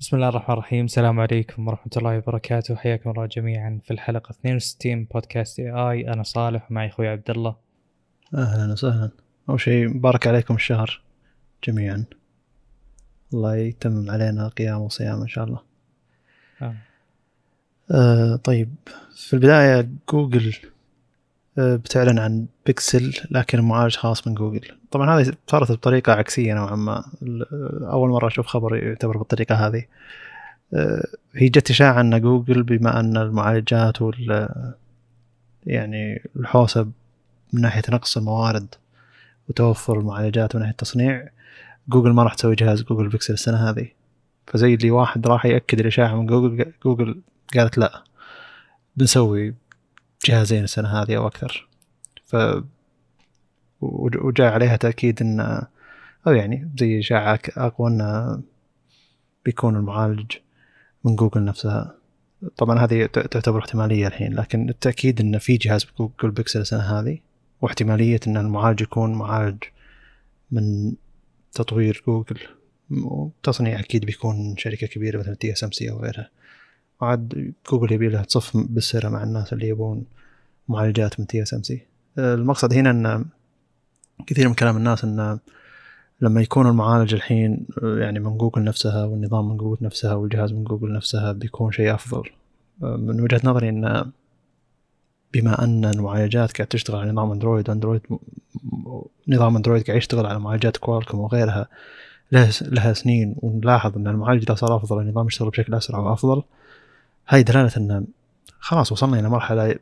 بسم الله الرحمن الرحيم. السلام عليكم ورحمة الله وبركاته. حياكم الله جميعا في الحلقة 62 بودكاست اي اي أنا صالح ومعي أخوي عبد الله. أهلا وسهلا. أول شيء مبارك عليكم الشهر جميعا. الله يتمم علينا قيام وصيام إن شاء الله. آه. آه طيب. في البداية جوجل بتعلن عن بيكسل لكن معالج خاص من جوجل. طبعا هذه صارت بطريقة عكسية نوعا ما. أول مرة أشوف خبر يعتبر بالطريقة هذه. آه هي جت إشاعة أن جوجل بما أن المعالجات وال يعني الحوسة من ناحية نقص الموارد وتوفر المعالجات من ناحية التصنيع جوجل ما راح تسوي جهاز جوجل بيكسل السنة هذه. فزي اللي واحد راح يأكد الإشاعة من جوجل جوجل قالت لا بنسوي جهازين السنة هذه أو أكثر. ف وج- وجاء عليها تأكيد أن أو يعني زي إشاعة أك- أقوى أن بيكون المعالج من جوجل نفسها. طبعا هذه تعتبر احتمالية الحين لكن التأكيد أن في جهاز جوجل بيكسل السنة هذه واحتمالية أن المعالج يكون معالج من تطوير جوجل. وتصنيع أكيد بيكون شركة كبيرة مثل TSMC أو غيرها. وعاد جوجل يبي لها تصف بالسرا مع الناس اللي يبون معالجات من TSMC المقصد هنا أن كثير من كلام الناس أن لما يكون المعالج الحين يعني من جوجل نفسها والنظام من جوجل نفسها والجهاز من جوجل نفسها بيكون شيء أفضل. من وجهة نظري أن بما أن المعالجات قاعد تشتغل على نظام أندرويد أندرويد نظام أندرويد قاعد يشتغل على معالجات Qualcomm وغيرها لها سنين ونلاحظ أن المعالج إذا صار أفضل النظام يشتغل بشكل أسرع وأفضل. هاي دلالة أن خلاص وصلنا إلى مرحلة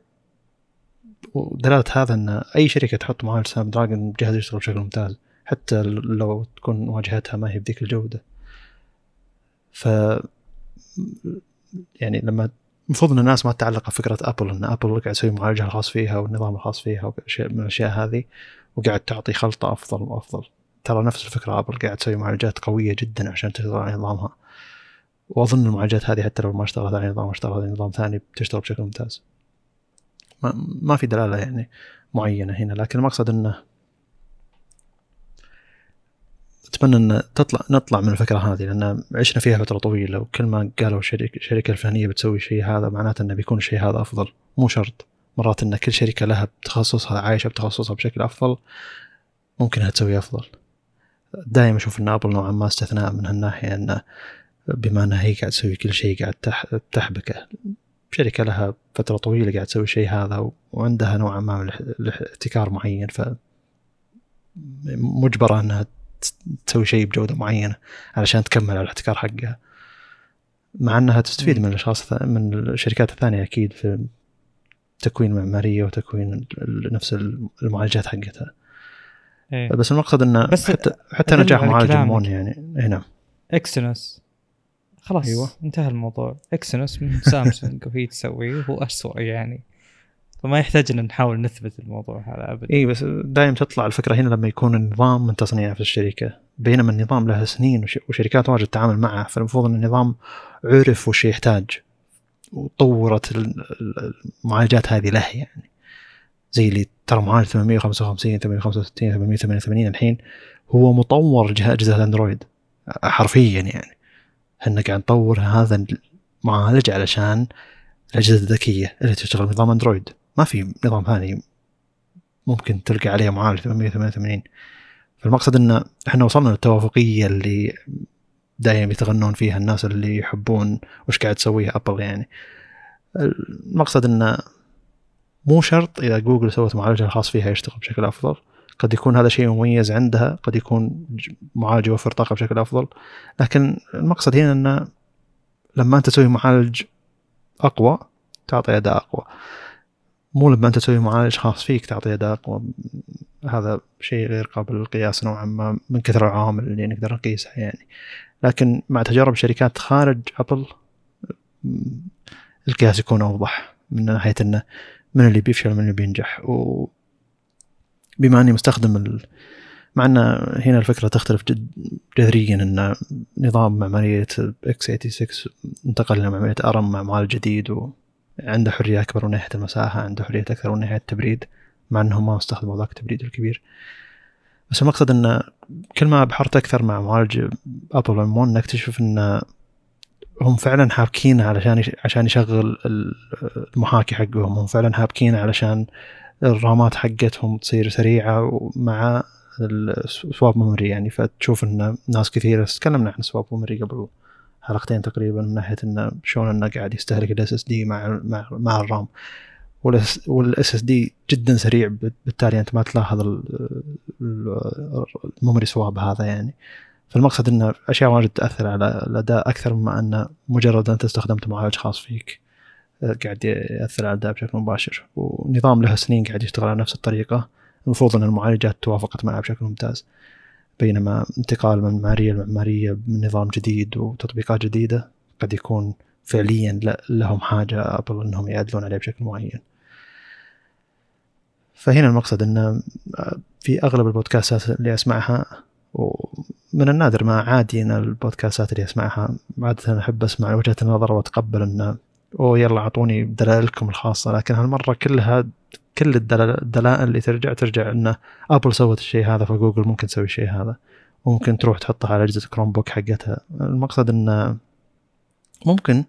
ودلالة هذا أن أي شركة تحط معالج Snapdragon جهاز يشتغل بشكل ممتاز حتى لو تكون واجهتها ما هي بذيك الجودة. ف يعني لما المفروض إن الناس ما تتعلق بفكرة ابل إن ابل قاعد تسوي معالجها الخاص فيها والنظام الخاص فيها من الأشياء هذه وقاعد تعطي خلطة أفضل وأفضل. ترى نفس الفكرة ابل قاعد تسوي معالجات قوية جدا عشان تشتغل على نظامها. وأظن المعالجات هذه حتى لو ما اشتغلت على نظام اشتغلت على نظام ثاني بتشتغل بشكل ممتاز. ما, في دلالة يعني معينة هنا لكن المقصد إنه أتمنى إن تطلع نطلع من الفكرة هذه لأن عشنا فيها فترة طويلة وكل ما قالوا الشركة الشركة الفلانيه بتسوي شيء هذا معناته إنه بيكون الشيء هذا أفضل. مو شرط. مرات إن كل شركة لها بتخصصها عايشة بتخصصها بشكل أفضل ممكن إنها تسوي أفضل. دائما أشوف إن أبل نوعا ما استثناء من هالناحية انه بما انها هي قاعد تسوي كل شيء قاعد تح- تحبكه. شركة لها فترة طويلة قاعد تسوي شيء هذا وعندها نوعا ما من الاح- الاحتكار معين ف مجبرة إنها تسوي شيء بجودة معينة علشان تكمل على الاحتكار حقها. مع إنها تستفيد من الأشخاص من الشركات الثانية أكيد في تكوين معمارية وتكوين نفس المعالجات حقتها. إيه. بس المقصد إنه بس حتى حتى نجاح معالج. مون يعني. هنا Exynos خلاص أيوة. أيوة. انتهى الموضوع. Exynos من سامسونج وهي تسويه هو أسوأ يعني. فما يحتاج إن نحاول نثبت الموضوع هذا ابدا. اي بس دائما تطلع الفكرة هنا لما يكون النظام من تصنيع نفس الشركة. بينما النظام له سنين وش- وشركات واجد تتعامل معه. فالمفروض إن النظام عرف وش يحتاج وطورت ال- ال- المعالجات هذه له يعني. زي اللي ترى معالج 855 865 888 الحين هو مطور جه- أجهزة أندرويد حرفيا يعني. إحنا قاعد نطور هذا المعالج علشان الأجهزة الذكية اللي تشتغل بنظام أندرويد. ما في نظام ثاني ممكن تلقى عليه معالج 888 فالمقصد إن إحنا وصلنا للتوافقية اللي دائما يتغنون فيها الناس اللي يحبون وش قاعد تسويه أبل يعني. المقصد انه مو شرط إذا جوجل سوت معالجها الخاص فيها يشتغل بشكل أفضل. قد يكون هذا شيء مميز عندها قد يكون معالج يوفر طاقه بشكل أفضل. لكن المقصد هنا إنه لما أنت تسوي معالج أقوى تعطي أداء أقوى. مو لما أنت تسوي معالج خاص فيك تعطي أداء أقوى. هذا شيء غير قابل للقياس نوعا ما من كثر العوامل اللي نقدر نقيسها يعني. لكن مع تجارب شركات خارج أبل القياس يكون أوضح من ناحية إنه من اللي بيفشل من اللي بينجح. بما أني مستخدم ال... مع أن هنا الفكرة تختلف جد جذريا أن نظام معمارية إكس 86 انتقل إلى معمارية أرم مع معالج جديد وعنده حرية أكبر من ناحية المساحة عنده حرية أكثر من ناحية التبريد مع انهم ما استخدموا ذاك التبريد الكبير بس المقصد أن كل ما بحرت أكثر مع معالج أبل M1 نكتشف أن هم فعلا حابكين علشان. عشان يشغل المحاكي حقهم هم فعلا حابكين علشان الرامات حقتهم تصير سريعة مع ال swap memory يعني. فتشوف إن ناس كثيرة تكلمنا عن swap memory قبل حلقتين تقريبا من ناحية انه شلون إنه قاعد يستهلك ال SSD مع مع مع ال RAM. وال SSD جدا سريع بالتالي أنت ما تلاحظ ال memory swap هذا يعني. فالمقصد إن أشياء واجد تأثر على الأداء أكثر مما إن مجرد أنت استخدمت معالج خاص فيك. قاعد يأثر على الاداء بشكل مباشر ونظام له سنين قاعد يشتغل على نفس الطريقة. المفروض أن المعالجات توافقت معه بشكل ممتاز بينما انتقال من معماريه لمعماريه بنظام جديد وتطبيقات جديدة قد يكون فعليا لهم حاجة أبل أنهم يعدلون عليه بشكل معين. فهنا المقصد أن في أغلب البودكاستات اللي أسمعها ومن النادر ما عادي أن البودكاستات اللي أسمعها عادة أحب أسمع وجهة النظر وأتقبل انه أوه يلا أعطوني دلائلكم الخاصة. لكن هالمرة كلها كل الدلائل اللي ترجع ترجع إنه ابل سوت الشيء هذا فجوجل ممكن تسوي الشيء هذا. وممكن تروح تحطها على أجهزة Chromebook حقتها. المقصد إنه ممكن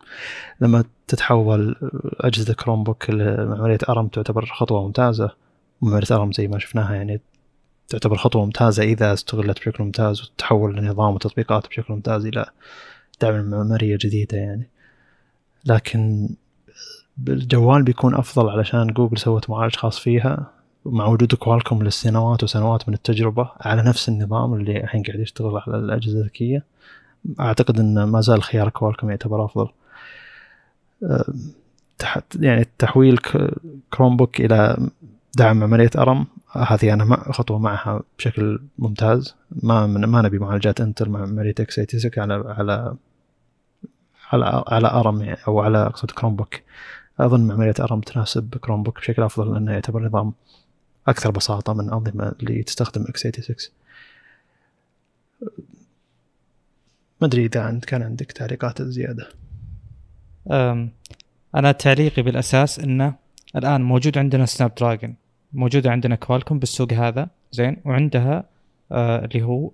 لما تتحول أجهزة Chromebook لمعمارية ARM تعتبر خطوة ممتازة. معماريه ARM زي ما شفناها يعني تعتبر خطوة ممتازة إذا استغلت بشكل ممتاز وتحول لنظام وتطبيقات بشكل ممتاز إلى دعم معماريه جديده يعني. لكن بالجوال بيكون أفضل علشان جوجل سوت معالج خاص فيها مع وجود Qualcomm لسنوات وسنوات من التجربة على نفس النظام اللي الحين قاعد يشتغل على الأجهزة الذكية. أعتقد إن ما زال خيار Qualcomm يعتبر أفضل. تحت يعني تحويل Chromebook إلى دعم معمارية ARM هذه أنا خطوة معها بشكل ممتاز. ما ما نبي معالجات انتل مع معمارية x86 على على على على ARM يعني أو على اقصد Chromebook أظن معمارية ARM تناسب Chromebook بشكل أفضل لأنه يعتبر نظام أكثر بساطة من الانظمه اللي تستخدم x86 ما أدري إذا انت كان عندك تعليقات زيادة. أنا تعليقي بالأساس إنه الآن موجود عندنا Snapdragon موجوده عندنا Qualcomm بالسوق هذا زين وعندها آه اللي هو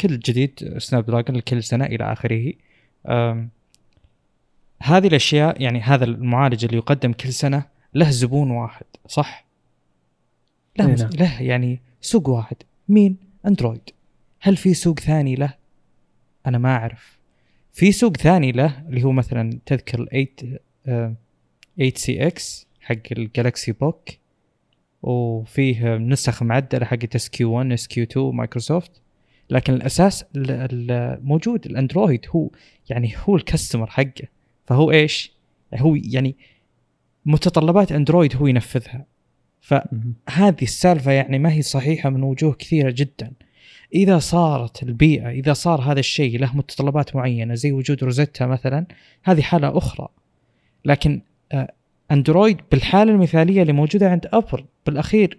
كل جديد Snapdragon لكل سنة إلى آخره. هذه الأشياء يعني هذا المعالج اللي يقدم كل سنة له زبون واحد صح؟ له نعم. له يعني سوق واحد مين؟ أندرويد هل في سوق ثاني له؟ أنا ما أعرف في سوق ثاني له اللي هو مثلا تذكر ال 8 8cx حق ال Galaxy Book وفيه نسخ معدلة حق SQ1 SQ2 مايكروسوفت لكن الأساس الموجود الأندرويد هو يعني هو الكستمر حقه فهو إيش؟ هو يعني متطلبات أندرويد هو ينفذها. فهذه السالفة يعني ما هي صحيحة من وجوه كثيرة جدا. إذا صارت البيئة إذا صار هذا الشيء له متطلبات معينة زي وجود روزيتا مثلا هذه حالة أخرى. لكن آه، أندرويد بالحالة المثالية اللي موجودة عند أبل بالأخير.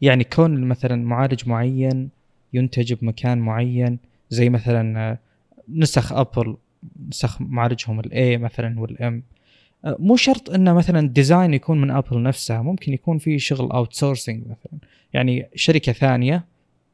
يعني كون مثلا معالج معين ينتج بمكان معين زي مثلا آه، نسخ أبل نسخ معالجهم ال A مثلا وال M آه، مو شرط انه مثلا design يكون من ابل نفسها ممكن يكون في شغل outsourcing مثلا. يعني شركة ثانية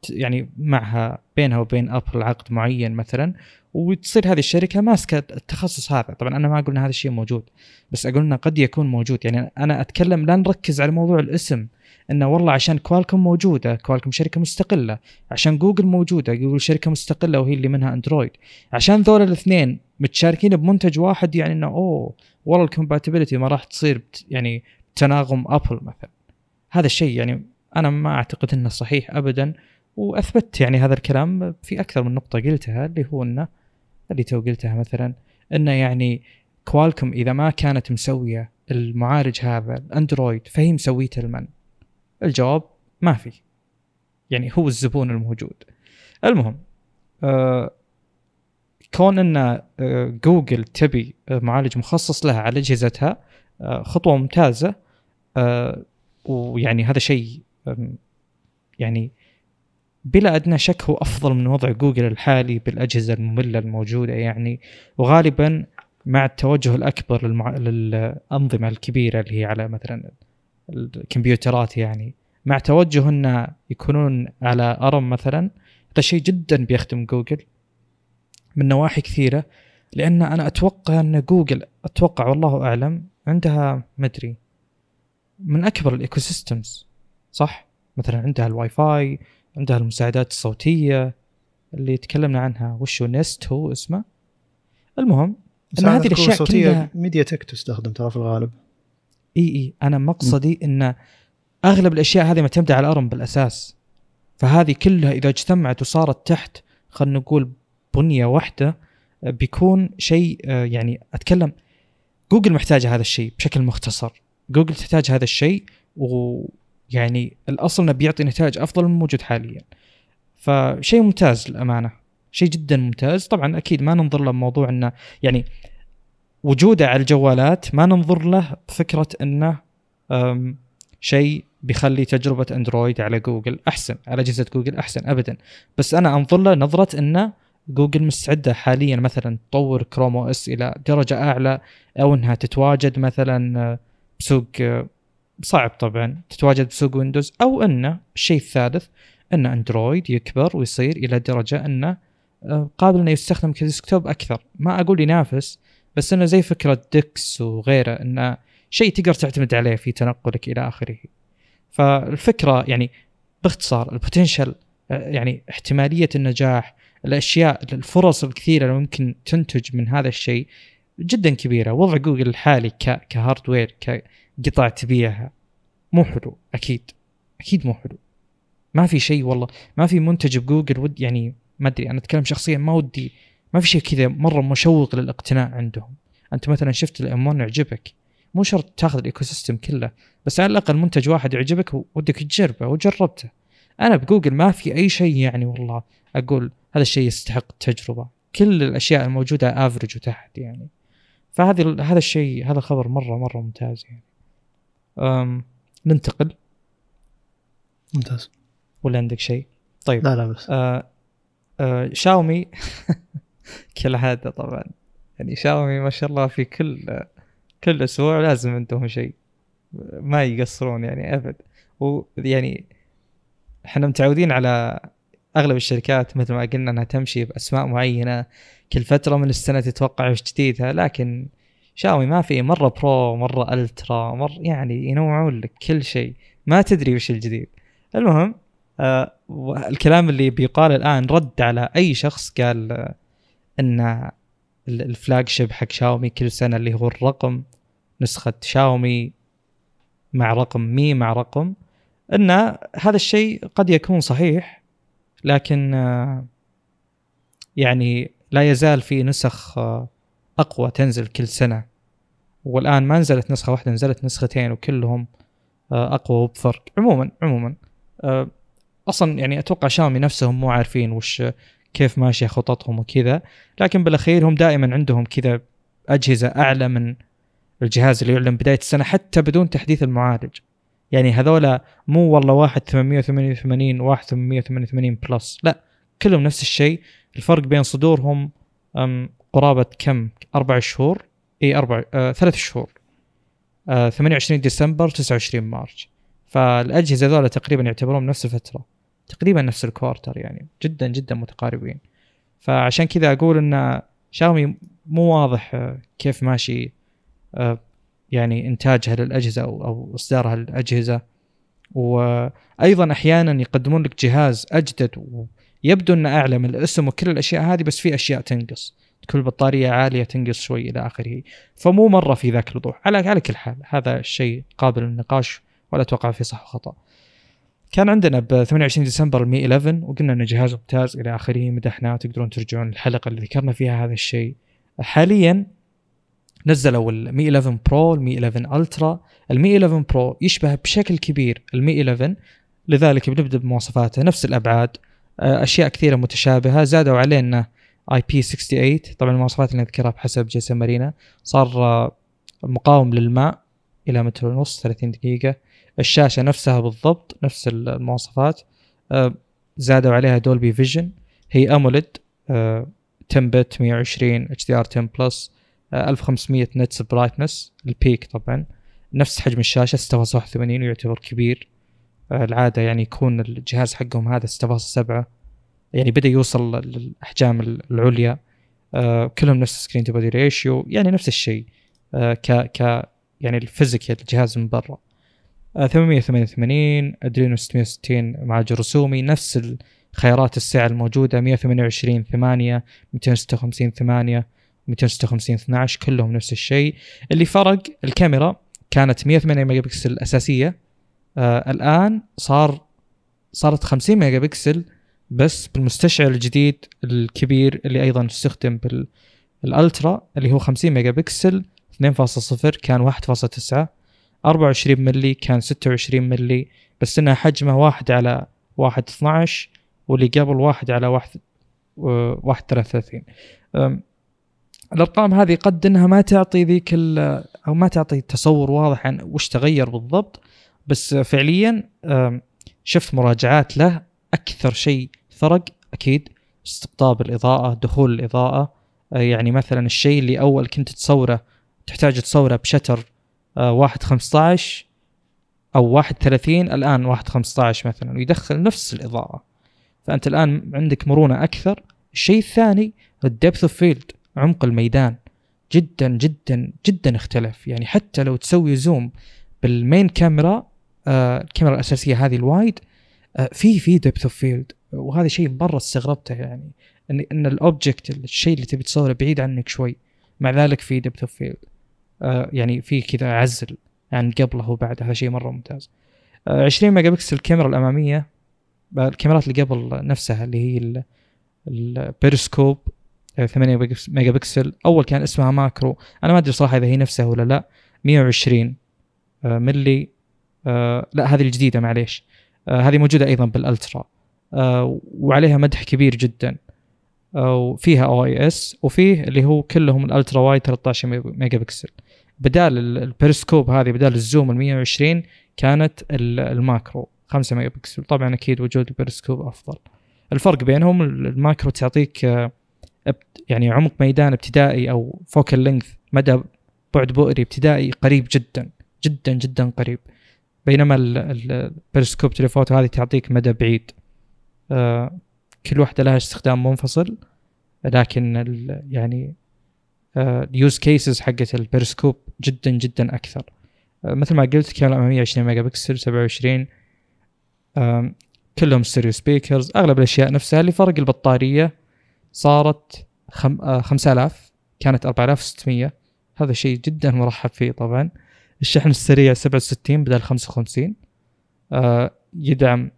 يعني معها بينها وبين ابل عقد معين مثلا وتصير هذه الشركة ماسكة التخصص هذا. طبعا أنا ما أقول إن هذا الشيء موجود بس أقول إنه قد يكون موجود. يعني أنا أتكلم لا نركز على موضوع الاسم. إنه والله عشان Qualcomm موجودة Qualcomm شركة مستقلة. عشان جوجل موجودة جوجل شركة مستقلة وهي اللي منها اندرويد عشان ذول الاثنين متشاركين بمنتج واحد يعني إنه أوه والله ال compatibility ما راح تصير يعني تناغم ابل مثلا. هذا الشيء يعني أنا ما أعتقد إنه صحيح ابدا. وأثبت يعني هذا الكلام في أكثر من نقطة قلتها اللي هو انه اللي تو قلتها مثلا إنه يعني Qualcomm إذا ما كانت مسوية المعالج هذا الاندرويد فهي مسويته لمن؟ الجواب ما في. يعني هو الزبون الموجود. المهم آه كون إن آه جوجل تبي معالج مخصص لها على أجهزتها آه خطوة ممتازة آه ويعني هذا شيء يعني بلا أدنى شك هو أفضل من وضع جوجل الحالي بالأجهزة المملة الموجودة يعني. وغالبا مع التوجه الأكبر للمع... للأنظمة الكبيرة اللي هي على مثلا الكمبيوترات يعني مع توجه إن يكونون على ARM مثلا هذا شيء جدا بيخدم جوجل من نواحي كثيرة لأن أنا أتوقع إن جوجل أتوقع والله أعلم عندها مدري من أكبر ال ecosystems صح؟ مثلا عندها الواي فاي عندها المساعدات الصوتية اللي تكلمنا عنها وشو Nest هو اسمه؟ المهم ان هذه الأشياء كلها MediaTek تستخدم ترى في الغالب. إي إي. أنا مقصدي إن أغلب الأشياء هذه معتمدة على ال ARM بالأساس. فهذه كلها إذا اجتمعت وصارت تحت خلينا نقول بنية واحدة بيكون شيء آه، يعني أتكلم جوجل محتاجه هذا الشيء بشكل مختصر. جوجل تحتاج هذا الشيء ويعني الأصل إنه بيعطي نتائج أفضل من الموجود حاليا. فشيء ممتاز للأمانة. شيء جدا ممتاز. طبعا أكيد ما ننظر له إنه يعني وجوده على الجوالات ما ننظر له بفكرة إنه شيء بيخلي تجربة أندرويد على جوجل أحسن على أجهزة جوجل أحسن ابدا. بس أنا أنظر له نظرة إنه جوجل مستعدة حاليا مثلا تطور Chrome OS إلى درجة أعلى أو إنها تتواجد مثلا آه، بسوق آه، صعب طبعا تتواجد بسوق ويندوز أو إنه الشيء الثالث إن أندرويد يكبر ويصير إلى درجة إنه آه، قابل إنه يستخدم ك desktop أكثر. ما أقول ينافس بس إنه زي فكرة DeX وغيره إنه شيء تقدر تعتمد عليه في تنقلك إلى آخره. فالفكرة يعني باختصار ال potential يعني احتمالية النجاح الأشياء الفرص الكثيرة اللي ممكن تنتج من هذا الشيء جدا كبيرة. وضع جوجل الحالي ك hardware كقطع تبيعها مو حلو أكيد أكيد مو حلو. ما في شيء والله ما في منتج بجوجل ود يعني ما أدري أنا أتكلم شخصيا ما ودي ما في شيء كذا مرة مشوق للاقتناء عندهم. أنت مثلا شفت ال M 1 يعجبك. مو شرط تاخذ ال ecosystem كله بس على الأقل منتج واحد يعجبك ودك تجربه وجربته. أنا بجوجل ما في أي شيء يعني والله أقول هذا الشيء يستحق التجربه كل الأشياء الموجودة average وتحت يعني. فهذه هذا الشيء هذا خبر مرة مرة ممتاز يعني. أم ننتقل. ممتاز. ولا عندك شيء؟ طيب. لا لا بس. آه آه شاومي. كالعاده طبعا. يعني شاومي ما شاء الله في كل كل أسبوع لازم عندهم شيء ما يقصرون يعني أبد. ويعني إحنا متعودين على أغلب الشركات مثل ما قلنا إنها تمشي بأسماء معينة كل فترة من السنة تتوقع وش جديدها لكن شاومي ما في مرة Pro مرة Ultra مره يعني ينوعون لك كل شيء. ما تدري وش الجديد. المهم آه الكلام اللي بيقال الآن رد على أي شخص قال إن ال flagship حق شاومي كل سنة اللي هو الرقم نسخة شاومي مع رقم Mi مع رقم إن هذا الشيء قد يكون صحيح لكن يعني لا يزال في نسخ أقوى تنزل كل سنة. والآن ما نزلت نسخة واحدة نزلت نسختين وكلهم أقوى وبفرق عموما عموما أصلا يعني أتوقع شاومي نفسهم مو عارفين وش كيف ماشية خططهم وكذا. لكن بالأخير هم دائما عندهم كذا أجهزة أعلى من الجهاز اللي يعلن بداية السنة حتى بدون تحديث المعالج. يعني هذولا مو والله واحد 888 واحد 888 Plus. لا كلهم نفس الشيء. الفرق بين صدورهم قرابة كم؟ أربع شهور؟ إي أربع آه ثلاث شهور. آه 28 ديسمبر 29 March. فالأجهزة ذولا تقريبا يعتبرون نفس الفترة. تقريبا نفس ال quarter يعني جدا جدا متقاربين. فعشان كذا أقول أن شاومي مو واضح كيف ماشي آه، يعني إنتاجها للأجهزة أو إصدارها للأجهزة. وأيضا أحيانا يقدمون لك جهاز أجدد ويبدو إنه أعلى من الاسم وكل الأشياء هذه بس في أشياء تنقص. كل بطارية عالية تنقص شوي إلى آخره. فمو مرة في ذاك الوضوح. على على كل حال هذا الشيء قابل للنقاش ولا أتوقع في صح وخطا كان عندنا ب 28 ديسمبر المي 11 وقلنا إنه جهاز ممتاز إلى اخره مدحناه تقدرون ترجعون الحلقة اللي ذكرنا فيها هذا الشيء. حاليا نزلوا ال Mi 11 Pro ال Mi 11 Ultra. ال Mi 11 Pro يشبه بشكل كبير ال Mi 11 لذلك بنبدأ بمواصفاته. نفس الأبعاد آه، أشياء كثيرة متشابهة. زادوا عليه انه IP 68 طبعا المواصفات اللي نذكرها بحسب GSMArena. صار آه، مقاوم للماء إلى متر ونص 30 دقيقة. الشاشة نفسها بالضبط نفس المواصفات آه، زادوا عليها Dolby Vision هي AMOLED 10 bit 120 HDR 10 Plus 1500 nits brightness ال peak طبعا. نفس حجم الشاشة 6.81 ويعتبر كبير. آه، العادة يعني يكون الجهاز حقهم هذا 6.7 يعني بدأ يوصل للأحجام العليا. آه كلهم نفس screen to body ratio يعني نفس الشيء. آه ك ك يعني ال physical الجهاز من برا. آه 888 Adreno 660 معالج رسومي نفس خيارات السعر الموجودة 128 8 256 8 256 12 كلهم نفس الشيء. اللي فرق الكاميرا كانت 108 ميجا بكسل الأساسية آه الآن صار صارت 50 ميجا بكسل بس بالمستشعر الجديد الكبير اللي أيضا استخدم بال Ultra اللي هو 50 ميجا بكسل 2.0 كان 1.9 24 ملي كان 26 ملي بس إنها حجمه واحد على واحد 12 واللي قبل واحد على واحد واحد 33 الأرقام هذه قد إنها ما تعطي ذيك أو ما تعطي تصور واضح عن وش تغير بالضبط بس فعليا شفت مراجعات له أكثر شيء فرق أكيد استقطاب الإضاءة دخول الإضاءة. آه، يعني مثلا الشيء اللي أول كنت تصوره تحتاج تصوره بشتر واحد 15 أو واحد 30 الآن واحد 15 مثلا ويدخل نفس الإضاءة. فأنت الآن عندك مرونة أكثر. الشيء الثاني ال depth of field عمق الميدان. جدا جدا جدا اختلف يعني حتى لو تسوي zoom بال main كاميرا آه الكاميرا الأساسية هذه ال wide آه في في depth of field وهذا شيء مره استغربته يعني إن ال object الشيء اللي تبي تصوره بعيد عنك شوي. مع ذلك في depth of field يعني في كذا عزل عن قبله وبعد هذا شيء مرة ممتاز. آه 20 ميجا بكسل الكاميرا الأمامية آه، الكاميرات اللي قبل نفسها اللي هي البيرسكوب 8 ميجا بكسل أول كان اسمها macro أنا ما أدري صراحة إذا هي نفسها ولا لا. 120 آه، ملي آه لا هذه الجديدة معليش. آه هذه موجودة أيضا بال ultra. آه وعليها مدح كبير جدا. آه وفيها OIS وفيه اللي هو كلهم ال ultra wide 13 ميجا بكسل بدال البيرسكوب هذه بدال ال zoom ال 120 كانت ال macro 5 ميجا بكسل. طبعا أكيد وجود البيرسكوب أفضل. الفرق بينهم ال macro تعطيك آه يعني عمق ميدان ابتدائي أو focal length مدى بعد بؤري ابتدائي قريب جدا جدا جدا قريب. بينما ال periscope telephoto هذه تعطيك مدى بعيد. آه كل واحدة لها استخدام منفصل لكن يعني ال use cases حقت البيرسكوب جدا جدا أكثر. آه مثل ما قلت كاميرا أمامية 20 ميجا بكسل 27 آه كلهم stereo speakers. أغلب الأشياء نفسها اللي فرق البطارية صارت خم... آه 5000 كانت 4600 هذا شيء جدا مرحب فيه طبعا. الشحن السريع 67 بدل 55 آه يدعم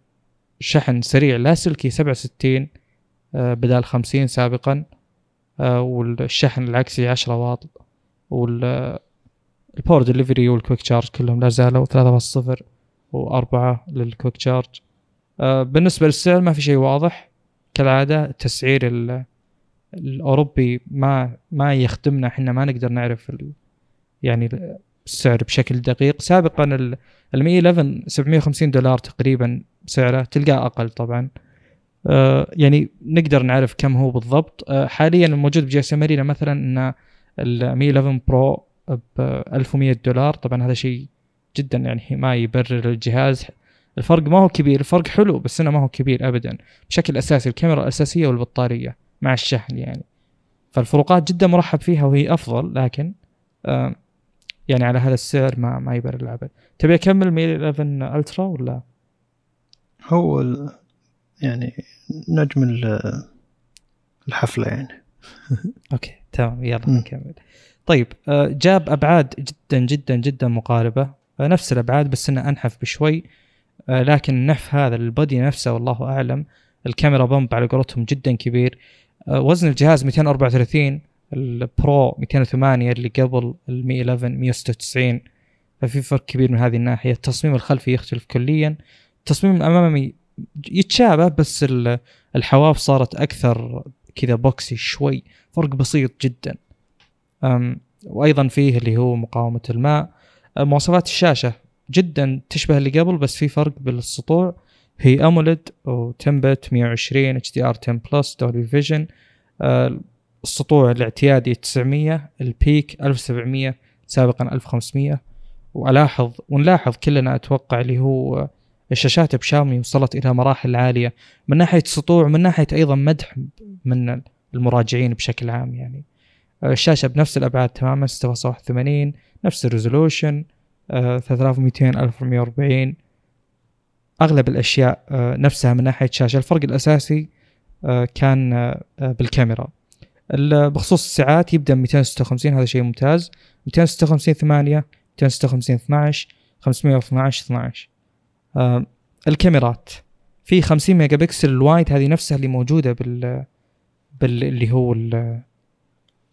شحن سريع لاسلكي 67 آه بدل 50 سابقا. والشحن العكسي 10 واط. وال power delivery وال quick charge كلهم لا زالوا 3.0 و4 لل quick charge بالنسبة للسعر ما في شيء واضح. كالعادة التسعير الأوروبي ما ما يخدمنا إحنا ما نقدر نعرف ال يعني السعر بشكل دقيق. سابقا ال Mi 11 750 دولار تقريبا سعره تلقاه أقل طبعا. آه يعني نقدر نعرف كم هو بالضبط. آه حاليا الموجود ب GS مثلا إن ال Mi 11 Pro ب 1100 دولار. طبعا هذا شيء جدا يعني ما يبرر الجهاز. الفرق ما هو كبير الفرق حلو بس إنه ما هو كبير ابدا. بشكل أساسي الكاميرا الأساسية والبطارية مع الشحن يعني. فالفروقات جدا مرحب فيها وهي أفضل لكن آه يعني على هذا السعر ما ما يبرر أبد تبي أكمل Mi 11 Ultra ولا؟ هو يعني نجم الحفلة يعني. أوكي تمام يلا نكمل. طيب آه، جاب أبعاد جدا جدا جدا مقاربة. آه، نفس الأبعاد بس إنه أنحف بشوي. آه، لكن النحف هذا ال body نفسه والله أعلم. الكاميرا bump على قولتهم جدا كبير. وزن الجهاز 234 ال Pro 208 اللي قبل ال 11 196 ففي فرق كبير من هذه الناحية. التصميم الخلفي يختلف كليا. التصميم الأمامي يتشابه بس الحواف صارت أكثر كذا boxy شوي. فرق بسيط جدا. وأيضا فيه اللي هو مقاومة الماء. مواصفات الشاشة جدا تشبه اللي قبل بس في فرق بالسطوع. هي AMOLED و10-bit 120 HDR 10 plus Dolby Vision. السطوع الاعتيادي 900 ال peak 1700 سابقا 1500 وألاحظ ونلاحظ كلنا أتوقع اللي هو الشاشات بشاومي وصلت إلى مراحل عالية. من ناحية سطوع من ناحية أيضا مدح من المراجعين بشكل عام يعني. الشاشة بنفس الأبعاد تماما 6.81 نفس ال resolution 3200 1440 أغلب الأشياء آه، نفسها من ناحية شاشه الفرق الأساسي آه، كان آه، بالكاميرا. بخصوص السعات يبدأ 256 هذا شيء ممتاز. 256 8 256 12 512 12 الكاميرات. في 50 megapixel ال wide هذه نفسها اللي موجودة بال بال اللي هو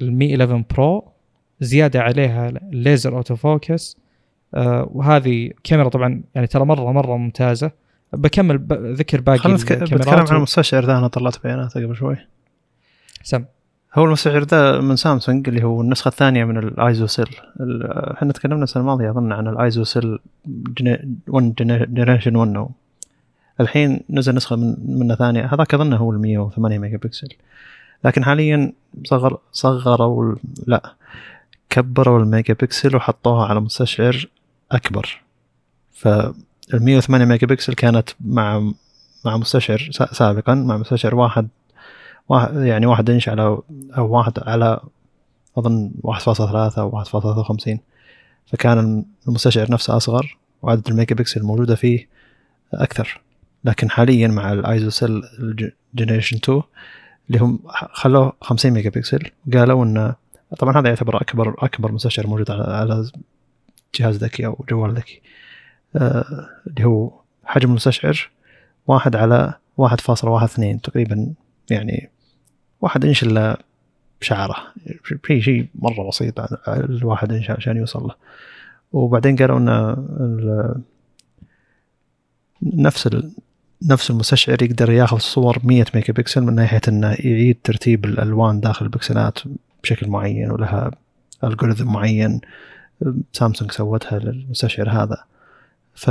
ال Mi 11 Pro زيادة عليها ال laser auto focus آه وهذه كاميرا طبعا يعني ترى مرة مرة ممتازة. بكمل ذكر باقي خلينا نتكلم عن المستشعر ذا أنا طلعت بياناته قبل شوي. سم. هو المستشعر ذا من سامسونج اللي هو النسخة الثانية من ال ISOCELL إحنا تكلمنا السنة الماضية أظن عن ال ISOCELL 1 generation 1 الحين نزل نسخة من منه ثانية. هذاك اظن هو ال 108 ميجا بكسل لكن حاليا صغر صغروا لا كبروا الميجا بكسل وحطوها على مستشعر أكبر. فال 108 ميجا بكسل كانت مع مع مستشعر سابقا مع مستشعر واحد, واحد يعني واحد إنش على أو واحد على أظن 1.3 أو 1.53 فكان المستشعر نفسه أصغر وعدد الميجا بكسل الموجودة فيه أكثر. لكن حاليا مع ال ISOCELL generation 2 اللي هم خلوه 50 ميجا بكسل قالوا انه طبعا هذا يعتبر اكبر أكبر مستشعر موجود على جهاز ذكي أو جوال ذكي. آه اللي هو حجم المستشعر واحد على واحد فاصلة واحد اثنين تقريبا يعني واحد إنش إلا شعرة. في شيء مرة بسيط الواحد إنش عشان يوصل له. وبعدين قالوا إن نفس نفس المستشعر يقدر ياخذ صور 100 ميجا بكسل من ناحية إنه يعيد ترتيب الألوان داخل البكسلات بشكل معين ولها algorithm معين سامسونج سوتها للمستشعر هذا. ف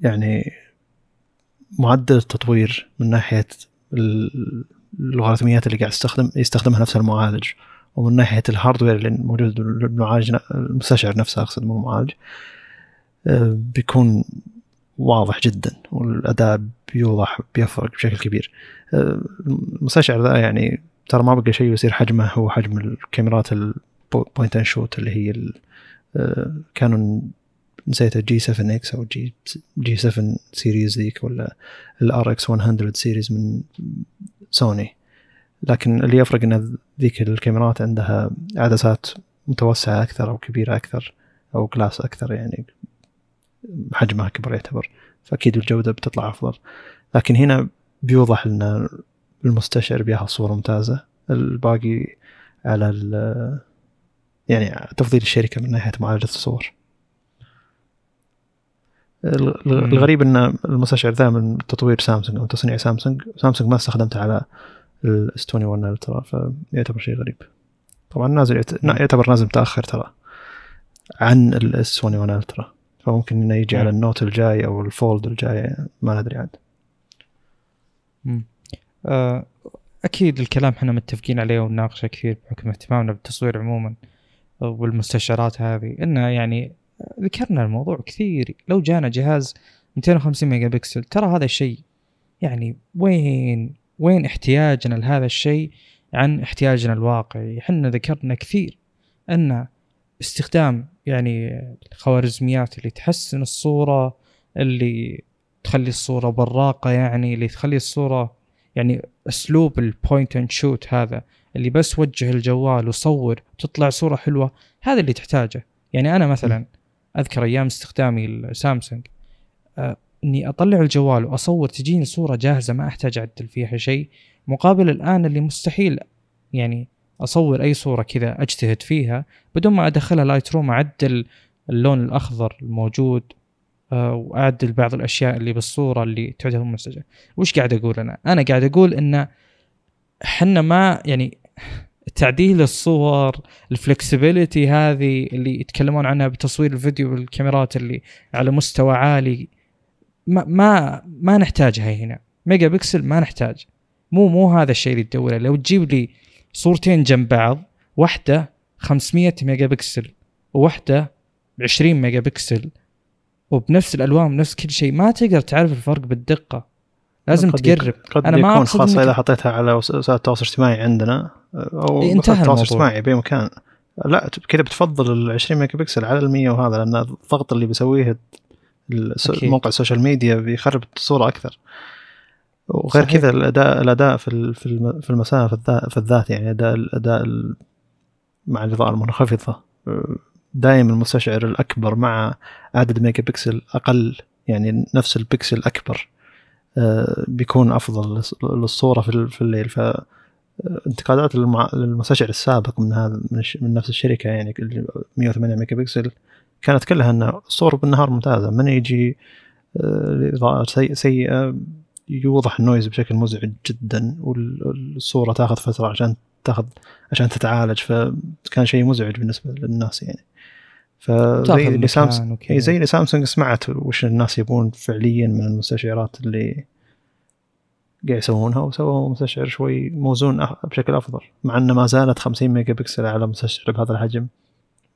يعني معدل التطوير من ناحية اللوغاريتميات اللي قاعد يستخدم يستخدمها نفس المعالج ومن ناحية ال hardware اللي موجود المستشعر نفسه أقصد مو المعالج بيكون واضح جدا والأداء بيوضح بيفرق بشكل كبير. آه، المستشعر ذا يعني ترى ما بقى شيء يصير حجمه هو حجم الكاميرات ال point and shoot اللي هي آه، كانوا نسيت ال G7 X أو G G7 series ذيك ولا ال RX100 series من سوني لكن اللي يفرق إن ذيك الكاميرات عندها عدسات متوسعة أكثر أو كبيرة أكثر أو كلاس أكثر يعني حجمها اكبر يعتبر فأكيد الجودة بتطلع أفضل. لكن هنا بيوضح ان المستشعر بياخذ صورة ممتازة. الباقي على يعني تفضيل الشركة من ناحية معالجة الصور. الغريب إن المستشعر ذا من تطوير سامسونج أو تصنيع سامسونج. سامسونج ما استخدمته على ال S21 Ultra فيعتبر شيء غريب. طبعا نازل يعتبر نازل متأخر ترى عن ال S21 Ultra فممكن إنه يجي على ال Note الجاي أو ال Fold الجاي ما ندري عاد. آه، أكيد الكلام إحنا متفقين عليه ونناقشه كثير بحكم اهتمامنا بالتصوير عموما والمستشعرات هذه. انه يعني ذكرنا الموضوع كثير. لو جانا جهاز 250 ميجا بكسل ترى هذا الشيء يعني وين وين احتياجنا لهذا الشيء عن احتياجنا الواقعي؟ إحنا ذكرنا كثير إن استخدام يعني الخوارزميات اللي تحسن الصورة اللي تخلي الصورة براقة يعني اللي تخلي الصورة يعني أسلوب ال point and shoot هذا اللي بس وجه الجوال وصور تطلع صورة حلوة هذا اللي تحتاجه. يعني أنا مثلا أذكر أيام استخدامي السامسونج آه إني أطلع الجوال وأصور تجيني صورة جاهزة ما أحتاج أعدل فيها شيء مقابل الآن اللي مستحيل يعني أصور أي صورة كذا أجتهد فيها بدون ما أدخلها Lightroom أعدل اللون الأخضر الموجود آه، وأعدل بعض الأشياء اللي بالصورة اللي تعتبر منسجه وش قاعد أقول أنا؟ أنا قاعد أقول إن إحنا ما يعني تعديل الصور ال flexibility هذه اللي يتكلمون عنها بتصوير الفيديو بالكاميرات اللي على مستوى عالي ما ما ما نحتاجها هنا. ميجا بكسل ما نحتاج. مو مو هذا الشيء اللي تدوره لو تجيب لي صورتين جنب بعض. واحدة 500 ميجا بكسل وواحدة 20 ميجا بكسل وبنفس الألوان بنفس كل شيء. ما تقدر تعرف الفرق بالدقة. لازم تقرب. قد أنا ما يكون خاصة إذا حطيتها على وسائل التواصل الاجتماعي عندنا أو إيه، انتهى التواصل الاجتماعي بأي مكان. لا كذا بتفضل ال 20 ميجا بكسل على ال 100 وهذا لأن الضغط اللي بيسويه موقع ال social media بيخرب الصورة أكثر. وغير كذا الأداء الأداء في في المسافة في الذات يعني أداء الاداء مع الاضاءه المنخفضه دائما المستشعر الأكبر مع عدد ميجا بكسل أقل يعني نفس البكسل الاكبر آه، بيكون أفضل للصورة في الليل. ف انتقادات للمستشعر السابق من هذا من نفس الشركة يعني 108 ميجا بكسل كانت كلها ان الصور بالنهار ممتازة. من يجي الاضاءه آه، سيئة يوضح ال noise بشكل مزعج جدا والصورة تاخذ فترة عشان تاخذ عشان تتعالج فكان شيء مزعج بالنسبة للناس يعني. فزي اللي سامسونج زي اللي سامسونج سمعت وش الناس يبون فعليا من المستشعرات اللي قاعد يسوونها وسووا مستشعر شوي موزون بشكل أفضل مع إنه ما زالت 50 ميجا بكسل على مستشعر بهذا الحجم.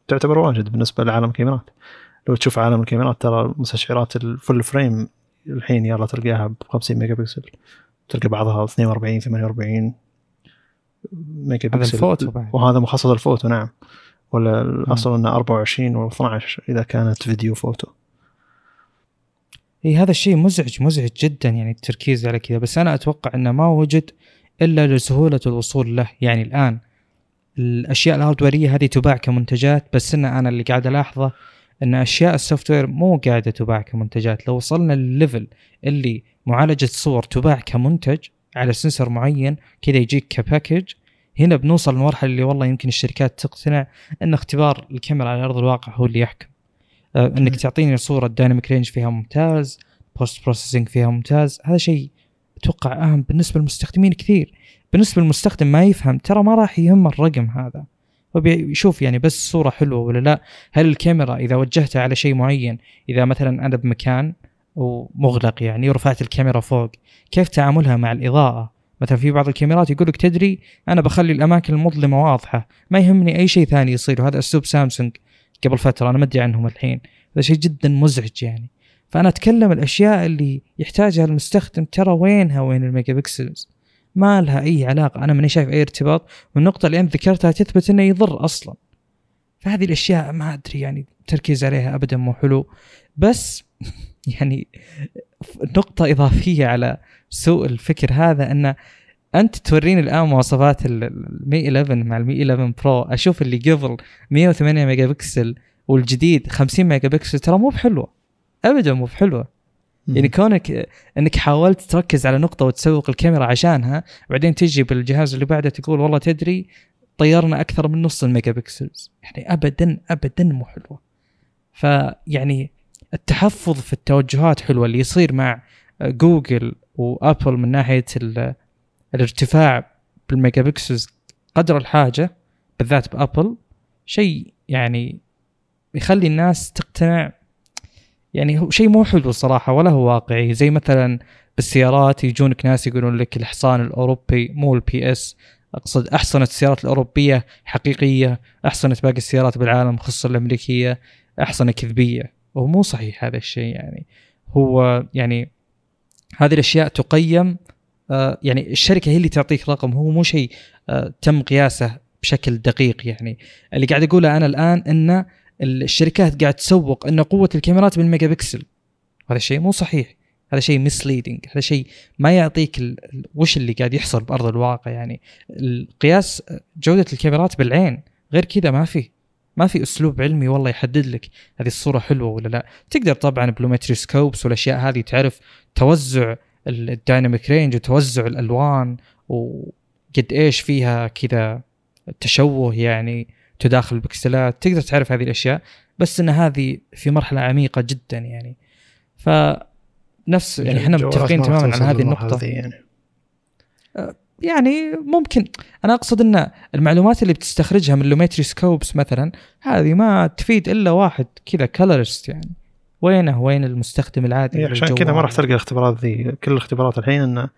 تعتبر واجد بالنسبة لعالم الكاميرات. لو تشوف عالم الكاميرات ترى مستشعرات ال full frame الحين يلا تلقاها ب 50 ميجا بكسل تلقى بعضها 42 48 ميجا بكسل هذا الفوتو بعد. وهذا مخصص الفوتو نعم. ولا الأصل إنه 24 و 12 إذا كانت فيديو فوتو. إي هذا الشيء مزعج مزعج جدا يعني التركيز على كذا. بس أنا أتوقع إنه ما وجد إلا لسهولة الوصول له. يعني الآن الأشياء ال hardware ية هذه تباع كمنتجات بس إن أنا اللي قاعد ألاحظه أن أشياء ال software مو قاعدة تباع كمنتجات. لو وصلنا للل level اللي معالجة صور تباع كمنتج على sensor معين كذا يجيك ك package. هنا بنوصل للمرحله اللي والله يمكن الشركات تقتنع أن اختبار الكاميرا على أرض الواقع هو اللي يحكم. آه أنك تعطيني صورة ال dynamic range فيها ممتاز post processing فيها ممتاز هذا شيء أتوقع أهم بالنسبة للمستخدمين كثير. بالنسبة للمستخدم ما يفهم ترى ما راح يهم الرقم هذا. هو بيشوف يعني بس صورة حلوة ولا لا. هل الكاميرا إذا وجهتها على شيء معين إذا مثلا أنا بمكان ومغلق يعني ورفعت الكاميرا فوق كيف تعاملها مع الإضاءة؟ مثلا في بعض الكاميرات يقول لك تدري أنا بخلي الأماكن المظلمة واضحة ما يهمني أي شيء ثاني يصير وهذا أسلوب سامسونج قبل فترة أنا ما أدري عنهم الحين. هذا شيء جدا مزعج يعني. فأنا أتكلم الأشياء اللي يحتاجها المستخدم ترى وينها وين ال megapixels ما لها أي علاقة. أنا ماني شايف أي ارتباط والنقطة اللي انت ذكرتها تثبت إنه يضر أصلا. فهذه الأشياء ما أدري يعني التركيز عليها ابدا مو حلو. بس يعني نقطة إضافية على سوء الفكرة هذا أن أنت توريني الآن مواصفات المي 11 مع المي 11 Pro أشوف اللي قبل 108 ميجا بكسل والجديد 50 ميجا بكسل ترى مو بحلوة. أبدا مو بحلوة. يعني كونك انك حاولت تركز على نقطة وتسوق الكاميرا عشانها بعدين تجي بالجهاز اللي بعده تقول والله تدري طيرنا أكثر من نص ال megapixels يعني ابدا ابدا مو حلوة. فيعني التحفظ في التوجهات حلوة اللي يصير مع جوجل وآبل من ناحية الارتفاع بال megapixels قدر الحاجة بالذات بأبل شيء يعني يخلي الناس تقتنع يعني شيء مو حلو الصراحه ولا هو واقعي. زي مثلا بالسيارات يجونك ناس يقولون لك الحصان الأوروبي مو ال PS أقصد احصنه السيارات الأوروبية حقيقية احصنه باقي السيارات بالعالم خصوصا الأمريكية احصنه كذبية. وهو مو صحيح هذا الشيء يعني. هو يعني هذه الأشياء تقيم آه يعني الشركة هي اللي تعطيك رقم. هو مو شيء آه تم قياسه بشكل دقيق يعني. اللي قاعد اقوله أنا الآن إنه الشركات قاعد تسوق إن قوة الكاميرات بالميجا بكسل هذا الشيء مو صحيح. هذا شيء مسليدنج هذا شيء ما يعطيك وش اللي قاعد يحصل بأرض الواقع يعني. القياس جودة الكاميرات بالعين غير كذا ما في. ما في أسلوب علمي والله يحدد لك هذه الصورة حلوة ولا لا. تقدر طبعا ب Lumetri scopes والأشياء هذه تعرف توزع ال dynamic range وتوزع الألوان وقد إيش فيها كذا تشوه يعني. تداخل البكسلات تقدر تعرف هذه الأشياء بس إن هذه في مرحلة عميقة جدا يعني. ف نفس يعني إحنا متفقين تماما على هذه النقطة. يعني. أه، يعني ممكن. أنا أقصد إن المعلومات اللي بتستخرجها من Lumetri scopes مثلا هذه ما تفيد إلا واحد كذا colorist يعني. وينه وين المستخدم العادي إيه عشان كذا ما راح تلقى الاختبارات ذي. كل الاختبارات الحين إنه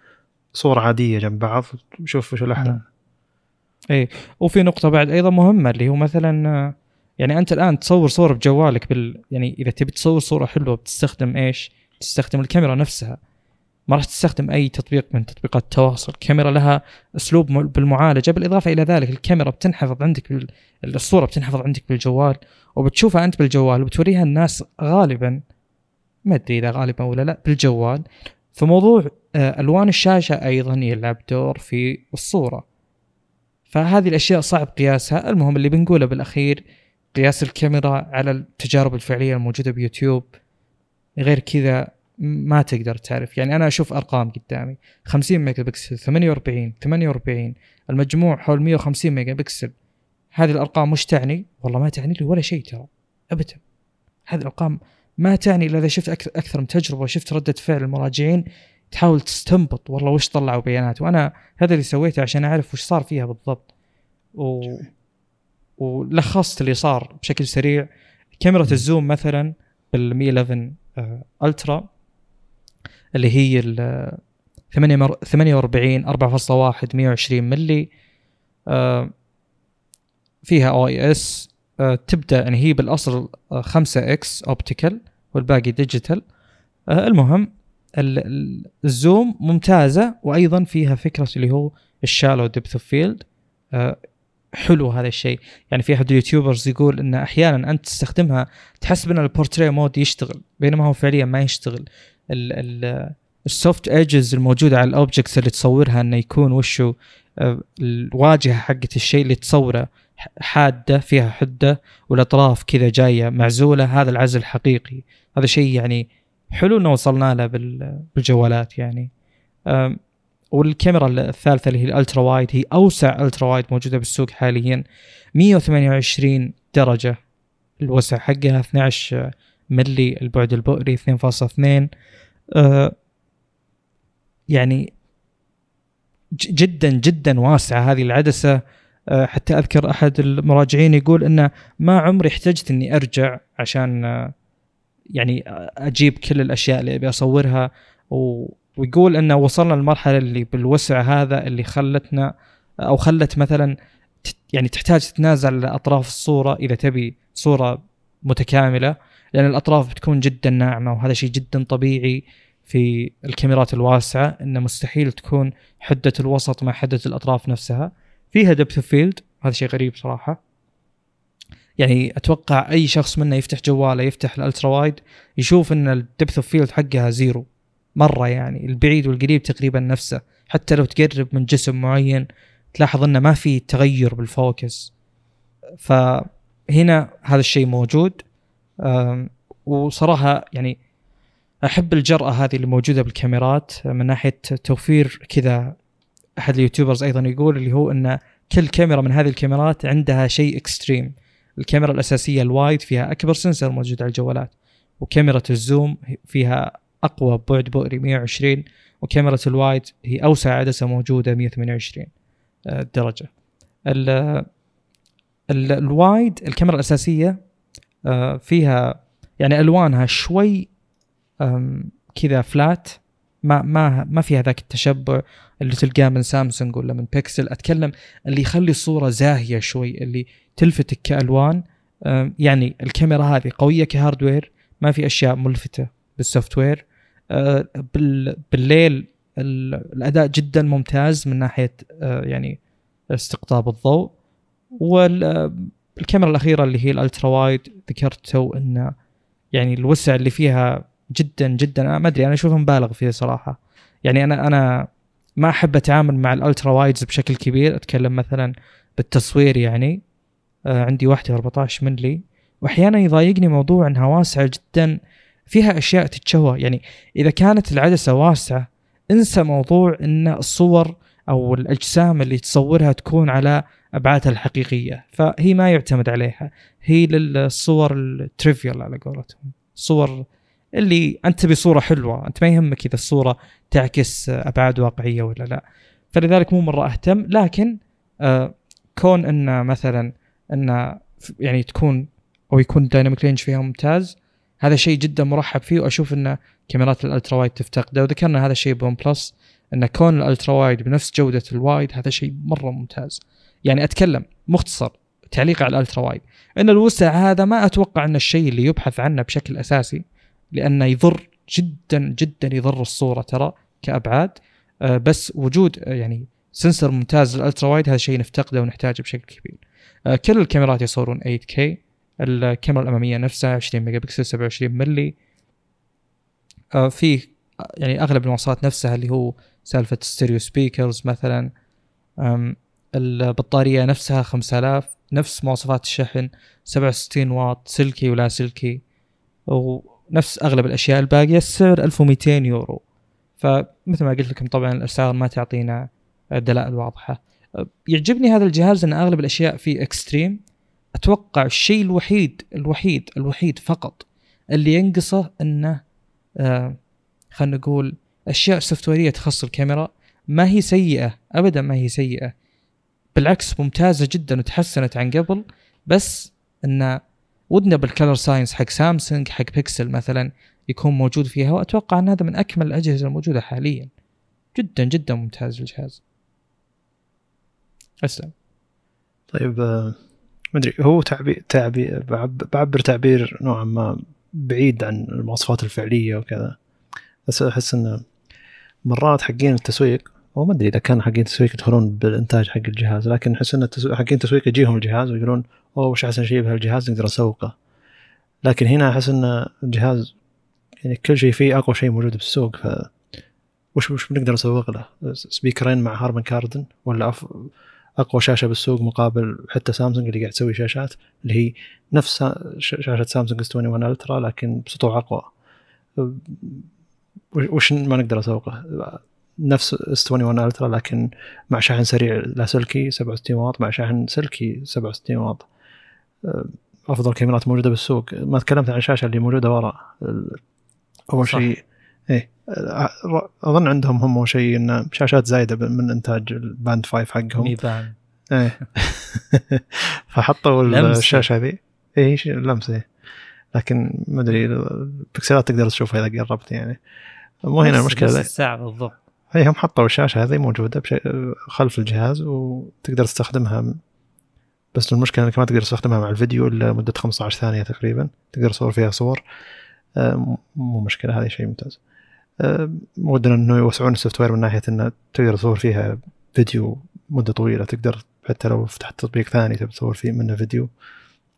صور عادية جنب بعض شوف وش الأحلى. اي وفي نقطة بعد أيضا مهمة اللي هو مثلا يعني أنت الآن تصور صورة بجوالك بال يعني إذا تبي تصور صورة حلوة بتستخدم إيش؟ تستخدم الكاميرا نفسها. ما راح تستخدم أي تطبيق من تطبيقات التواصل. الكاميرا لها أسلوب بالمعالجة. بالإضافة إلى ذلك الكاميرا بتنحفظ عندك بال... الصورة بتنحفظ عندك بالجوال وبتشوفها أنت بالجوال وبتوريها الناس غالبا. ما أدري إذا غالبا ولا لا بالجوال. فموضوع آه، ألوان الشاشة أيضا يلعب دور في الصورة. فهذه الأشياء صعب قياسها. المهم اللي بنقوله بالأخير قياس الكاميرا على التجارب الفعلية الموجودة بيوتيوب غير كذا ما تقدر تعرف. يعني أنا أشوف أرقام قدامي. 50 ميجا بكسل 48 48 المجموع حول 150 ميجا بكسل هذه الأرقام مش تعني والله ما تعني لي ولا شيء ترى ابدا. هذه الأرقام ما تعني إلا إذا شفت أكثر من تجربة وشفت ردة فعل المراجعين تحاول تستنبط والله وش طلعوا بيانات. وأنا هذا اللي سويته عشان أعرف وش صار فيها بالضبط. و... ولخصت اللي صار بشكل سريع. كاميرا ال zoom مثلا بال Mi 11 Ultra اللي هي ال 48 4.1 120 ملي آه، فيها OIS تبدأ يعني هي بالأصل 5 X optical والباقي digital آه، المهم ال zoom ممتازة وأيضا فيها فكرة اللي هو ال shallow depth of field حلو هذا الشيء. يعني في أحد ال YouTubers يقول إن أحيانا أنت تستخدمها تحسب ان ال portrait mode يشتغل بينما هو فعليا ما يشتغل. ال soft edges الموجودة على ال objects اللي تصورها إنه يكون وشو آه، الواجهة حقت الشيء اللي تصوره حادة فيها حدة والأطراف كذا جاية معزولة. هذا العزل حقيقي. هذا شيء يعني حلو إنه وصلنا له بالجوالات يعني. والكاميرا الثالثة اللي هي الألترا وايد هي أوسع ألترا وايد موجودة بالسوق حاليا. 128 درجة الوسع حقها 12 ملي البعد البؤري 2.2 أه يعني جدا جدا واسعة هذه العدسة. أه حتى أذكر أحد المراجعين يقول إنه ما عمري احتجت إني أرجع عشان أه يعني أجيب كل الأشياء اللي أبي أصورها و ويقول إنه وصلنا للمرحلة اللي بالوسع هذا اللي خلتنا أو خلت مثلا يعني تحتاج تتنازل اطراف الصورة إذا تبي صورة متكاملة لأن الأطراف بتكون جدا ناعمة وهذا شيء جدا طبيعي في الكاميرات الواسعة انه مستحيل تكون حدة الوسط مع حدة الأطراف نفسها. فيها دبث فيلد هذا شيء غريب صراحة. يعني أتوقع أي شخص منا يفتح جواله يفتح ال ultra wide يشوف إن ال depth of field حقها zero. مرة يعني البعيد والقريب تقريبا نفسه. حتى لو تقرب من جسم معين تلاحظ إنه ما في تغير بال focus فهنا هذا الشيء موجود. وصراحة يعني أحب الجرأة هذه اللي موجودة بالكاميرات. من ناحية توفير كذا أحد ال YouTubers أيضا يقول اللي هو إن كل كاميرا من هذه الكاميرات عندها شيء extreme الكاميرا الأساسية ال wide فيها أكبر sensor موجود على الجوالات وكاميرا ال zoom فيها أقوى بعد بؤري 120 وكاميرا ال wide هي أوسع عدسة موجودة 128 آه، درجة. ال ال wide الكاميرا الأساسية آه، فيها يعني ألوانها شوي كذا flat ما ما ما فيها ذاك التشبع اللي تلقاه من سامسونج ولا من بيكسل. أتكلم اللي يخلي الصورة زاهية شوي اللي تلفتك كألوان يعني الكاميرا هذه قوية ك hardware ما في أشياء ملفتة بال software أه، بالليل الأداء جدا ممتاز من ناحية أه، يعني استقطاب الضوء. والكاميرا الأخيرة اللي هي ال ultra wide ذكرت تو إن يعني الوسع اللي فيها جدا جدا. ما أدري أنا اشوفها مبالغ فيها صراحة. يعني أنا أنا ما أحب أتعامل مع الألترا وايدز بشكل كبير. أتكلم مثلا بالتصوير يعني. آه عندي واحدة 14 ملي وأحيانا يضايقني موضوع إنها واسعة جدا فيها أشياء تتشوه. يعني إذا كانت العدسة واسعة انسى موضوع إن الصور أو الأجسام اللي تصورها تكون على أبعادها الحقيقية. فهي ما يعتمد عليها. هي للصور ال trivial على قولتهم. صور اللي أنت تبي صورة حلوة. أنت ما يهمك إذا الصورة تعكس أبعاد واقعية ولا لا. فلذلك مو مرة أهتم. لكن آه كون إن مثلا أن يعني تكون أو يكون ال dynamic range فيها ممتاز. هذا شيء جدا مرحب فيه وأشوف أن كاميرات ال ultra wide تفتقده وذكرنا هذا الشيء ب OnePlus أن كون ال ultra wide بنفس جودة ال wide هذا شيء مرة ممتاز. يعني أتكلم مختصر تعليق على ال ultra wide. إن الوسع هذا ما أتوقع أن الشيء اللي يبحث عنه بشكل أساسي لأنه يضر جدا جدا يضر الصورة ترى كأبعاد. آه، بس وجود يعني sensor ممتاز لل ultra wide هذا شيء نفتقده ونحتاجه بشكل كبير. كل الكاميرات يصورون 8K الكاميرا الأمامية نفسها 20 ميجا بكسل 27 ملي في يعني أغلب المواصفات نفسها اللي هو سالفة stereo speakers مثلا. البطارية نفسها 5000 نفس مواصفات الشحن 67 واط سلكي ولا سلكي. ونفس أغلب الأشياء الباقية السعر 1200 يورو. فمثل ما قلت لكم طبعا الأسعار ما تعطينا دلائل واضحه يعجبني هذا الجهاز ان أغلب الأشياء فيه extreme أتوقع الشيء الوحيد الوحيد الوحيد فقط اللي ينقصه إنه آه خلينا نقول أشياء software يه تخص الكاميرا. ما هي سيئة ابدا ما هي سيئة. بالعكس ممتازة جدا وتحسنت عن قبل بس إن ودنا بال color science حق سامسونج حق بيكسل مثلا يكون موجود فيها وأتوقع إن هذا من أكمل الأجهزة الموجودة حاليا. جدا جدا ممتاز الجهاز. أسلم. طيب آه، ما أدري هو تعبير تعبير بعبر تعبير نوعا ما بعيد عن المواصفات الفعلية وكذا. بس أحس انه مرات حقين التسويق هو ما أدري إذا كان حقين التسويق يدخلون بالإنتاج حق الجهاز لكن أحس إن حقين التسويق يجيهم الجهاز ويقولون أوه وش أحسن شيء بهالجهاز نقدر نسوقه. لكن هنا أحس إن الجهاز يعني كل شيء فيه أقوى شيء موجود بالسوق ف وش وش بنقدر نسوق له؟ speaker ين مع Harman Kardon ولا أف... أقوى شاشة بالسوق مقابل حتى سامسونج اللي قاعد تسوي شاشات اللي هي نفس شاشة سامسونج S 21 Ultra لكن بسطوع أقوى. وش ما نقدر أسوقه؟ نفس S 21 Ultra لكن مع شاحن سريع لاسلكي 67 واط. مع شاحن سلكي 67 واط. أفضل كاميرات موجودة بالسوق. ما تكلمت عن الشاشه اللي موجودة ورا أول شيء إيه اظن عندهم هم شيء ان شاشات زايده من انتاج ال Band 5 حقهم ميزان إيه فحطوا الشاشه هذه إيه لمسه إيه. لكن ما ادري البكسلات تقدر تشوفها اذا قربت يعني مو هنا المشكلة الساعة بالضبط اي هم حطوا الشاشه هذه موجوده خلف الجهاز وتقدر تستخدمها بس المشكلة انك ما تقدر تستخدمها مع الفيديو الا مده 15 ثانية تقريبا تقدر تصور فيها صور مو مشكله هذه شيء ممتاز ودنا إنه يوسعون ال software من ناحية إنه تقدر تصور فيها فيديو مدة طويلة. تقدر حتى لو فتحت تطبيق ثاني تبي تصور فيه منه فيديو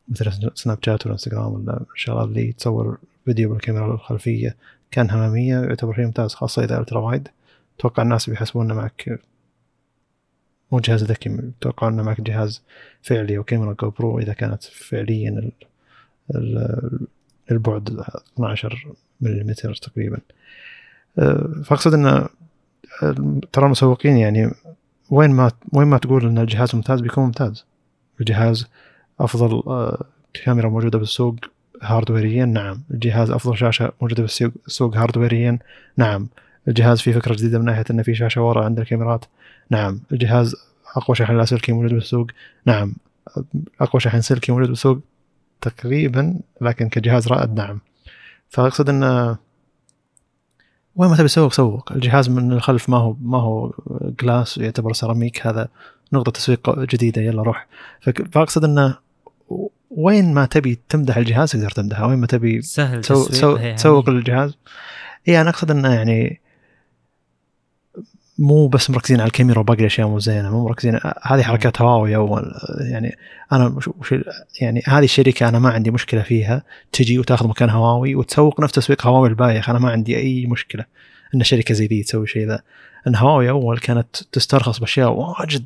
مثل سناب شات ولا إنستغرام ولا الشغلات اللي تصور فيديو بالكاميرا الخلفية كان اماميه يعتبر شيء ممتاز خاصة إذا ultra wide. أتوقع الناس بيحسبون معك مو جهاز ذكي أتوقع إنه معك جهاز فعلي وكاميرا GoPro إذا كانت فعليا ال ال البعد 12 ملم تقريبا. فاقصد إن ترى المسوقين يعني وين ما وين ما تقول إن الجهاز ممتاز بيكون ممتاز. الجهاز أفضل كاميرا موجودة بالسوق hardware يا نعم. الجهاز أفضل شاشة موجودة بالسوق hardware يا نعم. الجهاز فيه فكرة جديدة من ناحية انه في شاشة ورا عند الكاميرات نعم. الجهاز أقوى شاحن لاسلكي موجود بالسوق نعم. أقوى شاحن سلكي موجود بالسوق تقريبا لكن كجهاز رائد نعم. فأقصد انه وين ما تبي تسوق سوق. الجهاز من الخلف ما هو ما هو glass يعتبر سيراميك هذا نقطة تسويق جديدة يلا روح. فأقصد إنه وين ما تبي تمدح الجهاز تقدر تمدحه. وين ما تبي سهل تسو... سو... يعني. تسوق للجهاز اي أنا أقصد إنه يعني مو بس مركزين على الكاميرا وباقي الأشياء مو زينة مو مركزين هذه حركات هواوي أول. يعني أنا وش يعني هذه الشركة أنا ما عندي مشكلة فيها تجي وتاخذ مكان هواوي وتسوق نفس تسويق هواوي البايخ أنا ما عندي أي مشكلة إن شركة زي ذي تسوي شيء ذا. إن هواوي أول كانت تسترخص بأشياء واجد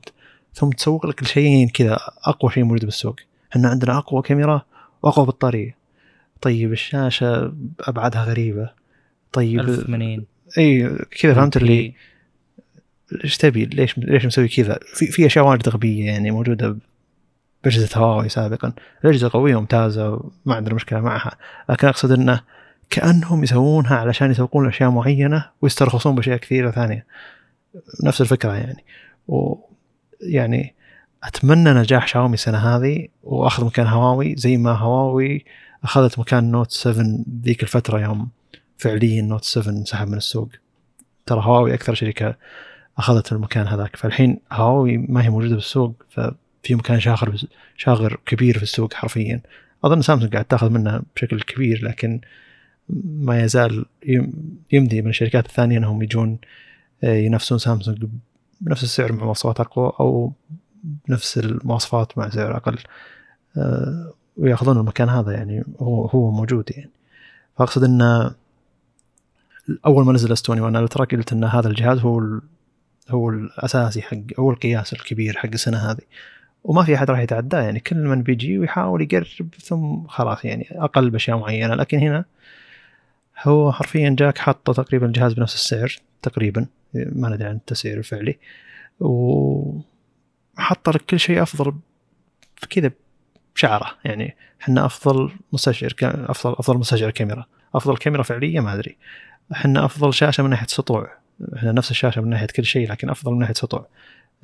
ثم تسوق لك الشيئين كذا أقوى شيء موجود بالسوق. إحنا عندنا أقوى كاميرا وأقوى بطارية. طيب الشاشة ابعادها غريبة. طيب 1080 اي كذا فهمت اللي إيش تبي؟ ليش ليش مسوي كذا؟ في في أشياء واجد غبية يعني موجودة باجهزه هواوي سابقا. الاجهزه قوية وممتازة ما عندنا مشكلة معها. لكن أقصد إنه كأنهم يسوونها علشان يسوقون أشياء معينة ويسترخصون بأشياء كثيرة ثانية. نفس الفكرة يعني. ويعني أتمنى نجاح شاومي السنة هذه وأخذ مكان هواوي زي ما هواوي أخذت مكان Note 7 ذيك الفترة يوم فعليا Note 7 انسحب من السوق. ترى هواوي أكثر شركة أخذت المكان هذاك. فالحين هواوي ما هي موجودة بالسوق ففي مكان شاغر شاغر كبير في السوق حرفيا. أظن سامسونج قاعد تأخذ منها بشكل كبير لكن ما يزال يمضي من الشركات الثانية إنهم يجون آه، ينافسون سامسونج بنفس السعر مع مواصفات أقوى أو بنفس المواصفات مع سعر أقل. آه، ويأخذون المكان هذا يعني هو هو موجود يعني. فأقصد إن أول ما نزل استوني وأنا قلت إن هذا الجهاز هو هو الأساسي حق هو القياس الكبير حق السنة هذه. وما في أحد راح يتعداه يعني كل من بيجي ويحاول يقرب ثم خلاص يعني أقل بأشياء معينة. لكن هنا هو حرفيا جاك حط تقريبا الجهاز بنفس السعر تقريبا ما ندري عن التسعير الفعلي. وحط لك كل شيء أفضل كذا بشعره يعني إحنا أفضل مستشعر أفضل أفضل مستشعر كاميرا. أفضل كاميرا فعلية ما أدري. إحنا أفضل شاشة من ناحية سطوع. إحنا نفس الشاشة من ناحية كل شيء لكن أفضل من ناحية سطوع.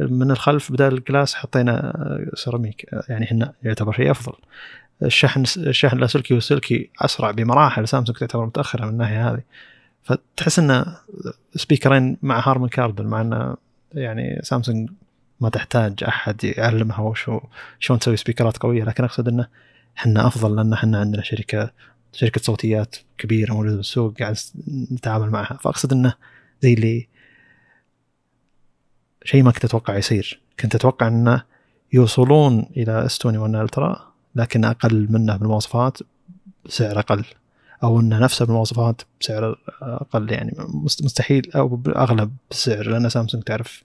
من الخلف بدال الجلاس حطينا سيراميك. يعني إحنا يعتبر شيء أفضل. الشحن الشحن اللاسلكي والسلكي أسرع بمراحل. سامسونج تعتبر متأخرة من الناحية هذه. فتحس انه speaker ين مع Harman Kardon مع انه يعني سامسونج ما تحتاج أحد يعلمها وشو شلون تسوي speaker ات قوية. لكن أقصد انه إحنا أفضل لأن إحنا عندنا شركة شركة صوتيات كبيرة موجودة بالسوق قاعد نتعامل معها. فأقصد انه زي اللي شيء ما كنت أتوقع يصير. كنت أتوقع انه يوصلون إلى S twenty 1 Ultra لكن أقل منه بالمواصفات بسعر أقل. أو انه نفسه بالمواصفات بسعر أقل يعني مستحيل. أو باغلب السعر لأن سامسونج تعرف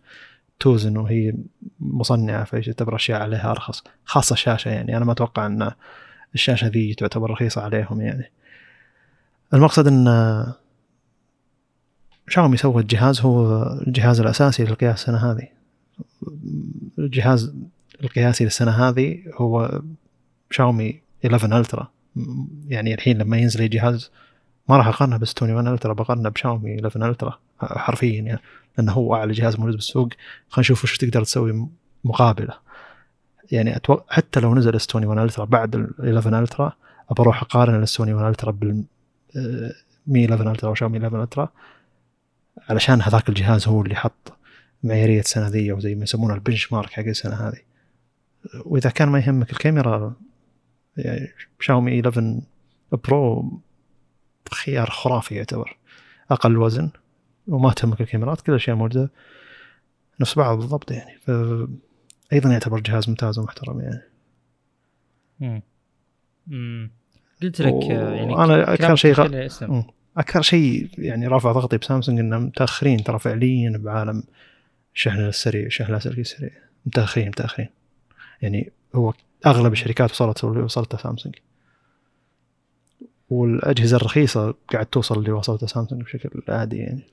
توزن وهي مصنعة تعتبر أشياء عليها أرخص. خاصة الشاشة يعني أنا ما أتوقع أن الشاشة ذي تعتبر رخيصة عليهم يعني. المقصد أن شاومي سوى الجهاز هو الجهاز الأساسي للقياس السنة هذه. الجهاز القياسي للسنة هذه هو شاومي 11 Ultra. يعني الحين لما ينزل الجهاز ما راح أقارنه ب S twenty 1 Ultra بقارنه بشاومي 11 Ultra حرفيا يعني لأنه هو أعلى جهاز موجود بالسوق. خلينا نشوف وش تقدر تسوي مقابله. يعني أتوقع حتى لو نزل S twenty 1 Ultra بعد ال 11 Ultra أبى أروح أقارن ال S twenty 1 Ultra بال Mi 11 Ultra أو شاومي 11 Ultra. علشان هذاك الجهاز هو اللي حط معيارية السنة ذي أو زي ما يسمونه البنش مارك حق السنة هذه. وإذا كان ما يهمك الكاميرا يعني شاومي 11 برو خيار خرافي يعتبر. أقل وزن وما تهمك الكاميرات كل الأشياء موجودة. نفس بعض بالضبط يعني. ف أيضا يعتبر جهاز ممتاز ومحترم يعني. امم قلت لك يعني أنا أكثر شيء غ... أكثر شيء يعني رافع ضغطي بسامسونج انه متأخرين ترى فعليا بعالم الشحن السريع الشحن اللاسلكي السريع متأخرين متأخرين. يعني هو أغلب الشركات وصلت وصلت سامسونج. والأجهزة الرخيصة قاعد توصل اللي وصلته سامسونج بشكل عادي يعني.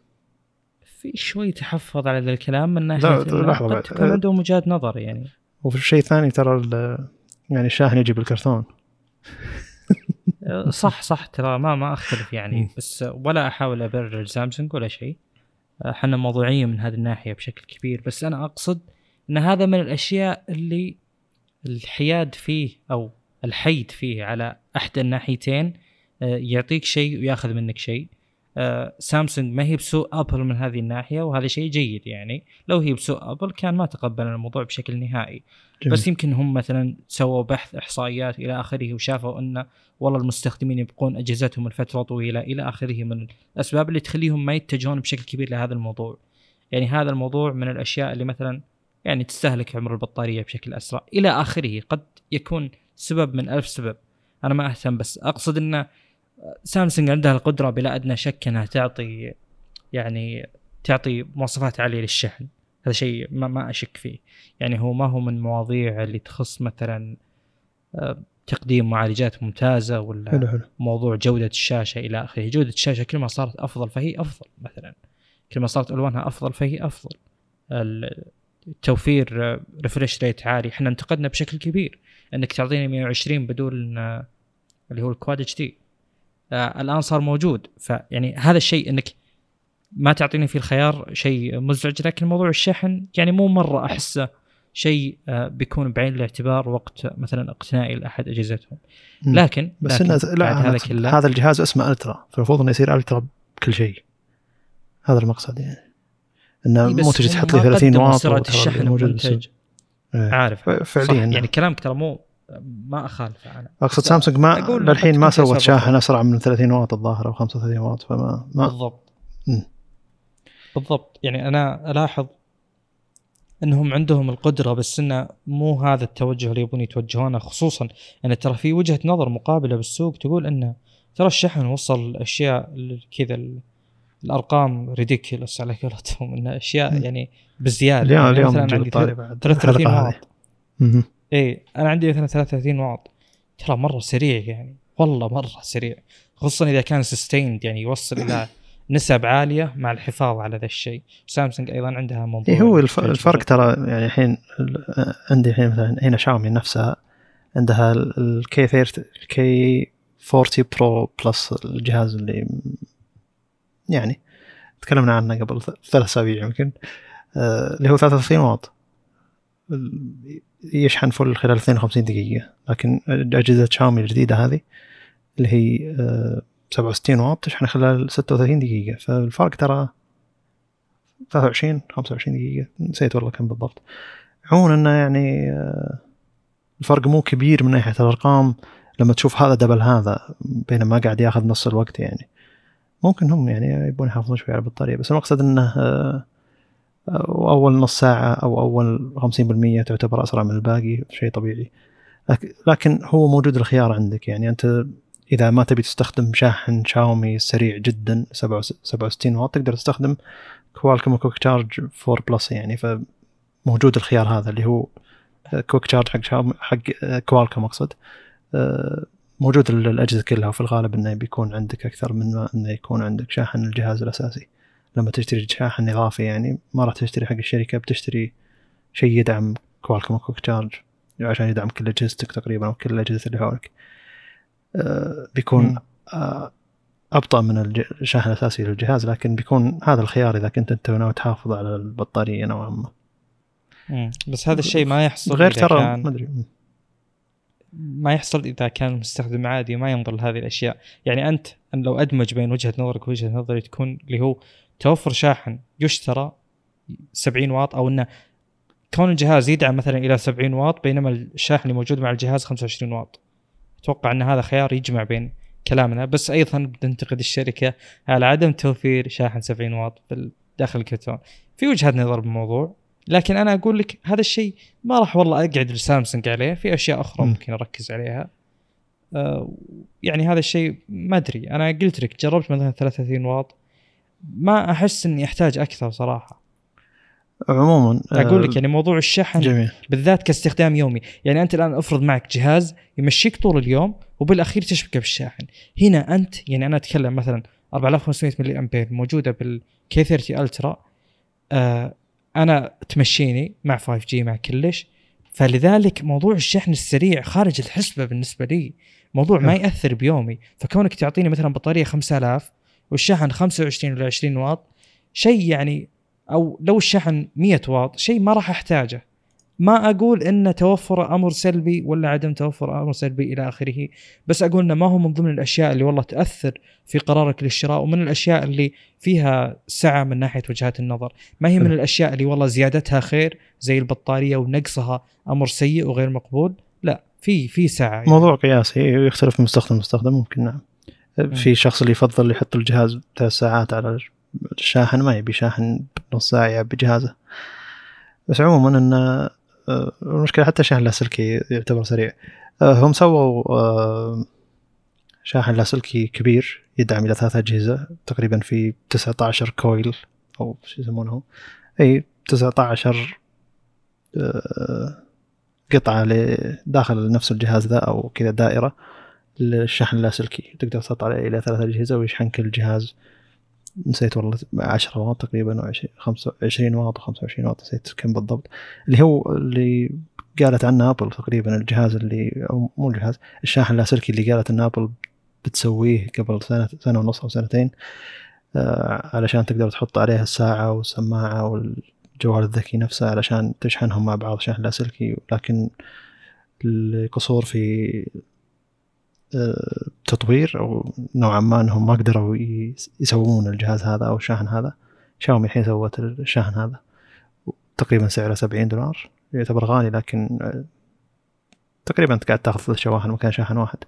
في شوي تحفظ على ذا الكلام من ناحية قد تكون عندهم وجهات نظر يعني. وفي شيء ثاني ترى يعني الشاحن يجي بالكرتون. صح صح ترى ما ما أختلف يعني. بس ولا أحاول أبرر سامسونج ولا شيء. إحنا موضوعية من هذه الناحية بشكل كبير. بس أنا أقصد إن هذا من الأشياء اللي الحياد فيه أو الحيد فيه على احدى الناحيتين آه، يعطيك شيء ويأخذ منك شيء. سامسونج ما هي بسوء أبل من هذه الناحية وهذا شيء جيد يعني. لو هي بسوء أبل كان ما تقبل الموضوع بشكل نهائي. جميل. بس يمكن هم مثلا سووا بحث إحصائيات إلى آخره وشافوا أن والله المستخدمين يبقون أجهزتهم لفتره طويلة إلى آخره من الأسباب اللي تخليهم ما يتجهون بشكل كبير لهذا الموضوع. يعني هذا الموضوع من الأشياء اللي مثلا يعني تستهلك عمر البطارية بشكل أسرع. إلى آخره قد يكون سبب من ألف سبب. أنا ما أهتم بس أقصد إنه سامسونج عندها القدرة بلا أدنى شك إنها تعطي يعني تعطي مواصفات عالية للشحن. هذا شيء ما, ما أشك فيه. يعني هو ما هو من مواضيع اللي تخص مثلا آه، تقديم معالجات ممتازة ولا حلو حلو. موضوع جودة الشاشة إلى آخره. جودة الشاشة كل ما صارت أفضل فهي أفضل مثلا. كل ما صارت ألوانها أفضل فهي أفضل. التوفير refresh rate عالي. إحنا انتقدنا بشكل كبير إنك تعطيني 120 بدون آه، اللي هو ال Quad HD آه الآن صار موجود. فيعني هذا الشيء إنك ما تعطيني فيه الخيار شيء مزعج لكن موضوع الشحن يعني مو مرة احسه شيء آه بيكون بعين الاعتبار وقت مثلا اقتنائي لأحد أجهزتهم. لكن بس لكن إنه لا هذا كله هذا الجهاز اسمه الترا فالمفروض إنه يصير الترا بكل شيء. هذا المقصد يعني. إنه إيه، مو تجي تحط لي 30 واط الشحن موجود. إيه. عارف. فعليا. يعني كلامك ترى مو ما اخالفه أنا. أقصد سامسونج ما للحين ما سوت شاحن أسرع من 30 واط الظاهر أو 35 واط فما ما بالضبط. م. بالضبط. يعني أنا ألاحظ إنهم عندهم القدرة بس إنه مو هذا التوجه اللي يبون يتوجهونه خصوصا ان ترى في وجهة نظر مقابلة بالسوق تقول إنه ترى الشحن وصل أشياء كذا الأرقام ريديكولس على قولتهم إنه أشياء يعني بزيادة. اليوم يعني اليوم مثلا عندي 33 واط. اي أنا عندي مثلا 33 واط. ترى مرة سريع يعني والله مرة سريع. خصوصا إذا كان sustained يعني يوصل إلى نسب عالية مع الحفاظ على ذا الشيء. سامسونج أيضا عندها موضوع إيه هو الفرق ترى يعني الحين عندي الحين مثلا هنا شاومي نفسها عندها ال K30 ال K40 Pro Plus الجهاز اللي يعني تكلمنا عنه قبل ثلاث أسابيع يمكن. آه، اللي هو 33 واط. يشحن فل خلال 52 دقيقة. لكن أجهزة شاومي الجديدة هذه اللي هي 67 واط تشحن خلال 36 دقيقة. فالفرق ترى 23 25 دقيقة. نسيت والله كم بالضبط. عموما إنه يعني آه، الفرق مو كبير من ناحية الأرقام. لما تشوف هذا دبل هذا بينما قاعد ياخذ نص الوقت يعني. ممكن هم يعني يبون يحافظون شوي على البطارية. بس المقصد إنه آه، أول نص ساعة أو أول 50% تعتبر أسرع من الباقي شيء طبيعي. لكن هو موجود الخيار عندك. يعني أنت إذا ما تبي تستخدم شاحن شاومي سريع جدا 67 واط تقدر تستخدم كوالكم Quick Charge 4 Plus يعني. فموجود الخيار هذا اللي هو Quick Charge حق شاومي حق كوالكم أقصد. موجود الأجهزة كلها وفي الغالب إنه بيكون عندك أكثر من ما إنه يكون عندك شاحن الجهاز الأساسي. لما تشتري شاحن إضافي يعني ما راح تشتري حق الشركة بتشتري شيء يدعم كوالكم Quick Charge عشان يدعم كل أجهزتك تقريبا أو كل الاجهزه اللي حولك. آه، بيكون آه، أبطأ من الشاحن الاساسي للجهاز لكن بيكون هذا الخيار إذا كنت أنت ناوي تحافظ على البطارية نوعا ما. بس هذا الشيء ما يحصل غير ترى ما أدري. ما يحصل إذا كان المستخدم عادي ما ينظر لهذه الأشياء. يعني أنت لو أدمج بين وجهة نظرك ووجهة نظري تكون اللي هو توفر شاحن يشترى 70 واط أو إنه كون الجهاز يدعم مثلا إلى 70 واط بينما الشاحن اللي موجود مع الجهاز 25 واط. أتوقع إن هذا خيار يجمع بين كلامنا. بس أيضا بننتقد الشركة على عدم توفير شاحن 70 واط داخل الكرتون. في وجهه نظر بالموضوع لكن أنا أقول لك هذا الشيء ما راح والله أقعد لسامسونج عليه. في أشياء أخرى ممكن أركز عليها. أه يعني هذا الشيء ما أدري. أنا قلت لك جربت مثلا 33 واط. ما أحس إني أحتاج أكثر صراحة. عموما أقول لك يعني موضوع الشحن جميل. بالذات كاستخدام يومي. يعني أنت الآن افرض معك جهاز يمشيك طول اليوم وبالأخير تشبكه بالشاحن. هنا أنت يعني أنا أتكلم مثلا 4500 ملي أمبير موجودة بالكي 30 ألترا آه أنا تمشيني مع 5 جي مع كلش. فلذلك موضوع الشحن السريع خارج الحسبة بالنسبة لي موضوع ما يأثر بيومي. فكونك تعطيني مثلا بطارية 5000 والشحن 25 ولا 20 واط. شيء يعني أو لو الشحن 100 واط شيء ما راح أحتاجه. ما أقول إن توفر أمر سلبي ولا عدم توفر أمر سلبي إلى آخره بس أقول إنه ما هو من ضمن الأشياء اللي والله تأثر في قرارك للشراء ومن الأشياء اللي فيها سعة من ناحية وجهات النظر. ما هي من الأشياء اللي والله زيادتها خير زي البطارية ونقصها أمر سيء وغير مقبول؟ لا في في سعة يعني. موضوع قياسي يختلف من مستخدم لمستخدم ممكن نعم. في شخص اللي يفضل يحط الجهاز ثلاث ساعات على الشاحن ما يبي شاحن نص ساعة يبي جهازه. بس عموما إن آه، المشكلة حتى الشاحن اللاسلكي يعتبر سريع. آه، هم سووا آه، شاحن لاسلكي كبير يدعم إلى ثلاث أجهزة تقريبا في 19 كويل أو شو يسمونه أي 19 قطعة داخل نفس الجهاز ذا أو كذا دائرة. للشحن اللاسلكي تقدر تحط عليه إلى ثلاث أجهزة ويشحن كل جهاز نسيت والله 10 واط تقريبا أو 20 واط أو 25 واط نسيت كم بالضبط. اللي هو اللي قالت عنه ابل تقريبا الجهاز اللي أو مو الجهاز الشاحن اللاسلكي اللي قالت ان ابل بتسويه قبل سنة سنة ونص أو سنتين. آه علشان تقدر تحط عليها الساعة والسماعة والجوال الذكي نفسه علشان تشحنهم مع بعض شاحن لاسلكي لكن القصور في تطوير أو نوعا ما أنهم ما قدروا يسوون الجهاز هذا أو الشاحن هذا. شاومي الحين سوت الشاحن هذا. تقريبا سعره 70 دولار. يعتبر غالي لكن تقريبا أنت قاعد تأخذ شواحن مكان شاحن واحد.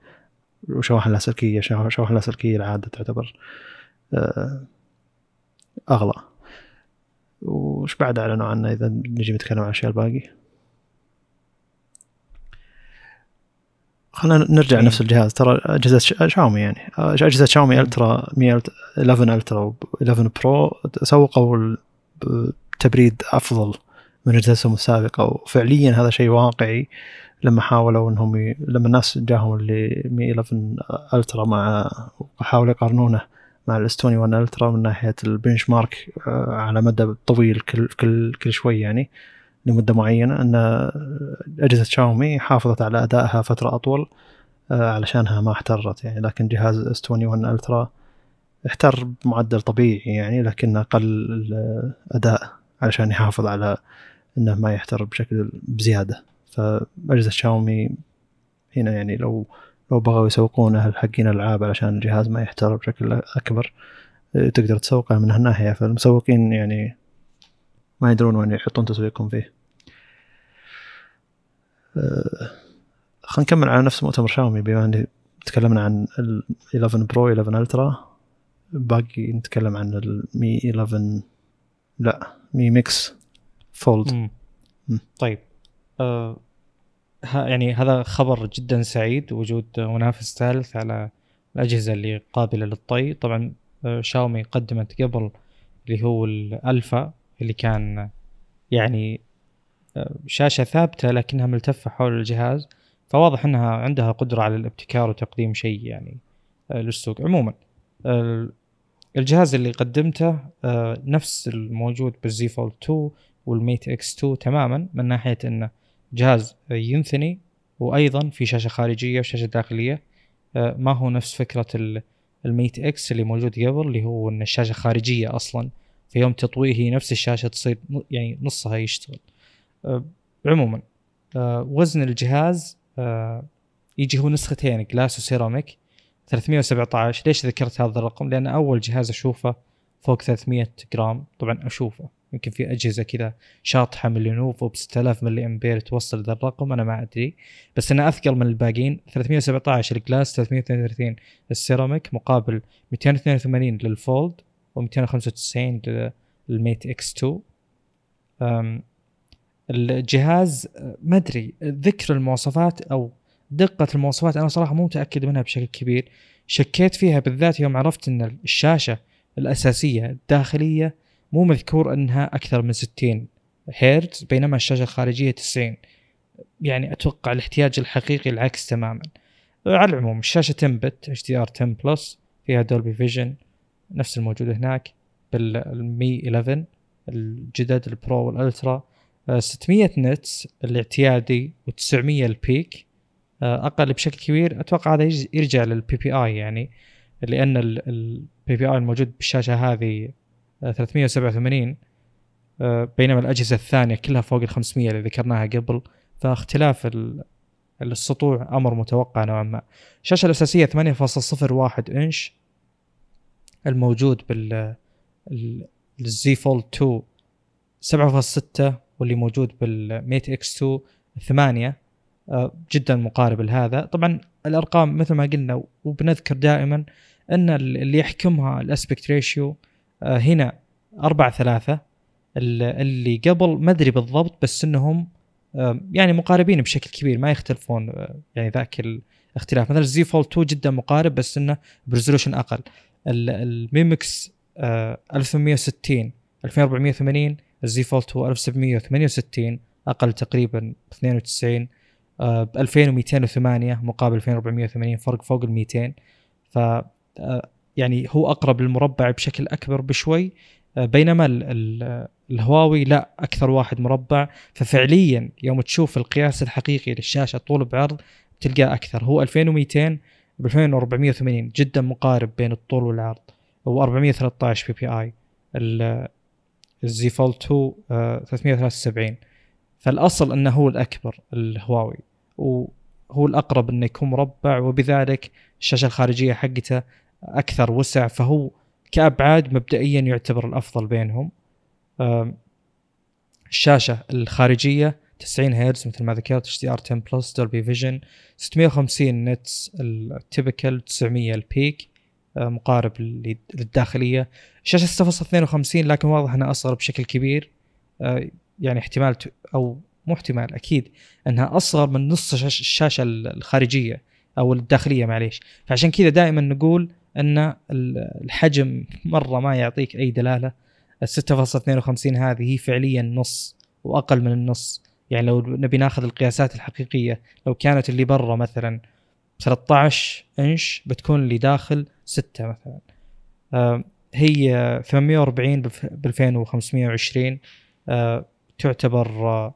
وشواحن لاسلكية شواحن لاسلكية العادة تعتبر آه، أغلى. وش بعد اعلنوا عنه إذا نجي نتكلم عن الأشياء الباقي؟ خلينا نرجع. نفس الجهاز. ترى أجهزة شاومي يعني. أجهزة شاومي ألترا 11 ألترا 11 برو سوقوا التبريد أفضل من أجهزتهم السابقة. وفعليا هذا شيء واقعي لما حاولوا إنهم ي... لما الناس جاهم اللي 11 ألترا مع وحاولوا يقارنونه مع الاستوني 1 ألترا من ناحية البنش مارك آه، على مدى طويل كل كل كل شوي يعني. لمدة معينة أن أجهزة شاومي حافظت على أدائها فترة أطول آه، علشانها ما احترت يعني. لكن جهاز اس 21 ألترا احتر بمعدل طبيعي يعني لكن أقل الأداء علشان يحافظ على إنه ما يحتر بشكل بزيادة. فأجهزة شاومي هنا يعني لو لو بغوا يسوقونه حقين الالعاب علشان الجهاز ما يحتر بشكل أكبر آه، تقدر تسوقه من هالناحية. فالمسوقين يعني ما يدرون وين يحطون تسويقهم فيه. أه خلينا نكمل على نفس مؤتمر شاومي بما إني تكلمنا عن ال 11 Pro 11 Ultra. باقي نتكلم عن ال Mi 11 لا Mi Mix Fold. طيب. آه يعني هذا خبر جدا سعيد وجود منافس ثالث على الأجهزة اللي قابلة للطي. طبعا آه شاومي قدمت قبل اللي هو الألفا. اللي كان يعني آه، شاشة ثابتة لكنها ملتفة حول الجهاز فواضح إنها عندها قدرة على الابتكار وتقديم شيء يعني آه، للسوق. عموما الجهاز اللي قدمته آه، نفس الموجود بال Z Fold 2 وال Mate X2 تماما من ناحية إنه جهاز ينثني وأيضا في شاشة خارجية وشاشة داخلية ما هو نفس فكرة ال Mate X اللي موجود قبل اللي هو إن الشاشة خارجية أصلا. في يوم تطويه هي نفس الشاشة تصير يعني نصها يشتغل. أه عموما أه وزن الجهاز أه يجي هو نسختين glass و ceramic 317 ليش ذكرت هذا الرقم؟ لأن أول جهاز أشوفه فوق 300 جرام. طبعا أشوفه. يمكن في أجهزة كذا شاطحة من لينوفو ب 6000 ملي أمبير توصل ذا الرقم أنا ما أدري. بس انه اثقل من الباقيين 317 ال glass 332 السيراميك مقابل 282 لل Fold و295 لل Mate X2 الجهاز ما أدري ذكر المواصفات أو دقة المواصفات أنا صراحة مو متأكد منها بشكل كبير. شكيت فيها بالذات يوم عرفت إن الشاشة الأساسية الداخلية مو مذكور إنها أكثر من 60 هرتز بينما الشاشة الخارجية 90 يعني أتوقع الاحتياج الحقيقي العكس تماما. على العموم الشاشة 10 bit HDR 10 Plus فيها Dolby Vision نفس الموجود هناك بال Mi 11 الجدد ال Pro وال Ultra. 600 nits الاعتيادي و900 ال peak. آه، أقل بشكل كبير أتوقع هذا يرجع لل PPI يعني لأن ال PPI الموجود بالشاشة هذه 387 آه، آه، بينما الأجهزة الثانية كلها فوق ال 500 اللي ذكرناها قبل. فاختلاف السطوع أمر متوقع نوعا ما. الشاشة الأساسية 8.01 إنش. الموجود بال ال Z Fold 2 7.6 واللي موجود بال Mate X2 8 جدا مقارب لهذا. طبعا الأرقام مثل ما قلنا وبنذكر دائما إن اللي يحكمها ال aspect ratio آه، هنا 4 3 اللي قبل ما أدري بالضبط بس إنهم آه، يعني مقاربين بشكل كبير ما يختلفون آه، يعني ذاك الاختلاف. مثلا ال Z Fold 2 جدا مقارب بس إنه ب resolution أقل. ال Mi Mix 1860 2480 ال Z Fold هو 1768 أقل تقريبا 92 ب 2208 مقابل 2480 فرق فوق ال 200 ف آه، يعني هو أقرب للمربع بشكل أكبر بشوي آه، بينما الهواوي لا أكثر واحد مربع. ففعليا يوم تشوف القياس الحقيقي للشاشة طول بعرض تلقاه أكثر. هو 2200 ب 2480 جدا مقارب بين الطول والعرض و 413 PPI. ال Z Fold 2 373 فالأصل أنه هو الأكبر الهواوي. وهو الأقرب انه يكون مربع وبذلك الشاشة الخارجية حقته أكثر وسع فهو كأبعاد مبدئيا يعتبر الأفضل بينهم. الشاشة الخارجية 90 هرتز مثل ما ذكرت HDR 10 plus Dolby Vision 650 nits ال typical 900 ال peak آه، مقارب للداخلية. شاشة 6.52 لكن واضح إنها أصغر بشكل كبير آه، يعني احتمال أو مو احتمال أكيد إنها أصغر من نص الشاشة الخارجية أو الداخلية معليش. فعشان كذا دائما نقول إن الحجم مرة ما يعطيك أي دلالة. ال 6.52 هذه هي فعليا نص وأقل من النص. يعني لو نبي ناخذ القياسات الحقيقية لو كانت اللي برا مثلا 13 إنش بتكون اللي داخل 6 مثلا آه هي 840 ب 2520 آه تعتبر آه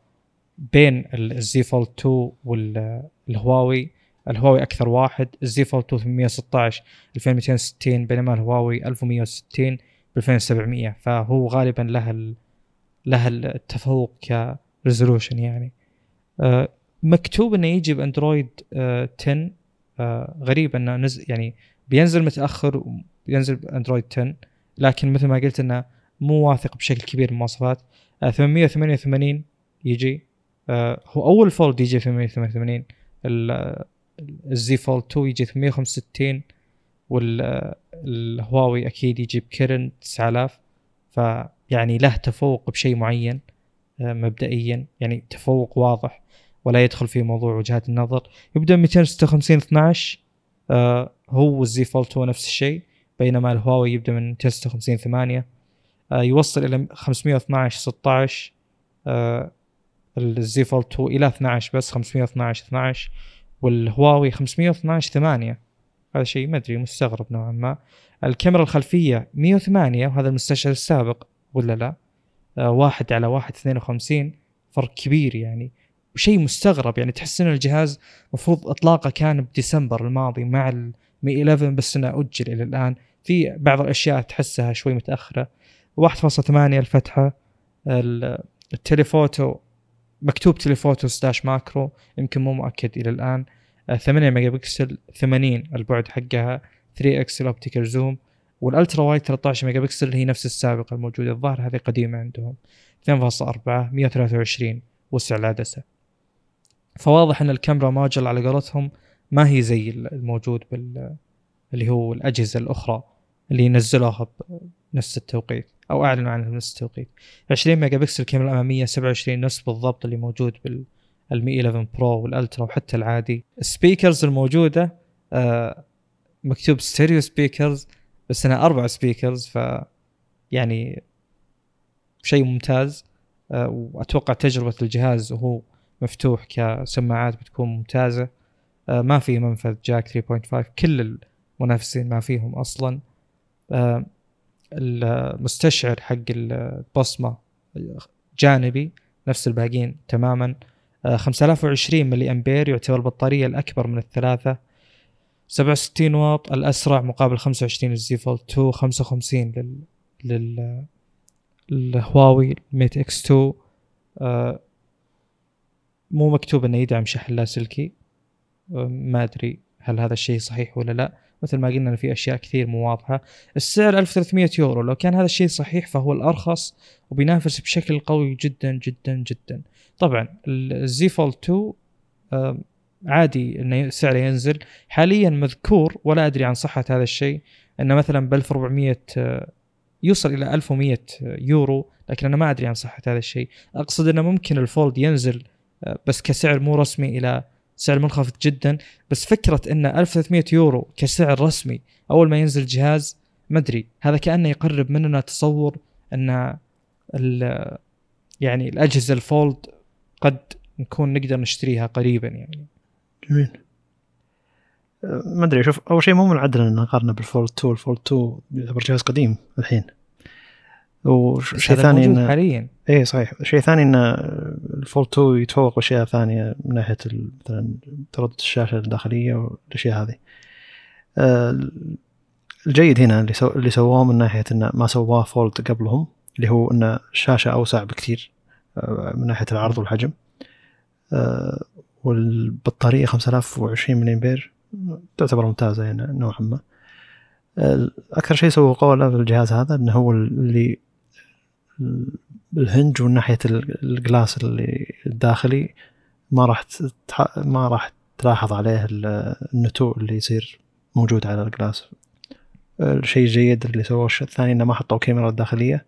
بين ال Z Fold 2 والهواوي الهواوي أكثر واحد ال Z Fold 2 816 2260 بينما الهواوي 1160 ب 2700 فهو غالبا له. له التفوق ك resolution يعني. آه مكتوب إنه يجي باندرويد آه 10 آه غريب إنه نزل يعني بينزل متأخر وينزل باندرويد 10 لكن مثل ما قلت إنه مو واثق بشكل كبير من المواصفات. آه 888 يجي. آه هو أول Fold يجي 888 ال Z Fold 2 يجي 865 والهواوي أكيد يجي ب Kirin 9000 فيعني له تفوق بشيء معين. آه، مبدئيا يعني تفوق واضح ولا يدخل في موضوع وجهات النظر. يبدأ 256 12 آه هو الزي فولد 2 نفس الشيء بينما الهواوي يبدأ من 256 8 آه يوصل إلى 512 16 آه الزي فولد 2 إلى 12 بس 512 12 والهواوي 512 8 هذا شيء ما أدري مستغرب نوعا ما. الكاميرا الخلفية 108 وهذا المستشعر السابق ولا لا؟ آه واحد على واحد 52 فرق كبير يعني. وشيء مستغرب يعني تحس إن الجهاز مفروض إطلاقه كان بديسمبر الماضي مع ال Mi 11 بس إنه أجل إلى الآن. في بعض الأشياء تحسها شوي متأخرة. 1.8 الفتحة ال telephoto مكتوب telephoto slash macro يمكن مو مؤكد إلى الآن. 8 ميجا بكسل 80 البعد حقها 3 X ال optical zoom وال ultra wide 13 ميجا بكسل هي نفس السابقة الموجودة. الظاهر هذه قديمة عندهم. 2.4 123 وسع العدسه فواضح إن الكاميرا ماجل على قولتهم ما هي زي الموجود بال اللي هو الأجهزة الأخرى اللي نزلوها بنفس التوقيت أو أعلنوا عنها بنفس التوقيت. 20 ميجا بكسل الكاميرا الأمامية 27 نفس بالضبط اللي موجود بال Mi 11 Pro وال Ultra وحتى العادي. ال speakers الموجودة آه مكتوب stereo speakers بس انها أربع speakers ف يعني شيء ممتاز. آه وأتوقع تجربة الجهاز وهو مفتوح كسماعات بتكون ممتازة. آه ما في منفذ jack 3.5 كل المنافسين ما فيهم أصلا. آه المستشعر حق البصمة جانبي نفس الباقيين تماما. 5020 آه، ملي أمبير يعتبر البطارية الأكبر من الثلاثة. 67 واط الأسرع مقابل 25 ال Z Fold 2 55 لل لل الهواوي Mate X 2 آه مو مكتوب إنه يدعم شحن لاسلكي آه ما أدري هل هذا الشيء صحيح ولا لا. مثل ما قلنا في أشياء كثير مو واضحة. السعر 1300 يورو. لو كان هذا الشيء صحيح فهو الأرخص وبينافس بشكل قوي جدا جدا جدا. طبعا الزي فولد 2 عادي إنه سعره ينزل. حاليا مذكور ولا أدري عن صحة هذا الشيء إنه مثلا ب 1400 آه، يوصل إلى 1100 يورو لكن أنا ما أدري عن صحة هذا الشيء. أقصد إنه ممكن الفولد ينزل آه، بس كسعر مو رسمي إلى سعر منخفض جدا. بس فكرة إن 1300 يورو كسعر رسمي أول ما ينزل جهاز ما أدري. هذا كأنه يقرب مننا تصور إن يعني الأجهزة ال Fold قد نكون نقدر نشتريها قريبا يعني. جميل. ما أدري شوف أول شيء مو من العدل إن نقارنه بال Fold 2 ال Fold 2 يعتبر جهاز قديم الحين. وشيء ثاني انه حاليا. اي صحيح. شيء ثاني إن ال Fold 2 يتفوق بأشياء ثانية من ناحية مثلا تردد الشاشة الداخلية والأشياء هذه. آه، الجيد هنا اللي سو... اللي سووه من ناحية إنه ما سواه Fold قبلهم اللي هو ان الشاشه أوسع بكثير آه، من ناحية العرض والحجم. والبطارية 5020 ملي امبير تعتبر ممتازة يعني نوعا ما. أكثر شيء سووا قوة في الجهاز هذا إنه هو اللي ال hinge ومن ناحية ال glass اللي الداخلي ما راح ما راح تلاحظ عليه النتوء اللي يصير موجود على الجلاس. الشيء الجيد اللي سووه الثاني إنه ما حطوا كاميرا داخلية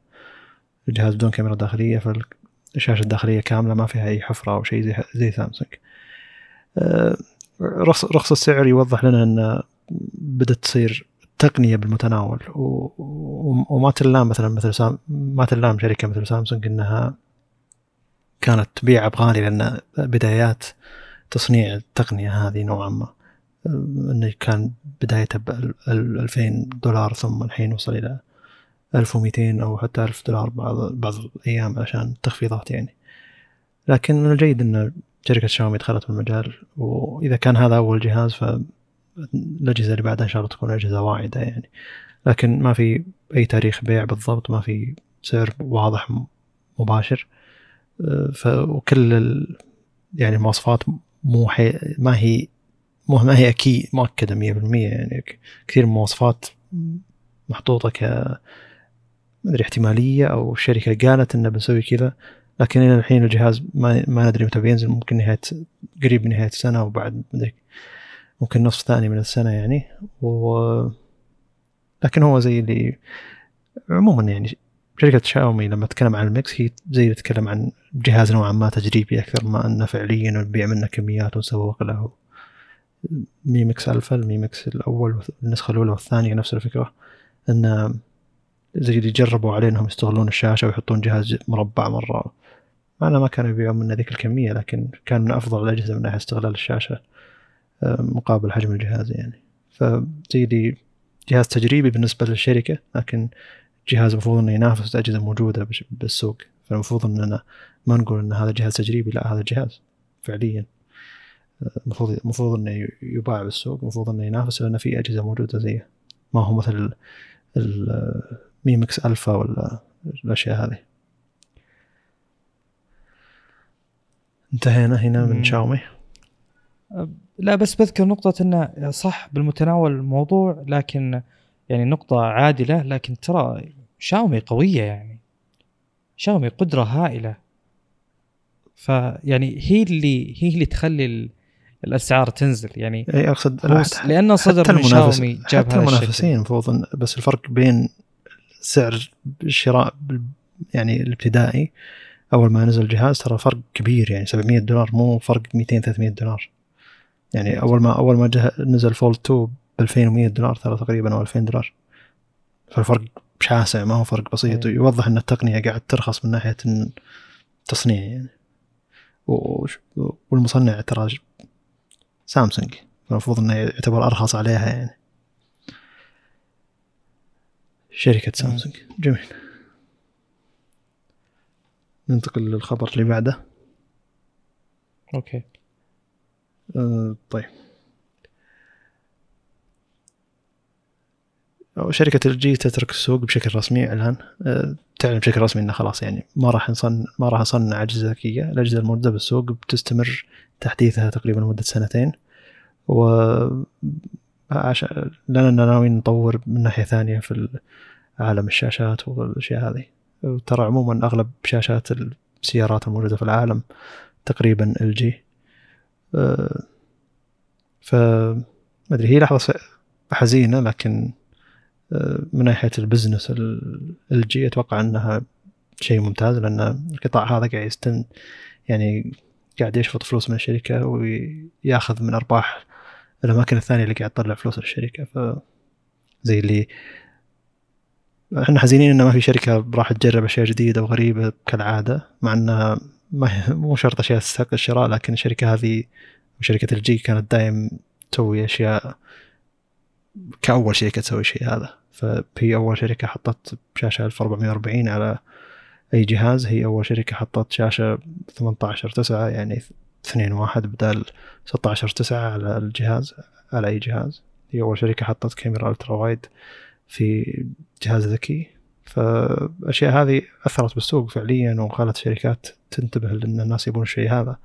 الجهاز بدون كاميرا داخلية فالشاشة الداخلية كاملة ما فيها أي حفرة أو شيء زي زي سامسونج. رخص رخص السعر يوضح لنا أن بدات تصير تقنية بالمتناول وما تلام مثلا مثل سام ما تلام شركة مثل سامسونج إنها كانت تبيع بغالي لأن بدايات تصنيع التقنية هذه نوعا ما انه كان بدايته ب 2000 دولار ثم الحين وصل إلى 1200 أو حتى 1000 دولار بعض بعض الأيام عشان تخفيضات يعني. لكن من الجيد إن شركة شاومي دخلت في المجال وإذا كان هذا أول جهاز فالاجهزة اللي بعدها إن شاء الله تكون أجهزة واعدة يعني. لكن ما في أي تاريخ بيع بالضبط ما في سعر واضح مباشر. ف وكل ال... يعني المواصفات مو حي... ما هي مو ما هي أكيد مؤكدة 100% يعني. كثير من المواصفات محطوطة ك احتمالية أو الشركة قالت إنه بنسوي كذا. لكن إلى الحين الجهاز ما ما ندري متى بينزل ممكن نهاية قريب من نهاية السنة وبعد مدري ممكن نصف ثاني من السنة يعني. و لكن هو زي اللي عموما يعني شركة شاومي لما تتكلم عن ال Mix هي زي اللي تتكلم عن جهاز نوعا ما تجريبي أكثر ما أنه فعليا نبيع منه كميات ونسوق له. Mi Mix Alpha ال Mi Mix الأول النسخه الأولى والثانية نفس الفكرة. ان زي اللي جربوا عليه إنهم يستغلون الشاشة ويحطون جهاز مربع مرة. معنا ما كانوا يبيعون منه ذيك الكمية لكن كان من أفضل الأجهزة من ناحية استغلال الشاشة آه، مقابل حجم الجهاز يعني. فزي اللي جهاز تجريبي بالنسبة للشركة لكن جهاز المفروض إنه ينافس أجهزة موجودة بالسوق. فالمفروض اننا ما نقول إن هذا جهاز تجريبي لا هذا جهاز فعليا. المفروض المفروض إنه يباع بالسوق المفروض إنه ينافس لأن في أجهزة موجودة زيه. ما هو مثل الميمكس ألفا ولا الأشياء هذه. انتهينا هنا من شاومي. لا بس بذكر نقطة انه صح بالمتناول الموضوع لكن يعني نقطة عادلة لكن ترى شاومي قوية يعني. شاومي قدرة هائلة. فيعني هي اللي هي اللي تخلي الأسعار تنزل يعني. أي أقصد لأنه صدر من شاومي جاب حتى المنافسين المفروض بس الفرق بين سعر الشراء يعني الابتدائي أول ما نزل الجهاز ترى فرق كبير يعني 700 دولار مو فرق 200 300 دولار. يعني أول ما أول ما نزل فولد 2 ب 2100 دولار ترى تقريبا أو 2000 دولار. فالفرق شاسع ما هو فرق بسيط. أيه. يوضح إن التقنية قاعد ترخص من ناحية التصنيع يعني. والمصنع ترى سامسونج المفروض إنه يعتبر أرخص عليها يعني. شركة سامسونج. جميل. ننتقل للخبر اللي بعده. okay. آه طيب. شركة LG تترك السوق بشكل رسمي الآن. آه تعلن بشكل رسمي إنه خلاص يعني ما راح نصنع ما راح نصنع أجهزة ذكية، الأجهزة الموجودة بالسوق بتستمر تحديثها تقريبا لمدة سنتين. و عشان لأننا ناويين نطور من ناحية ثانية في عالم الشاشات والأشياء هذه. ترى عموما أغلب شاشات السيارات الموجودة في العالم تقريبا LG أه، ف ما أدري هي لحظة حزينة لكن أه، من ناحية ال business LG أتوقع أنها شيء ممتاز لأن القطاع هذا قاعد يستن يعني قاعد يشفط فلوس من الشركة وياخذ من أرباح الأماكن الثانية اللي قاعد تطلع فلوس للشركه ف زي اللي إحنا حزينين إنه ما في شركة راح تجرب أشياء جديدة وغريبة كالعادة مع انها ما مو شرط أشياء تستحق الشراء لكن الشركة هذه شركه الجي كانت دايم تسوي أشياء كأول شركة تسوي شيء هذا. فهي أول شركة حطت شاشة 1440 على أي جهاز هي أول شركة حطت شاشة 18 9 يعني اثنين واحد بدل 16 تسعة على الجهاز على أي جهاز. هي أول شركة حطت كاميرا ألترا وايد. في جهاز ذكي. فالأشياء هذه أثرت بالسوق فعليا وخلت الشركات تنتبه لأن الناس يبون الشيء هذا.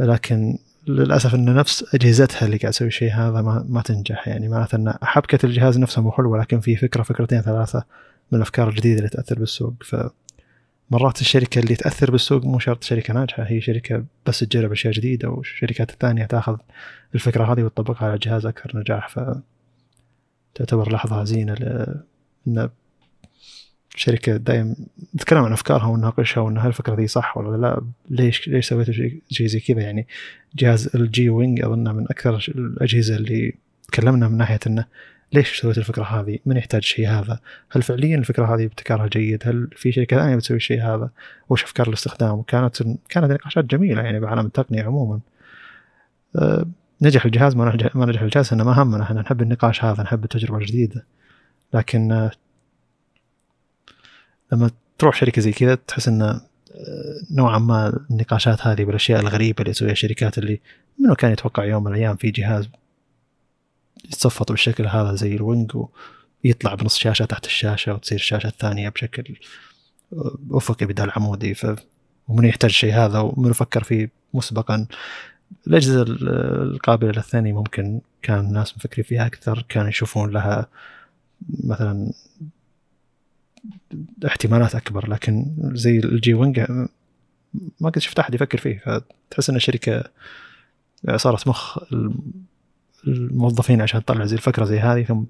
لكن للأسف أن نفس أجهزتها اللي قاعد تسوي الشيء هذا ما, ما تنجح. يعني معناته أن حبكة الجهاز نفسه مو حلوة لكن في فكرة فكرتين ثلاثة من الأفكار الجديدة اللي تأثر بالسوق. ف مرات الشركة اللي تأثر بالسوق مو شرط شركة ناجحة هي شركة بس تجرب أشياء جديدة والشركات الثانية تأخذ الفكرة هذه وتطبقها على جهاز أكثر نجاح. ف تعتبر لحظة حزينه إن شركة دائما نتكلم عن أفكارها ونناقشها وإن هل الفكرة دي صح ولا لا ليش ليش سويتوا شيء شي زي كذا يعني جهاز LG Wing أظن من أكثر الأجهزة اللي تكلمنا من ناحية إنه ليش سويت الفكرة هذه؟ من يحتاج الشيء هذا؟ هل فعليا الفكرة هذه ابتكارها جيد؟ هل في شركة ثانية بتسوي الشيء هذا؟ وش أفكار الاستخدام؟ وكانت كانت نقاشات جميلة يعني بعالم التقنية عموما. نجح الجهاز ما نجح ما نجح الجهاز إحنا ما همنا إحنا نحب النقاش هذا نحب التجربة الجديدة. لكن أه لما تروح شركة زي كذا تحس انه آه، نوعا ما النقاشات هذه بالأشياء الغريبة اللي تسويها الشركات اللي منو كان يتوقع يوم من الأيام في جهاز يتصفط بالشكل هذا زي ال Wing ويطلع بنص شاشة تحت الشاشة وتصير الشاشه الثانية بشكل أفقي بدل عمودي ف ومن يحتاج شيء هذا ومن فكر فيه مسبقا الأجهزة القابلة للثني ممكن كان الناس مفكرين فيها أكثر كانوا يشوفون لها مثلا احتمالات أكبر لكن زي LG Wing ما قد شفت أحد يفكر فيه فتحس إن الشركة صارت مخ الموظفين عشان تطلع زي الفكرة زي هذه ثم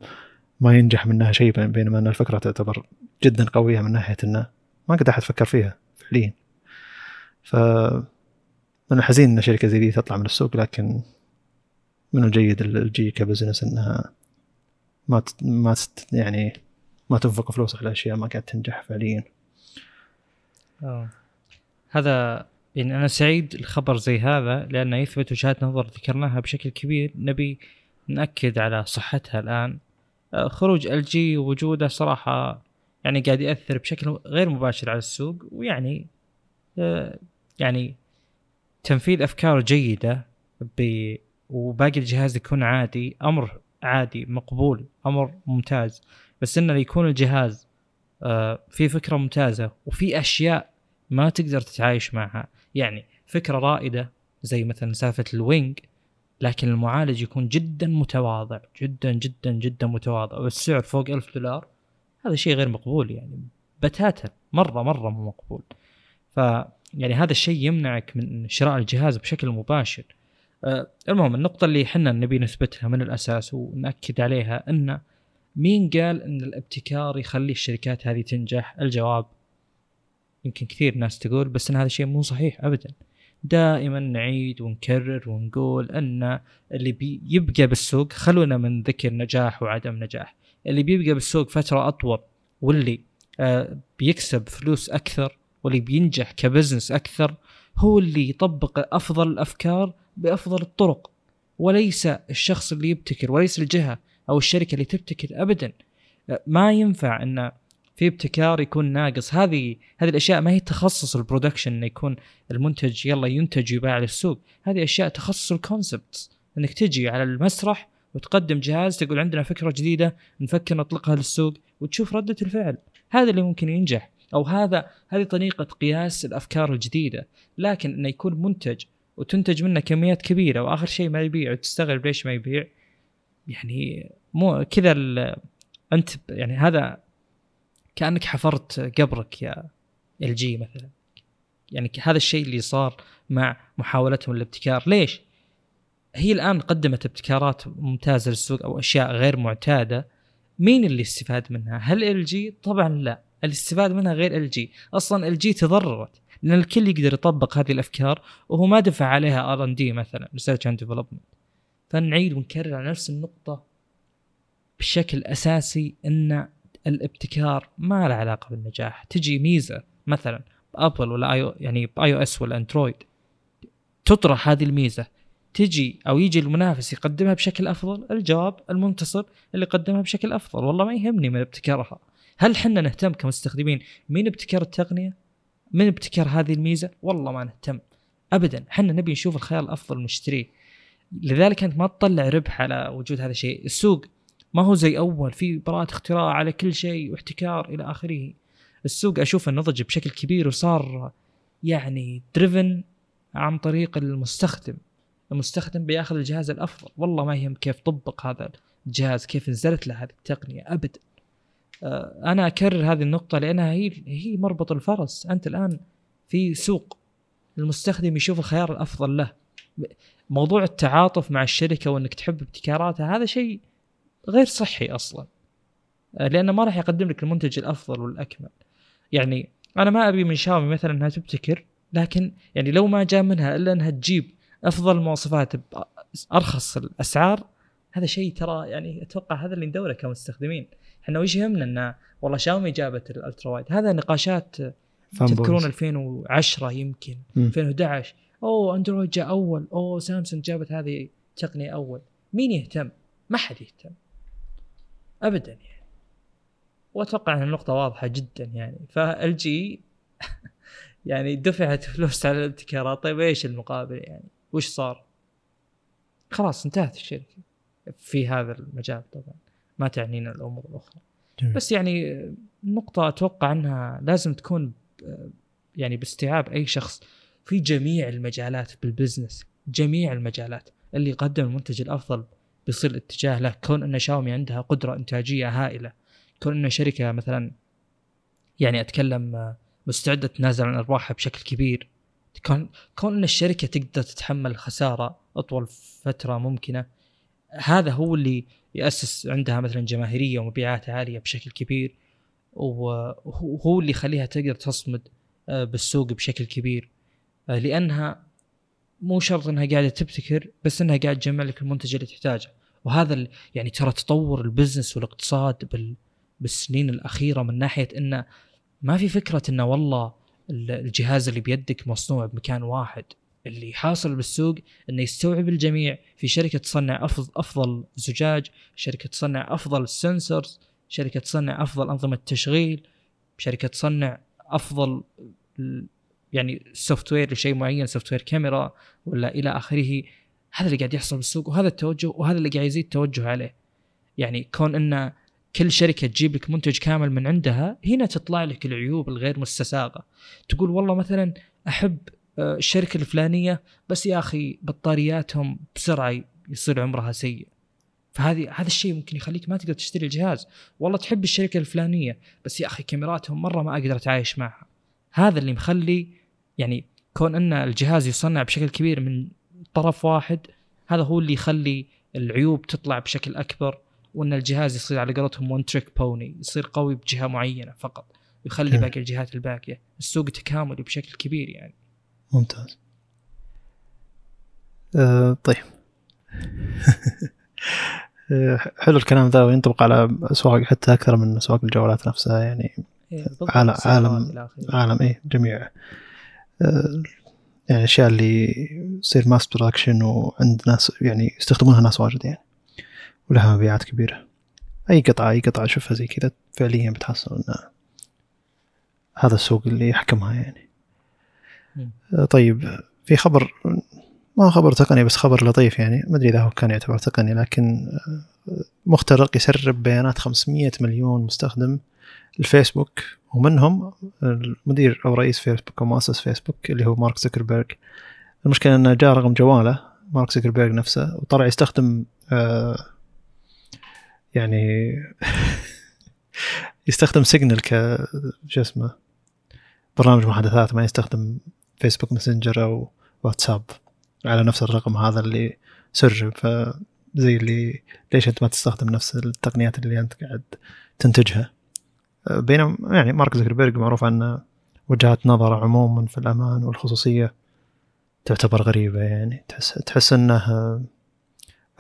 ما ينجح منها شيء بينما إن الفكرة تعتبر جدا قوية من ناحية إنه ما قد أحد فكر فيها فعليا. ف من الحزين إن شركة زي دي تطلع من السوق لكن من الجيد LG ك business إنها ما ما يعني ما تنفق فلوس على أشياء ما قاعد تنجح فعليا. أوه. هذا يعني أنا سعيد الخبر زي هذا لأنه يثبت وجهات نظر ذكرناها بشكل كبير نبي نأكد على صحتها الآن آه، خروج ال جي ووجوده صراحة يعني قاعد يأثر بشكل غير مباشر على السوق ويعني آه، يعني تنفيذ أفكار جيدة ب وباقي الجهاز يكون عادي أمر عادي مقبول أمر ممتاز. بس إنه يكون الجهاز آه، في فكرة ممتازة وفي أشياء ما تقدر تتعايش معها. يعني فكرة رائدة زي مثلا سالفة الوينج لكن المعالج يكون جدا متواضع جدا جدا جدا متواضع. والسعر فوق ألف دولار هذا شيء غير مقبول يعني. بتاتا مرة مرة مو مقبول. ف يعني هذا الشيء يمنعك من شراء الجهاز بشكل مباشر. أه المهم النقطة اللي حنا نبي نثبتها من الأساس ونأكد عليها أن مين قال أن الابتكار يخلي الشركات هذه تنجح؟ الجواب يمكن كثير ناس تقول بس إن هذا الشيء مو صحيح ابدا. دائما نعيد ونكرر ونقول إن اللي بيبقى بالسوق خلونا من ذكر نجاح وعدم نجاح. اللي بيبقى بالسوق فترة أطول واللي آه بيكسب فلوس أكثر واللي بينجح كبزنس أكثر هو اللي يطبق أفضل الأفكار بأفضل الطرق وليس الشخص اللي يبتكر وليس الجهة أو الشركة اللي تبتكر ابدا. آه، ما ينفع إن في ابتكار يكون ناقص. هذه هذه الأشياء ما هي تخصص ال production إنه يكون المنتج يلا ينتج ويباع للسوق. هذه أشياء تخصص ال concept إنك تجي على المسرح وتقدم جهاز تقول عندنا فكرة جديدة نفكر نطلقها للسوق وتشوف ردة الفعل. هذا اللي ممكن ينجح. أو هذا هذه طريقة قياس الأفكار الجديدة لكن إنه يكون منتج وتنتج منه كميات كبيرة وآخر شيء ما يبيع وتستغرب ليش ما يبيع يعني مو كذا أنت يعني هذا كأنك حفرت قبرك يا LG مثلا. يعني هذا الشيء اللي صار مع محاولتهم الابتكار. ليش؟ هي الآن قدمت ابتكارات ممتازة للسوق أو أشياء غير معتادة. مين اللي استفاد منها؟ هل LG؟ طبعا لا. اللي استفاد منها غير LG أصلا LG تضررت لأن الكل يقدر يطبق هذه الأفكار وهو ما دفع عليها R and D مثلا research and development فنعيد ونكرر على نفس النقطة بشكل أساسي إن الابتكار ما له علاقة بالنجاح. تجي ميزة مثلا بأبل ولا آي يعني ب iOS ولا أندرويد تطرح هذه الميزة. تجي أو يجي المنافس يقدمها بشكل أفضل الجواب المنتصر اللي قدمها بشكل أفضل. والله ما يهمني من ابتكارها. هل حنا نهتم كمستخدمين؟ مين ابتكر التقنية؟ من ابتكر هذه الميزة؟ والله ما نهتم. ابدا حنا نبي نشوف الخيار الأفضل نشتريه لذلك أنت ما تطلع ربح على وجود هذا الشيء. السوق ما هو زي أول في براءة اختراع على كل شيء واحتكار إلى آخره. السوق اشوفه نضج بشكل كبير وصار يعني دريفن عن طريق المستخدم. المستخدم بياخذ الجهاز الأفضل. والله ما يهم كيف طبق هذا الجهاز كيف نزلت له هذه التقنية. ابدا. أنا أكرر هذه النقطة لأنها هي هي مربط الفرس. أنت الآن في سوق المستخدم يشوف الخيار الأفضل له. موضوع التعاطف مع الشركة وإنك تحب ابتكاراتها هذا شيء غير صحي أصلا. آه، لأنه ما راح يقدم لك المنتج الأفضل والأكمل. يعني أنا ما أبي من شاومي مثلا إنها تبتكر لكن يعني لو ما جاء منها إلا إنها تجيب أفضل المواصفات بارخص الأسعار هذا شيء ترى يعني أتوقع هذا اللي ندوره كمستخدمين. إحنا وش يهمنا إن والله شاومي جابت الألترا وايد. هذا نقاشات تذكرون 2010 يمكن م. 2011 أوه أندرويد جاء أول. أوه سامسونج جابت هذه تقنية أول. مين يهتم؟ ما حد يهتم. ابدا يعني. وأتوقع إن النقطة واضحة جدا يعني. فال جي يعني دفعت فلوس على الابتكارات. طيب إيش المقابل يعني؟ وش صار؟ خلاص انتهت الشركة في هذا المجال طبعا. ما تعنينا الأمور الأخرى. جميل. بس يعني نقطة أتوقع أنها لازم تكون يعني باستيعاب أي شخص في جميع المجالات بالبزنس جميع المجالات. اللي يقدم المنتج الأفضل بيصير الاتجاه له. كون أن شاومي عندها قدرة إنتاجية هائلة. كون أن شركة مثلا يعني أتكلم مستعدة تنازل عن أرباحها بشكل كبير. كون كون أن الشركة تقدر تتحمل خسارة أطول فترة ممكنة. هذا هو اللي يأسس عندها مثلا جماهيرية ومبيعات عالية بشكل كبير وهو اللي يخليها تقدر تصمد آه، بالسوق بشكل كبير. آه، لأنها مو شرط إنها قاعدة تبتكر بس إنها قاعدة تجمع لك المنتج اللي تحتاجه. وهذا يعني ترى تطور البزنس والاقتصاد بال بالسنين الأخيرة من ناحية إنه ما في فكرة إنه والله الجهاز اللي بيدك مصنوع بمكان واحد. اللي حاصل بالسوق إنه يستوعب الجميع. في شركة تصنع افضل أفضل زجاج، شركة تصنع أفضل sensors، شركة تصنع أفضل أنظمة تشغيل، شركة تصنع أفضل يعني software لشيء معين software كاميرا ولا إلى آخره. هذا اللي قاعد يحصل بالسوق وهذا التوجه وهذا اللي قاعد يزيد توجه عليه. يعني كون إن كل شركة تجيب لك منتج كامل من عندها هنا تطلع لك العيوب الغير مستساغة. تقول والله مثلا أحب الشركة الفلانية بس يا أخي بطارياتهم بسرعة يصير عمرها سيء. فهذه هذا الشيء ممكن يخليك ما تقدر تشتري الجهاز. والله تحب الشركة الفلانية بس يا أخي كاميراتهم مرة ما أقدر أتعايش معها. هذا اللي مخلي يعني كون إن الجهاز يصنع بشكل كبير من طرف واحد هذا هو اللي يخلي العيوب تطلع بشكل أكبر وإن الجهاز يصير على قولتهم ون تريك بوني يصير قوي بجهة معينة فقط ويخلي باقي الجهات الباقية. السوق تكاملي بشكل كبير يعني. ممتاز. أه طيب. آه، حلو الكلام ذا وينطبق على أسواق حتى أكثر من أسواق الجوالات نفسها يعني إيه عالم عالم عالم إيه جميع. آه، يعني الاشياء اللي تصير mass production وعند ناس يعني يستخدمونها ناس واجد يعني. ولها مبيعات كبيرة. أي قطعة أي قطعة اشوفها زي كذا فعليا بتحصل ان هذا السوق اللي يحكمها يعني. طيب في خبر ما خبر تقني بس خبر لطيف يعني. ما أدري إذا هو كان يعتبر تقني لكن آه، مخترق يسرب بيانات 500 مليون مستخدم الفيسبوك ومنهم المدير أو رئيس فيسبوك أو مؤسس فيسبوك اللي هو مارك زكربيرج المشكلة انه جاء رقم جواله مارك زكربيرج نفسه وطلع يستخدم آه يعني يستخدم سيجنال ك شو اسمه برنامج محادثات ما يستخدم فيسبوك ماسنجر أو واتساب على نفس الرقم هذا اللي سرب فزي اللي ليش أنت ما تستخدم نفس التقنيات اللي أنت قاعد تنتجها. بينما يعني مارك زكربيرج معروف عنه وجهات نظر عموما في الأمان والخصوصية تعتبر غريبة يعني. تحس تحس إنه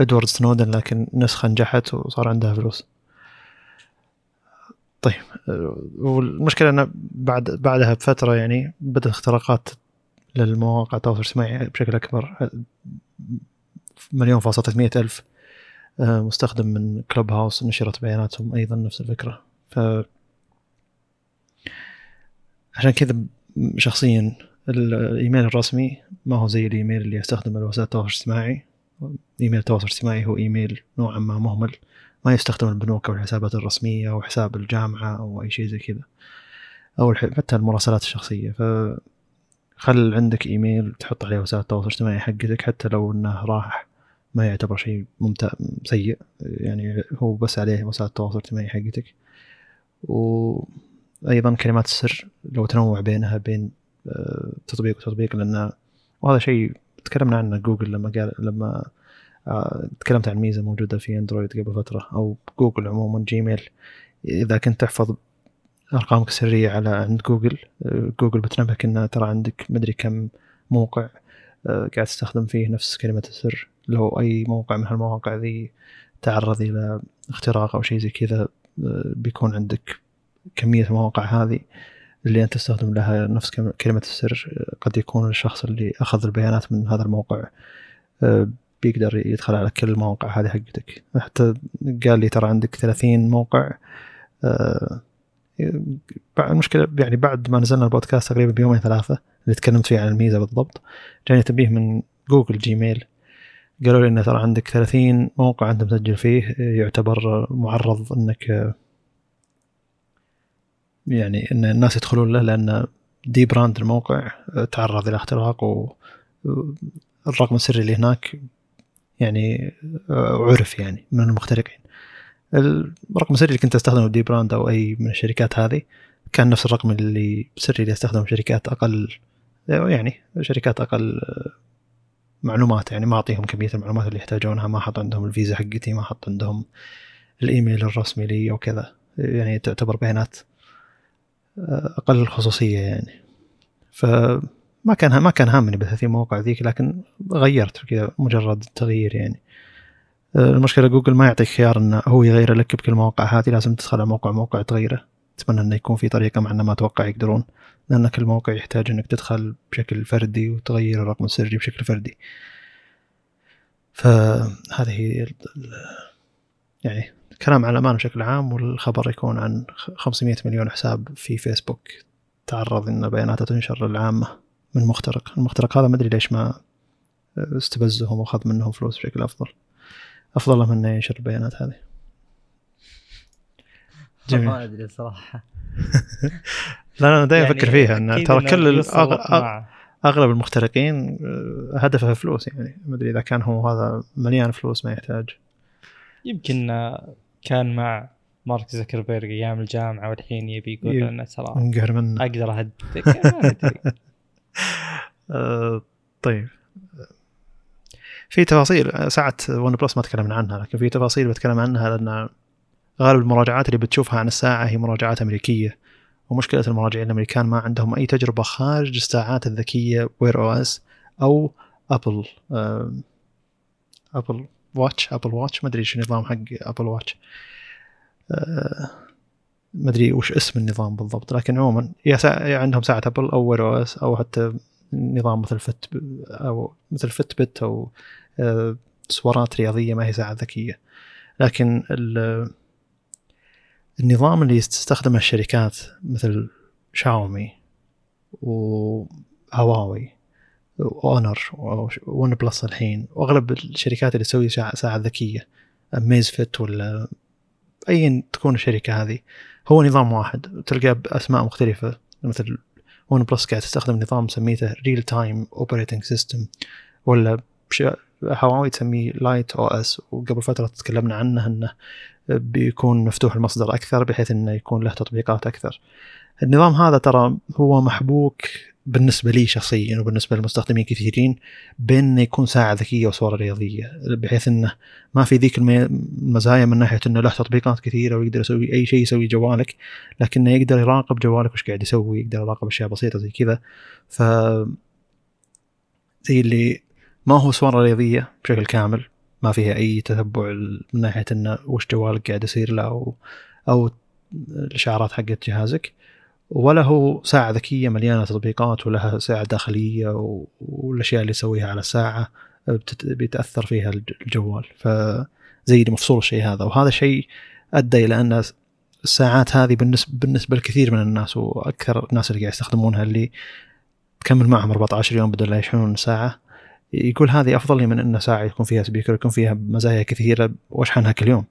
إدوارد سنودن لكن نسخة نجحت وصار عندها فلوس. طيب والمشكلة إنه بعد بعدها بفترة يعني بدأت اختراقات للمواقع التواصل الاجتماعي بشكل أكبر. مليون فاصلة ألف آه، مستخدم من كلوب هاوس نشرت بياناتهم أيضا نفس الفكرة. ف عشان كذا شخصيا الإيميل الرسمي ما هو زي الإيميل اللي استخدمه لوسائل التواصل الاجتماعي. إيميل التواصل الاجتماعي هو إيميل نوعا ما مهمل ما يستخدم البنوك أو الحسابات الرسمية أو حساب الجامعة أو أي شيء زي كذا أو حتى المراسلات الشخصية. ف خل عندك إيميل تحط عليه وسائل التواصل الاجتماعي حقتك حتى لو إنه راح ما يعتبر شيء ممتاز سيء يعني هو بس عليه وسائل التواصل الاجتماعي حقتك. وأيضا كلمات السر لو تنوع بينها بين آه، تطبيق وتطبيق لأن وهذا شيء تكلمنا عنه جوجل لما قال لما آه، تكلمت عن ميزة موجودة في أندرويد قبل فترة أو جوجل عموما جيميل. إذا كنت تحفظ أرقامك السرية على عند جوجل. آه، جوجل بتنبهك ان ترى عندك مدري كم موقع قاعد تستخدم فيه نفس كلمة السر. لو أي موقع من هالمواقع ذي تعرض إلى اختراق أو شيء زي كذا بيكون عندك كمية المواقع هذه اللي أنت تستخدم لها نفس كلمة السر. قد يكون الشخص اللي أخذ البيانات من هذا الموقع آه، بيقدر يدخل على كل المواقع هذه حقتك. حتى قال لي ترى عندك 30 موقع آه، المشكلة يعني بعد ما نزلنا البودكاست تقريبا بيومين ثلاثة اللي تكلمت فيه عن الميزة بالضبط جاني تنبيه من جوجل جيميل. قالوا لي ان ترى عندك 30 موقع أنت مسجل فيه يعتبر معرض إنك يعني إن الناس يدخلون له لأن دي براند الموقع تعرض إلى اختراق والرقم السري اللي هناك يعني عرف يعني من المخترقين. الرقم السري اللي كنت أستخدمه dbrand أو أي من الشركات هذه كان نفس الرقم اللي سري اللي أستخدمه شركات أقل يعني شركات أقل معلومات يعني ما أعطيهم كمية المعلومات اللي يحتاجونها ما أحط عندهم الفيزا حقتي ما أحط عندهم الإيميل الرسمي لي وكذا يعني تعتبر بيانات أقل خصوصيه يعني. فما كان ما كان هامني ب موقع ذيك لكن غيرت كذا مجرد تغيير يعني. المشكلة جوجل ما يعطيك خيار إنه هو يغير لك بكل المواقع هذه لازم تدخل على موقع موقع تغيره. أتمنى إنه يكون في طريقة مع إنه ما أتوقع يقدرون لأن كل موقع يحتاج إنك تدخل بشكل فردي وتغير الرقم السري بشكل فردي. فهذه يعني كلام عن الأمان بشكل عام والخبر يكون عن 500 مليون حساب في فيسبوك. تعرض أن بياناته تنشر للعامة من مخترق. المخترق هذا ما أدري ليش ما استبزهم وأخذ منهم فلوس بشكل أفضل. أفضل له من أنه ينشر البيانات هذه. جميل. ما أدري صراحة لا أنا دائما يعني أفكر فيها أن ترى كل أغلب المخترقين آه، هدفه فلوس يعني. ما أدري إذا كان هو هذا مليان فلوس ما يحتاج. يمكن كان مع مارك زكربيرج أيام الجامعة والحين يبي يقول لنا ترى انقهر منه. أقدر اهدك آه، طيب. في تفاصيل ساعة OnePlus ما تكلمنا عنها لكن في تفاصيل بتكلم عنها لأن غالب المراجعات اللي بتشوفها عن الساعة هي مراجعات أمريكية ومشكلة المراجعين الأمريكان ما عندهم أي تجربة خارج الساعات الذكية Wear OS أو Apple Apple Watch Apple Watch ما أدري إيش النظام حق Apple Watch أه ما أدري وش اسم النظام بالضبط لكن عموما. يا عندهم ساعة Apple أو Wear OS أو حتى نظام مثل Fit أو مثل Fitbit أو أه سوارات رياضية ما هي ساعة ذكية. لكن النظام اللي تستخدمه الشركات مثل شاومي وهواوي وأونر OnePlus الحين وأغلب الشركات اللي تسوي ساعه ذكية Amazfit ولا ايا تكون الشركة هذه هو نظام واحد. تلقاه بأسماء مختلفة مثل OnePlus قاعد تستخدم نظام سميته real time operating system ولا هواوي تسميه LiteOS وقبل فترة تكلمنا عنه إنه بيكون مفتوح المصدر أكثر بحيث إنه يكون له تطبيقات أكثر. النظام هذا ترى هو محبوك بالنسبة لي شخصيا وبالنسبة للمستخدمين كثيرين بين يكون ساعة ذكية وصورة رياضية بحيث إنه ما في ذيك المزايا من ناحية إنه له تطبيقات كثيرة ويقدر يسوي أي شيء يسوي جوالك لكنه يقدر يراقب جوالك وش قاعد يسوي يقدر يراقب أشياء بسيطة زي كذا. ف زي اللي ما هو صورة رياضية بشكل كامل ما فيها أي تتبع من ناحية إنه وش جوالك قاعد يصير له أو أو الإشعارات حقت جهازك. ولا هو ساعة ذكية مليانة تطبيقات ولها ساعة داخلية والأشياء اللي يسويها على الساعة بيتأثر فيها الجوال. فزي مفصول الشيء هذا. وهذا شيء أدى إلى أن الساعات هذه بالنسبة بالنسبة لكثير من الناس وأكثر الناس اللي قاعد يستخدمونها اللي تكمل معهم 14 يوم بدل لا يشحنون ساعة. يقول هذه أفضل لي من أن ساعة يكون فيها سبيكر يكون فيها مزايا كثيرة وأشحنها كل يوم.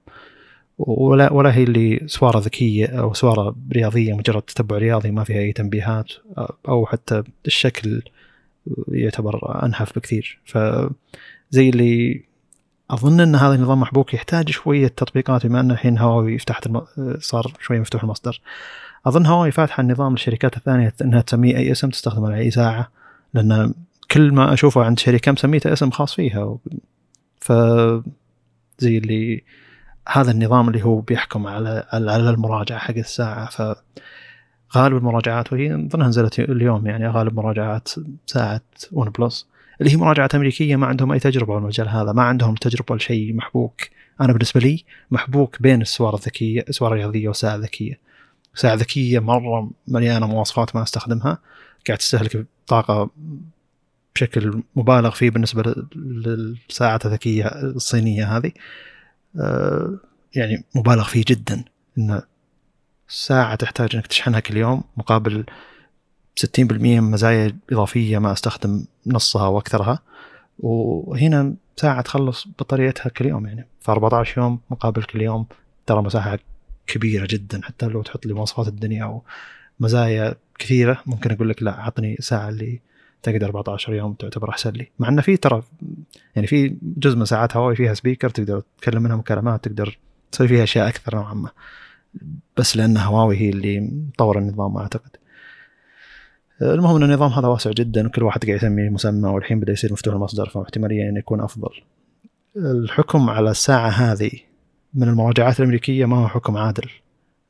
ولا ولا هي اللي سوارة ذكية أو سوارة رياضية مجرد تتبع رياضي ما فيها أي تنبيهات أو حتى الشكل يعتبر أنحف بكثير. فزي اللي أظن أن هذا النظام محبوك يحتاج شوية تطبيقات بما أن الحين هواوي فتحت الم... صار شوية مفتوح المصدر. أظن هواوي فاتحة النظام للشركات الثانية إنها تسميه أي اسم تستخدمه على اي ساعة لأن كل ما أشوفه عند شركة مسميته اسم خاص فيها. ف زي اللي هذا النظام اللي هو بيحكم على على المراجعة حق الساعة. ف غالب المراجعات وهي اظنها نزلت اليوم يعني غالب مراجعات ساعة OnePlus اللي هي مراجعات أمريكية ما عندهم أي تجربة بالمجال هذا ما عندهم تجربة لشيء محبوك. أنا بالنسبة لي محبوك بين السوار الذكية السوار الرياضية والساعة الذكيه ساعة ذكية مرة مليانة مواصفات ما أستخدمها. قاعد تستهلك طاقة بشكل مبالغ فيه بالنسبة للساعات الذكية الصينية هذه. يعني مبالغ فيه جدا إن ساعة تحتاج إنك تشحنها كل يوم مقابل 60% من مزايا إضافية ما أستخدم نصها وأكثرها. وهنا ساعة تخلص بطاريتها كل يوم يعني. ف 14 يوم مقابل كل يوم ترى مساحة كبيرة جدا. حتى لو تحط لي مواصفات الدنيا ومزايا كثيرة ممكن أقول لك لا عطني ساعة اللي تقدر 14 يوم تعتبر أحسن لي مع أنه في ترى يعني في جزء من ساعات هواوي فيها سبيكر تقدر تتكلم منها مكالمات تقدر تسوي فيها أشياء أكثر نوعا ما بس لأن هواوي هي اللي مطور النظام أعتقد المهم إن النظام هذا واسع جدا وكل واحد قاعد يسميه مسمى والحين بدأ يصير مفتوح المصدر فاحتمالية إنه يكون أفضل. الحكم على الساعة هذه من المراجعات الأمريكية ما هو حكم عادل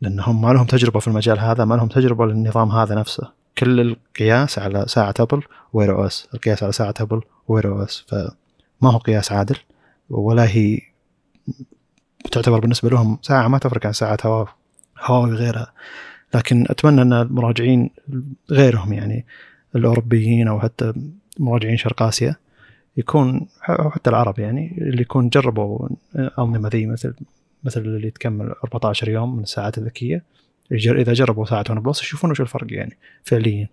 لانهم ما لهم تجربة في المجال هذا ما لهم تجربة للنظام هذا نفسه. كل القياس على ساعة Apple Wear OS، القياس على ساعة Apple Wear OS فما هو قياس عادل ولا هي تعتبر بالنسبة لهم ساعة ما تفرق عن ساعة هواوي. وغيرها. لكن أتمنى أن المراجعين غيرهم يعني الأوروبيين أو حتى مراجعين شرق آسيا يكون أو حتى العرب يعني اللي يكون جربوا أنظمة ذي مثل مثل اللي تكمل 14 يوم من الساعات الذكية. إذا جربوا ساعة ون بلس يشوفون وش الفرق يعني فعليا.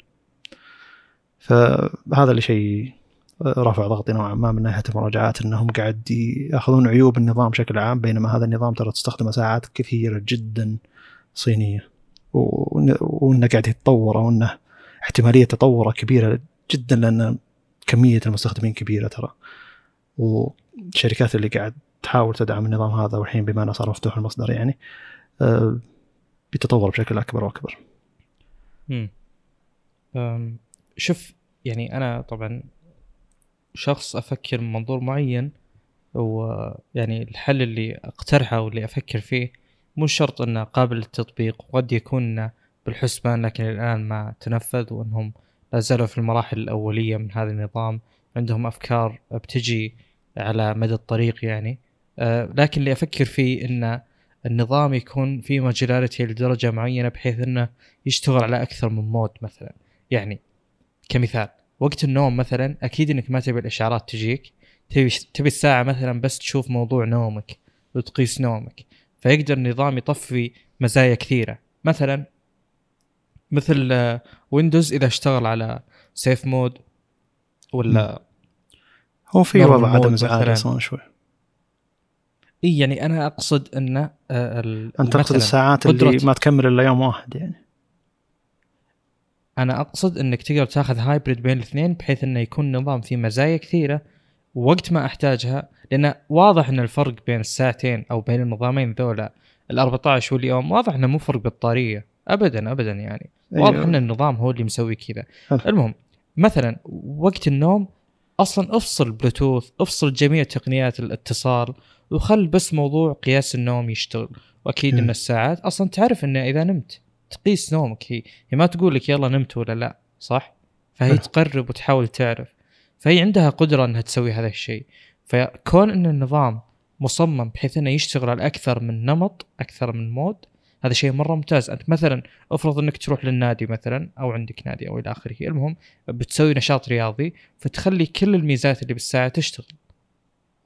فهذا اللي شيء رفع ضغطي نوعا ما من ناحية المراجعات إنهم قاعد يأخذون عيوب النظام بشكل عام بينما هذا النظام ترى تستخدمه ساعات كثيرة جدا صينية. وإنه قاعد يتطور أو إنه احتمالية تطوره كبيرة جدا لأن كمية المستخدمين كبيرة ترى. والشركات اللي قاعد تحاول تدعم النظام هذا والحين بما أنه صار مفتوح المصدر يعني آه، بيتطور بشكل أكبر وأكبر. امم شوف يعني أنا طبعا شخص أفكر من منظور معين ويعني الحل اللي أقترحه واللي أفكر فيه مو شرط إنه قابل للتطبيق وقد يكون بالحسبان لكن الآن ما تنفذ وإنهم لا زالوا في المراحل الأولية من هذا النظام. عندهم أفكار بتجي على مدى الطريق يعني. آه لكن اللي أفكر فيه إن النظام يكون في modularity لدرجة معينة بحيث إنه يشتغل على أكثر من mode مثلا. يعني كمثال وقت النوم مثلا أكيد إنك ما تبي الإشعارات تجيك. تبي تبي الساعة مثلا بس تشوف موضوع نومك وتقيس نومك. فيقدر النظام يطفي مزايا كثيرة. مثلا مثل Windows إذا اشتغل على safe mode ولا هو في وضع عدم ازعاج أصلا شوي. إي يعني أنا أقصد إن آه، أنت تقصد الساعات اللي ما تكمل إلا يوم واحد يعني. أنا أقصد إنك تقدر تأخذ hybrid بين الاثنين بحيث إنه يكون نظام فيه مزايا كثيرة وقت ما أحتاجها لأن واضح إن الفرق بين الساعتين أو بين النظامين ذولا ال 14 واليوم واضح إنه مو فرق بطارية. ابدا ابدا يعني. واضح أيوه. إن النظام هو اللي مسوي كذا. المهم مثلا وقت النوم أصلا افصل بلوتوث افصل جميع تقنيات الاتصال وخل بس موضوع قياس النوم يشتغل. وأكيد إن الساعات أصلا تعرف إنه إذا نمت. تقيس نومك. هي هي ما تقول لك يلا نمت ولا لا صح؟ فهي تقرب وتحاول تعرف. فهي عندها قدرة إنها تسوي هذا الشيء. فكون إن النظام مصمم بحيث إنه يشتغل على أكثر من نمط أكثر من mode هذا شيء مرة ممتاز. أنت مثلا افرض إنك تروح للنادي مثلا أو عندك نادي أو إلى آخره. المهم بتسوي نشاط رياضي فتخلي كل الميزات اللي بالساعة تشتغل.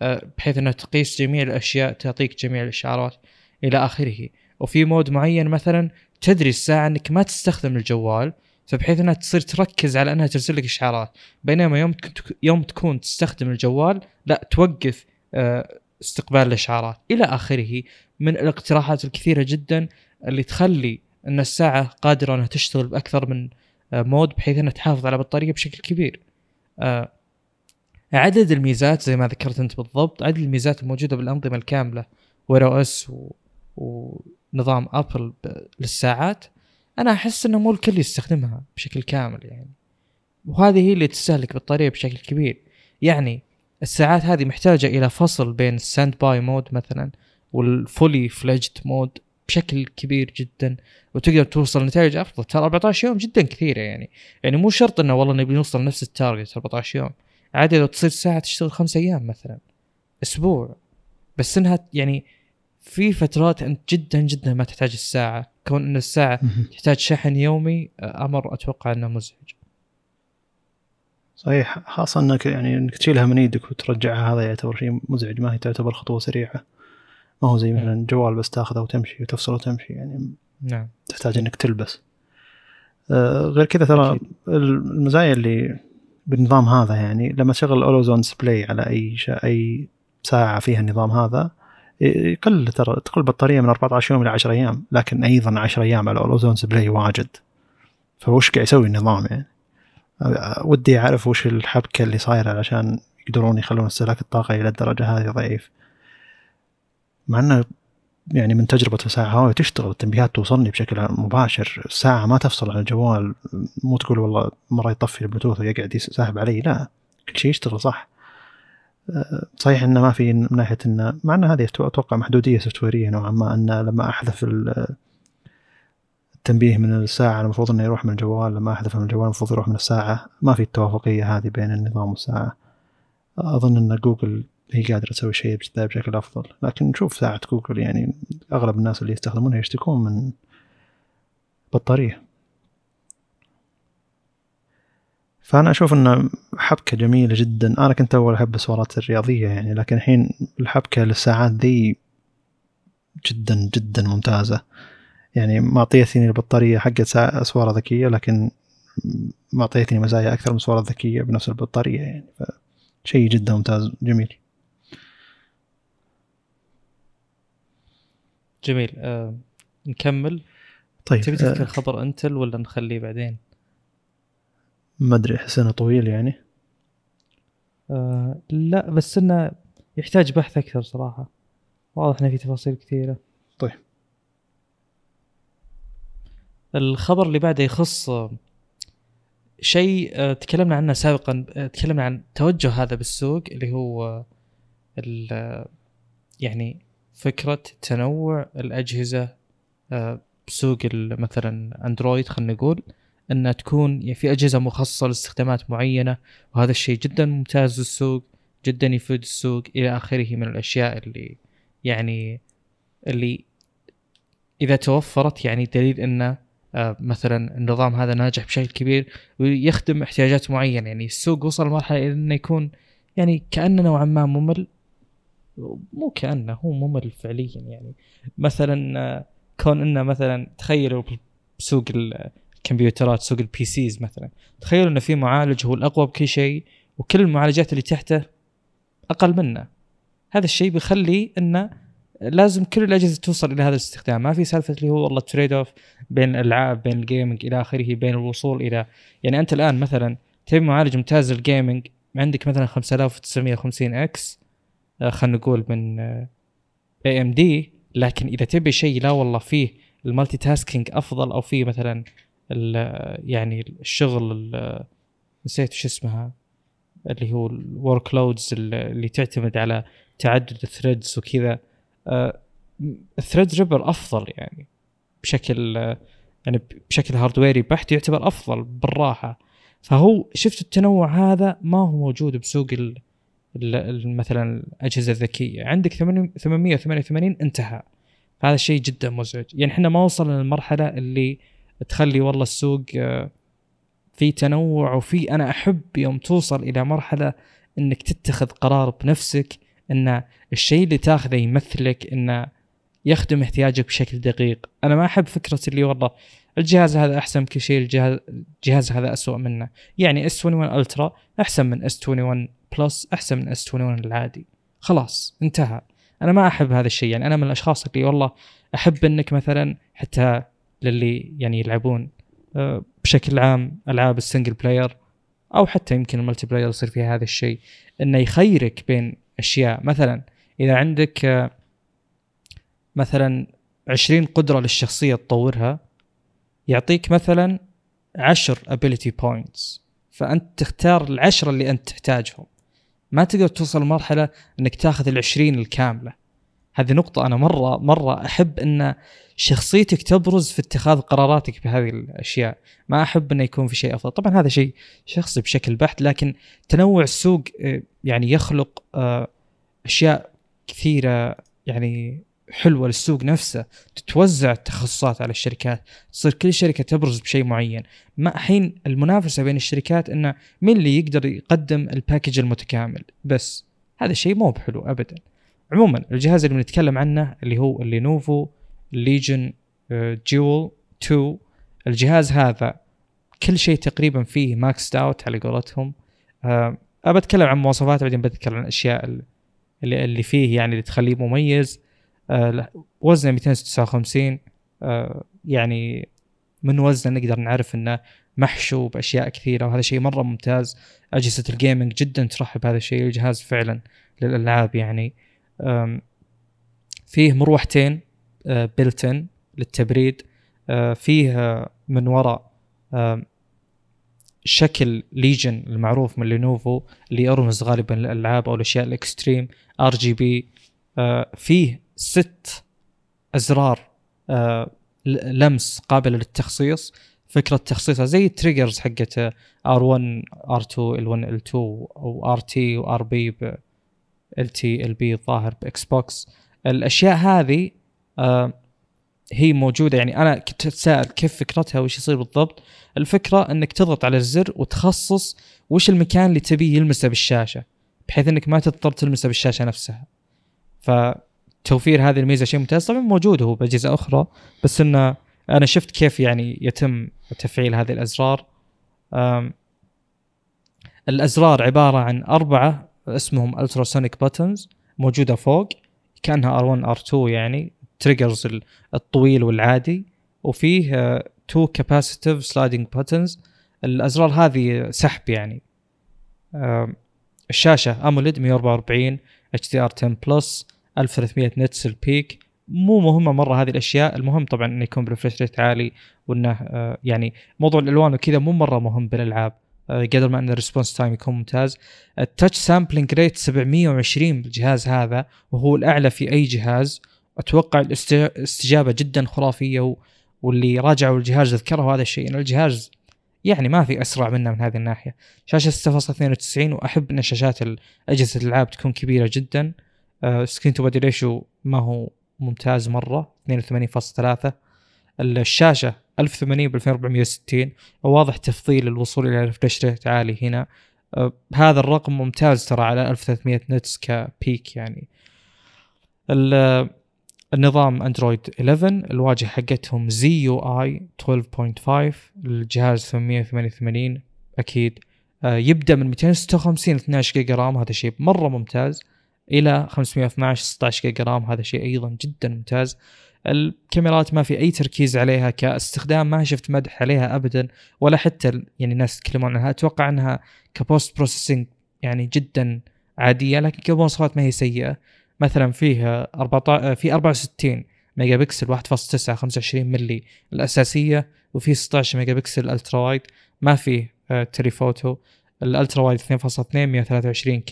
أه، بحيث انها تقيس جميع الأشياء تعطيك جميع الإشعارات إلى آخره. وفي mode معين مثلا تدري الساعة إنك ما تستخدم الجوال فبحيث إنها تصير تركز على إنها ترسل لك إشعارات بينما يوم يوم تكون تستخدم الجوال لا توقف آه، استقبال الإشعارات إلى آخره من الاقتراحات الكثيرة جدا اللي تخلي إن الساعة قادرة إنها تشتغل بأكثر من آه، مود بحيث إنها تحافظ على بطارية بشكل كبير. آه، عدد الميزات زي ما ذكرت أنت بالضبط عدد الميزات الموجودة بالأنظمة الكاملة Wear OS و... ونظام Apple. للساعات أنا أحس إنه مو الكل يستخدمها بشكل كامل يعني. وهذه هي اللي تستهلك بطاريه بشكل كبير. يعني الساعات هذه محتاجة إلى فصل بين ال standby mode مثلا وال fully fledged mode بشكل كبير جدا وتقدر توصل نتائج أفضل. ترى 14 يوم جدا كثيرة يعني. يعني مو شرط إنه والله نبي نوصل نفس ال target 14 يوم. عادي لو تصير ساعة تشتغل خمس أيام مثلا. أسبوع. بس إنها يعني في فترات أنت جدا جدا ما تحتاج الساعة. كون أن الساعة تحتاج شحن يومي أمر أتوقع أنه مزعج. صحيح خاصة أنك يعني أنك تشيلها من إيدك وترجعها هذا يعتبر شيء مزعج ما هي تعتبر خطوة سريعة. ما هو زي مثلا جوال بس تاخذه وتمشي وتفصل وتمشي يعني نعم. تحتاج أنك تلبس. آه غير كذا ترى المزايا اللي بالنظام هذا يعني لما تشغل ال always-on display على أي شا أي ساعة فيها النظام هذا يقل ترى تقل البطاريه من 14 يوم إلى 10 أيام لكن أيضا 10 أيام على ال always-on display واجد. فوش قاعد يسوي النظام يعني؟ ودي أعرف وش الحبكة اللي صايرة علشان يقدرون يخلون استهلاك الطاقة إلى الدرجة هذه ضعيف. مع إنه يعني من تجربة ساعة هواوي تشتغل التنبيهات توصلني بشكل مباشر. الساعة ما تفصل عن الجوال مو تقول والله مرة يطفي البلوتوث ويقعد يسحب علي لا. كل شيء يشتغل صح. أه، صحيح انه ما في من ناحية انه مع إن هذه أتوقع محدودية سوفتويرية نوعا ما إن لما أحذف التنبيه من الساعة المفروض إنه يروح من الجوال لما أحذفه من الجوال المفروض يروح من الساعة. ما في التوافقية هذه بين النظام والساعة. أظن إن جوجل هي قادرة تسوي شيء بشكل أفضل. لكن نشوف ساعة جوجل يعني أغلب الناس اللي يستخدمونها يشتكون من بطارية. فأنا أشوف أن حبكة جميلة جدا. أنا كنت أول أحب السوارات الرياضية يعني لكن الحين الحبكة للساعات ذي جدا جدا ممتازة. يعني ما أعطيتني البطارية حقت أسوارة ذكية لكن ما أعطيتني مزايا أكثر من سوارة ذكية بنفس البطارية يعني. فشيء جدا ممتاز جميل. جميل. آه نكمل. طيب تبي تذكر آه خبر انتل ولا نخليه بعدين؟ ما أدري أحس إنه طويل يعني. آه لا بس إنه يحتاج بحث أكثر صراحة. واضح إنه في تفاصيل كثيرة. طيب. الخبر اللي بعده يخص شيء آه، تكلمنا عنه سابقا آه، تكلمنا عن توجه هذا بالسوق اللي هو يعني فكرة تنوع الأجهزة آه، بسوق مثلا أندرويد خلينا نقول. انها تكون يعني في أجهزة مخصصة لاستخدامات معينة وهذا الشيء جدا ممتاز للسوق جدا يفيد السوق إلى آخره من الأشياء اللي يعني اللي إذا توفرت يعني دليل انه آه، مثلا النظام هذا ناجح بشكل كبير ويخدم احتياجات معينة. يعني السوق وصل لمرحلة انه يكون يعني كأنه نوعا ما ممل مو كأنه هو ممل فعليا يعني. مثلا آه، كون أنه مثلا تخيلوا بسوق الكمبيوترات سوق ال PCs مثلا. تخيلوا إنه في معالج هو الأقوى بكل شيء وكل المعالجات اللي تحته أقل منه. هذا الشيء بيخلي إنه لازم كل الأجهزة توصل إلى هذا الاستخدام. ما في سالفة اللي هو والله trade off بين الألعاب بين ال gaming إلى آخره بين الوصول إلى يعني أنت الآن مثلا تبي معالج ممتاز لل gaming عندك مثلا 5950 X آه، خلينا نقول من AMD لكن إذا تبي شيء لا والله فيه ال multitasking أفضل أو فيه مثلا يعني الشغل نسيت شو اسمها اللي هو ال workloads اللي تعتمد على تعدد ال threads وكذا. ال Threadripper أفضل يعني بشكل يعني بشكل هاردويري بحت يعتبر أفضل بالراحة. فهو شفت التنوع هذا ما هو موجود بسوق مثلا الأجهزة الذكية. عندك 888 انتهى. هذا الشيء جدا مزعج. يعني إحنا ما وصلنا للمرحلة اللي تخلي والله السوق آه، في تنوع وفي أنا أحب يوم توصل إلى مرحلة إنك تتخذ قرار بنفسك إن الشيء اللي تاخذه يمثلك انه يخدم احتياجك بشكل دقيق. أنا ما أحب فكرة اللي والله الجهاز هذا أحسن بكل شيء الجهاز الجهاز هذا اسوء منه. يعني S 21 Ultra أحسن من S 21 Plus أحسن من S 21 العادي. خلاص انتهى. أنا ما أحب هذا الشيء. يعني أنا من الأشخاص اللي والله أحب إنك مثلا حتى للي يعني يلعبون آه، بشكل عام ألعاب ال single player أو حتى يمكن ال multiplayer يصير فيها هذا الشيء إنه يخيرك بين أشياء. مثلا إذا عندك آه، مثلا 20 قدرة للشخصية تطورها يعطيك مثلا 10 ability points فأنت تختار العشرة اللي أنت تحتاجهم. ما تقدر توصل لمرحلة إنك تاخذ العشرين الكاملة. هذه نقطة أنا مرة مرة أحب أن شخصيتك تبرز في اتخاذ قراراتك بهذه الأشياء. ما أحب أنه يكون في شيء أفضل. طبعا هذا شيء شخصي بشكل بحت لكن تنوع السوق آه، يعني يخلق آه، أشياء كثيرة يعني حلوة للسوق نفسه. تتوزع التخصصات على الشركات تصير كل شركة تبرز بشيء معين. ما الحين المنافسة بين الشركات إنه مين اللي يقدر يقدم ال package المتكامل؟ بس هذا الشيء مو بحلو ابدا. عموما الجهاز اللي بنتكلم عنه اللي هو ال Lenovo Legion Duel 2 الجهاز هذا كل شيء تقريبا فيه max out على قولتهم. أه أبى أتكلم عن مواصفاته بعدين بتكلم عن الأشياء اللي, اللي فيه يعني اللي تخليه مميز. آه وزنه 259 آه يعني من وزنه نقدر نعرف إنه محشو بأشياء كثيرة وهذا شيء مرة ممتاز. أجهزة ال gaming جدا ترحب بهذا الشيء. الجهاز فعلا للألعاب يعني فيه مروحتين built-in آه، للتبريد. آه، فيه من وراء شكل Legion المعروف من Lenovo اللي يرمز غالبا للألعاب أو الأشياء ال extreme RGB فيه ست أزرار آه، لمس قابلة للتخصيص. فكرة تخصيصها زي ال triggers حقت R1 R2 L1 L2 أو RT و RB LT LB الظاهر ب Xbox. الأشياء هذه آه هي موجودة. يعني أنا كنت أتساءل كيف فكرتها وش يصير بالضبط. الفكرة إنك تضغط على الزر وتخصص وش المكان اللي تبيه يلمسه بالشاشة بحيث إنك ما تضطر تلمسه بالشاشة نفسها. فتوفير هذه الميزة شيء ممتاز. طبعا موجود هو بأجهزة أخرى بس انه أنا شفت كيف يعني يتم تفعيل هذه الأزرار. الأزرار عبارة عن أربعة اسمهم ultrasonic buttons موجودة فوق كأنها R1 R2 يعني triggers الطويل والعادي. وفيه two capacitive sliding buttons الأزرار هذه سحب يعني. الشاشة AMOLED 144 HDR 10 plus 1300 nits ال peak مو مهمة مرة هذه الأشياء. المهم طبعا إنه يكون ب refresh rate عالي وإنه آه، يعني موضوع الألوان وكذا مو مرة مهم بالألعاب. آه، قدر ما أن ال response time يكون ممتاز. ال touch sampling rate 720 بالجهاز هذا وهو الأعلى في أي جهاز. أتوقع الاستجابه جدا خرافية واللي راجعوا الجهاز ذكروا هذا الشيء إن الجهاز يعني ما في أسرع منه من هذه الناحية. شاشة 6.92 وأحب إن شاشات أجهزة الألعاب تكون كبيرة جدا. screen to body ratio ما هو ممتاز مرة 82.3 الشاشة 1080 ب 2460 وواضح تفضيل الوصول إلى refresh rate عالي هنا. أه هذا الرقم ممتاز ترى على 1300 nits ك peak يعني. النظام أندرويد 11 الواجهة حقتهم ZUI 12.5 الجهاز 888 أكيد. أه يبدأ من 256 12 جيجا RAM هذا شيء مرة ممتاز. إلى 512 16 جيجا RAM هذا شيء أيضا جدا ممتاز. الكاميرات ما في أي تركيز عليها كاستخدام ما شفت مدح عليها ابدا ولا حتى يعني الناس يتكلمون عنها. أتوقع أنها ك post processing يعني جدا عادية لكن كمواصفات ما هي سيئة. مثلا فيها 14 في 64 ميجا بكسل 1.9 25 ملي الأساسية وفي 16 ميجا بكسل ultra wide. ما فيه telephoto. ال ultra wide 2.2 123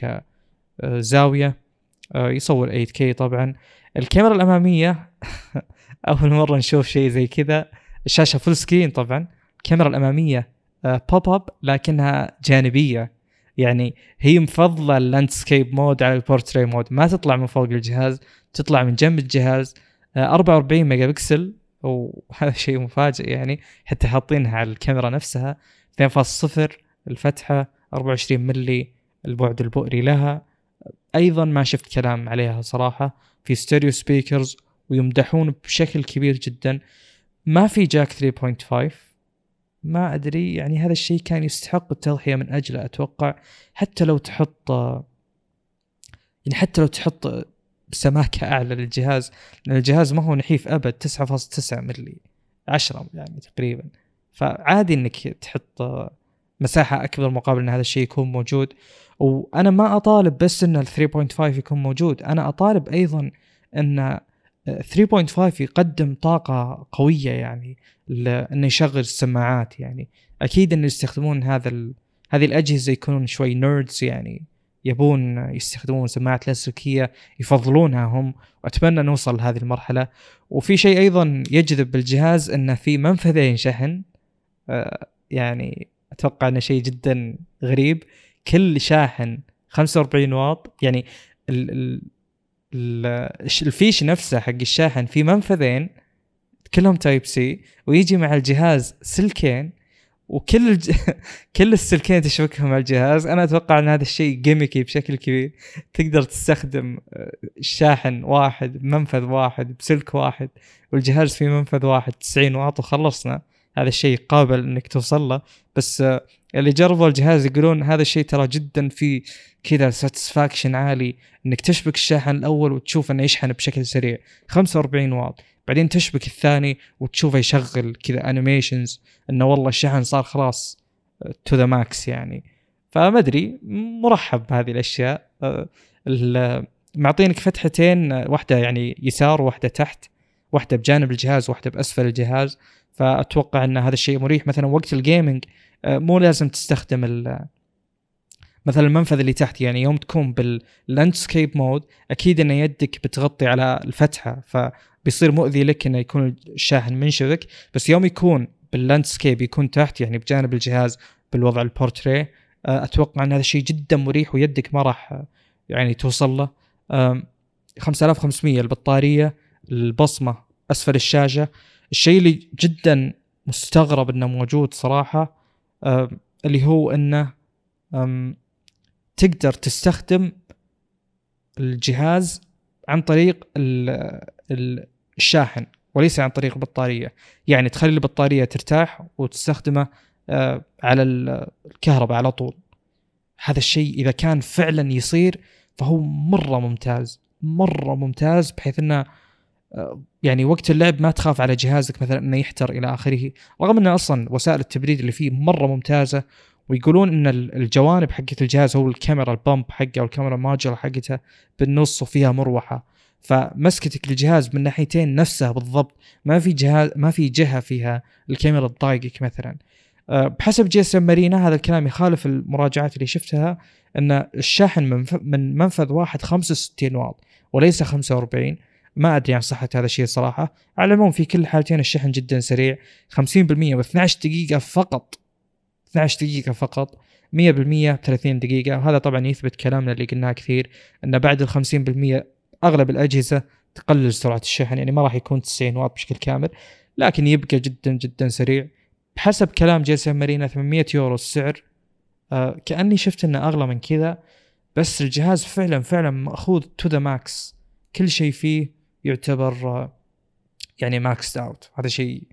كزاوية. آه، يصور 8K طبعا. الكاميرا الأمامية أول مرة نشوف شيء زي كذا. الشاشة full screen طبعا. الكاميرا الأمامية pop up لكنها جانبية. يعني هي مفضلة ال landscape mode على ال portrait mode ما تطلع من فوق الجهاز تطلع من جنب الجهاز. 44 ميجا بكسل وهذا شيء مفاجئ يعني. حتى حاطينها على الكاميرا نفسها. 2.0 الفتحة 24 ملي البعد البؤري لها. أيضا ما شفت كلام عليها صراحة في stereo speakers ويمدحون بشكل كبير جدا. ما في جاك 3.5 ما أدري يعني هذا الشيء كان يستحق التضحية من اجله أتوقع حتى لو تحط يعني حتى لو تحط سماكة أعلى للجهاز لأن الجهاز ما هو نحيف أبد 9.9 ملي 10 يعني تقريبا. فعادي إنك تحط مساحة أكبر مقابل إن هذا الشيء يكون موجود. وأنا ما أطالب بس إن ال 3.5 يكون موجود. أنا أطالب أيضا إن 3.5 يقدم طاقة قوية يعني إنه يشغل السماعات يعني. أكيد انه يستخدمون هذا ال... هذه الأجهزة يكونون شوي نيردز يعني. يبون يستخدمون سماعات لاسلكية يفضلونها هم. وأتمنى نوصل لهذه المرحلة. وفي شيء أيضا يجذب بالجهاز إنه في منفذين شحن آه، يعني أتوقع إنه شيء جدا غريب. كل شاحن 45 واط يعني ال ال الفيش نفسه حق الشاحن في منفذين كلهم Type-C ويجي مع الجهاز سلكين وكل الج... كل السلكين تشبكهم مع الجهاز. أنا أتوقع إن هذا الشيء gimmicky بشكل كبير. تقدر تستخدم آه، الشاحن واحد بمنفذ واحد بسلك واحد والجهاز في منفذ واحد 90 واط وخلصنا. هذا الشيء قابل إنك توصل له. بس آه، اللي جربوا الجهاز يقولون هذا الشيء ترى جدا في كذا satisfaction عالي إنك تشبك الشاحن الأول وتشوف إنه يشحن بشكل سريع. 45 واط. بعدين تشبك الثاني وتشوفه يشغل كذا animations إنه والله الشحن صار خلاص to the max يعني. فما أدري مرحب بهذه الأشياء. آه، معطينك فتحتين واحدة يعني يسار وواحدة تحت واحدة بجانب الجهاز واحدة بأسفل الجهاز. فأتوقع أن هذا الشيء مريح. مثلا وقت ال gaming آه، مو لازم تستخدم مثلا المنفذ اللي تحت يعني يوم تكون بال landscape mode أكيد أن يدك بتغطي على الفتحة فبيصير مؤذي لك إنه يكون الشاحن منشبك. بس يوم يكون بال landscape يكون تحت يعني بجانب الجهاز بالوضع البورتري آه، أتوقع أن هذا الشيء جدا مريح ويدك ما راح يعني توصل له. 5500 البطارية البصمة أسفل الشاشة. الشيء اللي جدا مستغرب إنه موجود صراحة اللي هو إنه تقدر تستخدم الجهاز عن طريق الشاحن وليس عن طريق البطارية. يعني تخلي البطارية ترتاح وتستخدمه آه، على الكهرباء على طول. هذا الشيء إذا كان فعلا يصير فهو مرة ممتاز مرة ممتاز بحيث إنه يعني وقت اللعب ما تخاف على جهازك مثلا إنه يحتر إلى آخره. رغم ان أصلا وسائل التبريد اللي فيه مرة ممتازة ويقولون إن الجوانب حقت الجهاز هو الكاميرا ال bump حقه أو الكاميرا module حقته بالنص وفيها مروحة. فمسكتك للجهاز من ناحيتين نفسها بالضبط ما في جهاز ما في جهة فيها الكاميرا تضايقك مثلا. آه، بحسب GSMArena هذا الكلام يخالف المراجعات اللي شفتها إن الشاحن من منفذ واحد 65 واط وليس 45 ما أدري عن صحة هذا الشيء صراحة. على العموم في كل الحالتين الشحن جدا سريع 50% ب 12 دقيقة فقط. 12 دقيقة فقط. 100% 30 دقيقة. وهذا طبعا يثبت كلامنا اللي قلناه كثير إن بعد ال 50% أغلب الأجهزة تقلل سرعة الشحن. يعني ما راح يكون 90 واط بشكل كامل لكن يبقى جدا جدا سريع. بحسب كلام GSMArena 800 يورو السعر. آه كأني شفت إنه أغلى من كذا. بس الجهاز فعلا فعلا مأخوذ to the max كل شيء فيه يعتبر يعني maxed out هذا شيء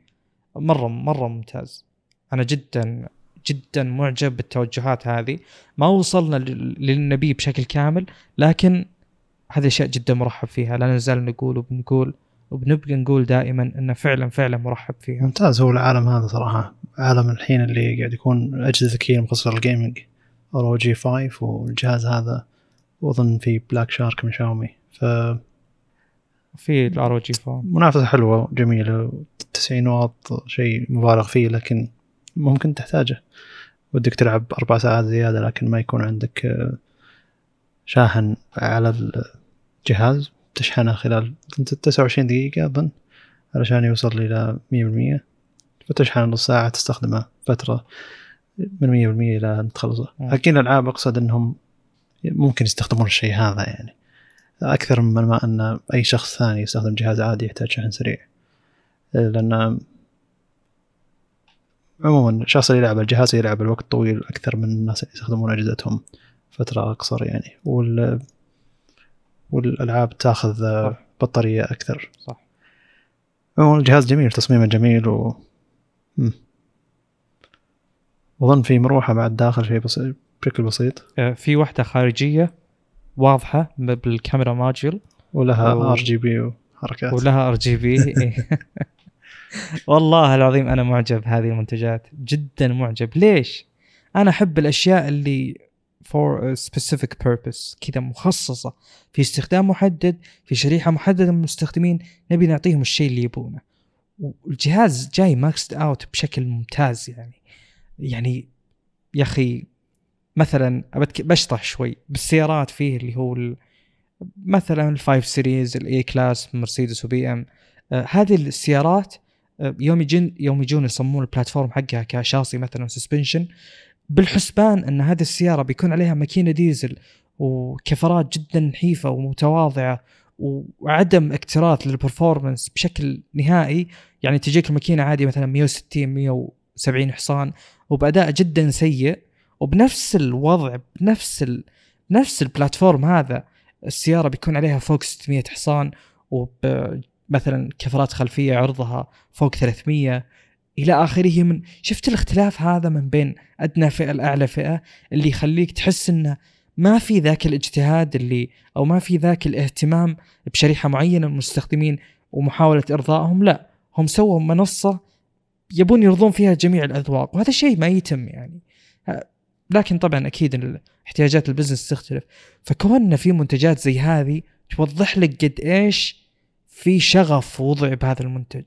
مرة مرة ممتاز. أنا جدا جدا معجب بالتوجهات هذه. ما وصلنا للي نبي بشكل كامل لكن هذه أشياء جدا مرحب فيها. لا نزال نقول وبنقول وبنبقى نقول دائما إنه فعلا فعلا مرحب فيها. ممتاز. هو العالم هذا صراحة عالم الحين اللي قاعد يكون أجهزة ذكيه مخصصة لل gaming ROG 5 والجهاز هذا وأظن في بلاك شارك من شاومي ف في ال ROG 5 منافسة حلوة جميلة 90 واط شيء مبالغ فيه لكن ممكن تحتاجه. ودك تلعب أربع ساعات زيادة لكن ما يكون عندك آه، شاحن على الجهاز. تشحنه خلال تسعة وعشرين دقيقة أظن علشان يوصل مية بالمية. فتشحن نص ساعة تستخدمه فترة من مية بالمية إلى أن تخلصه. حقين الألعاب أقصد أنهم ممكن يستخدمون الشيء هذا يعني. أكثر من ما أن أي شخص ثاني يستخدم جهاز عادي يحتاج شحن سريع. لأن عموما الشخص اللي يلعب الجهاز يلعب الوقت طويل أكثر من الناس اللي يستخدمون أجهزتهم فترة أقصر يعني. وال والألعاب تأخذ صح. بطارية أكثر. صح. عموما الجهاز جميل تصميمه جميل و أظن في مروحة بعد داخل شيء بسيط بشكل بسيط. آه، في واحدة خارجية واضحة بالكاميرا module ولها RGB وحركات. ولها RGB والله العظيم أنا معجب بهذه المنتجات. جدا معجب. ليش؟ أنا أحب الأشياء اللي for a specific purpose. كذا مخصصة. في استخدام محدد في شريحة محددة من المستخدمين. نبي نعطيهم الشيء اللي يبونه. والجهاز جاي maxed out بشكل ممتاز يعني. يعني يا أخي مثلا بشطح شوي بالسيارات فيه اللي هو مثلا ال Five Series ال E-Class مرسيدس وبي ام آه هذه السيارات آه يوم يجون يوم يجون يصممون ال platform حقها كشاصي مثلا suspension بالحسبان أن هذه السيارة بيكون عليها ماكينة ديزل وكفرات جدا نحيفة ومتواضعة وعدم اكتراث لل performance بشكل نهائي. يعني تجيك الماكينة عادي مثلا 160 170 حصان وبأداء جدا سيء. وبنفس الوضع بنفس ال... نفس ال platform هذا السيارة بيكون عليها فوق 600 حصان ومثلا كفرات خلفية عرضها فوق 300 إلى آخره من شفت الاختلاف هذا من بين أدنى فئة لأعلى فئة؟ اللي يخليك تحس إنه ما في ذاك الاجتهاد اللي أو ما في ذاك الاهتمام بشريحة معينة من المستخدمين ومحاولة إرضائهم لا. هم سووا منصة يبون يرضون فيها جميع الأذواق وهذا الشيء ما يتم يعني. لكن طبعا أكيد احتياجات البزنس تختلف. فكوننا في منتجات زي هذه توضح لك قد إيش في شغف وضع بهذا المنتج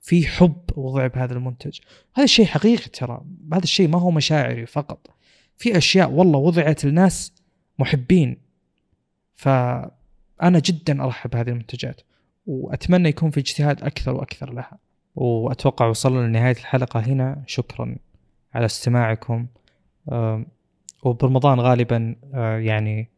في حب وضع بهذا المنتج. هذا الشيء حقيقي ترى هذا الشيء ما هو مشاعري فقط. في أشياء والله وضعت لناس محبين. فأنا جدا أرحب بهذه المنتجات وأتمنى يكون في اجتهاد أكثر وأكثر لها. وأتوقع وصلنا لنهاية الحلقة هنا. شكرا على استماعكم. وبرمضان غالبا آه، يعني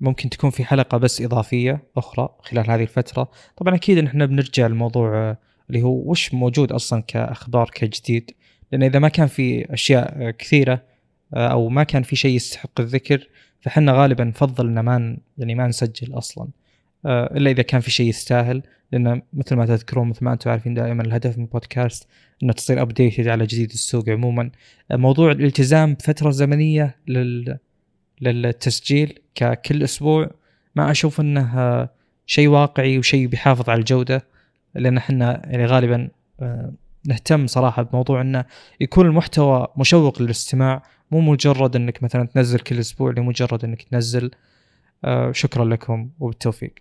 ممكن تكون في حلقة بس إضافية أخرى خلال هذه الفترة. طبعا أكيد نحن بنرجع لموضوع آه، اللي هو وش موجود أصلا كأخبار كجديد. لأن إذا ما كان في أشياء آه، كثيرة أو ما كان في شيء يستحق الذكر فحنا غالبا نفضل ان ما يعني ما نسجل أصلا. آه، إلا إذا كان في شيء يستاهل لأن مثل ما تذكرون مثل ما أنتم عارفين دائما الهدف من البودكاست إنه تصير ابديتد على جديد السوق عموما. آه، موضوع الالتزام بفترة زمنية لل للتسجيل ككل أسبوع ما أشوف إنه شيء واقعي وشيء بيحافظ على الجودة لأن إحنا يعني غالبا آه، نهتم صراحة بموضوع إنه يكون المحتوى مشوق للاستماع مو مجرد إنك مثلا تنزل كل أسبوع لمجرد إنك تنزل. آه شكرا لكم وبالتوفيق.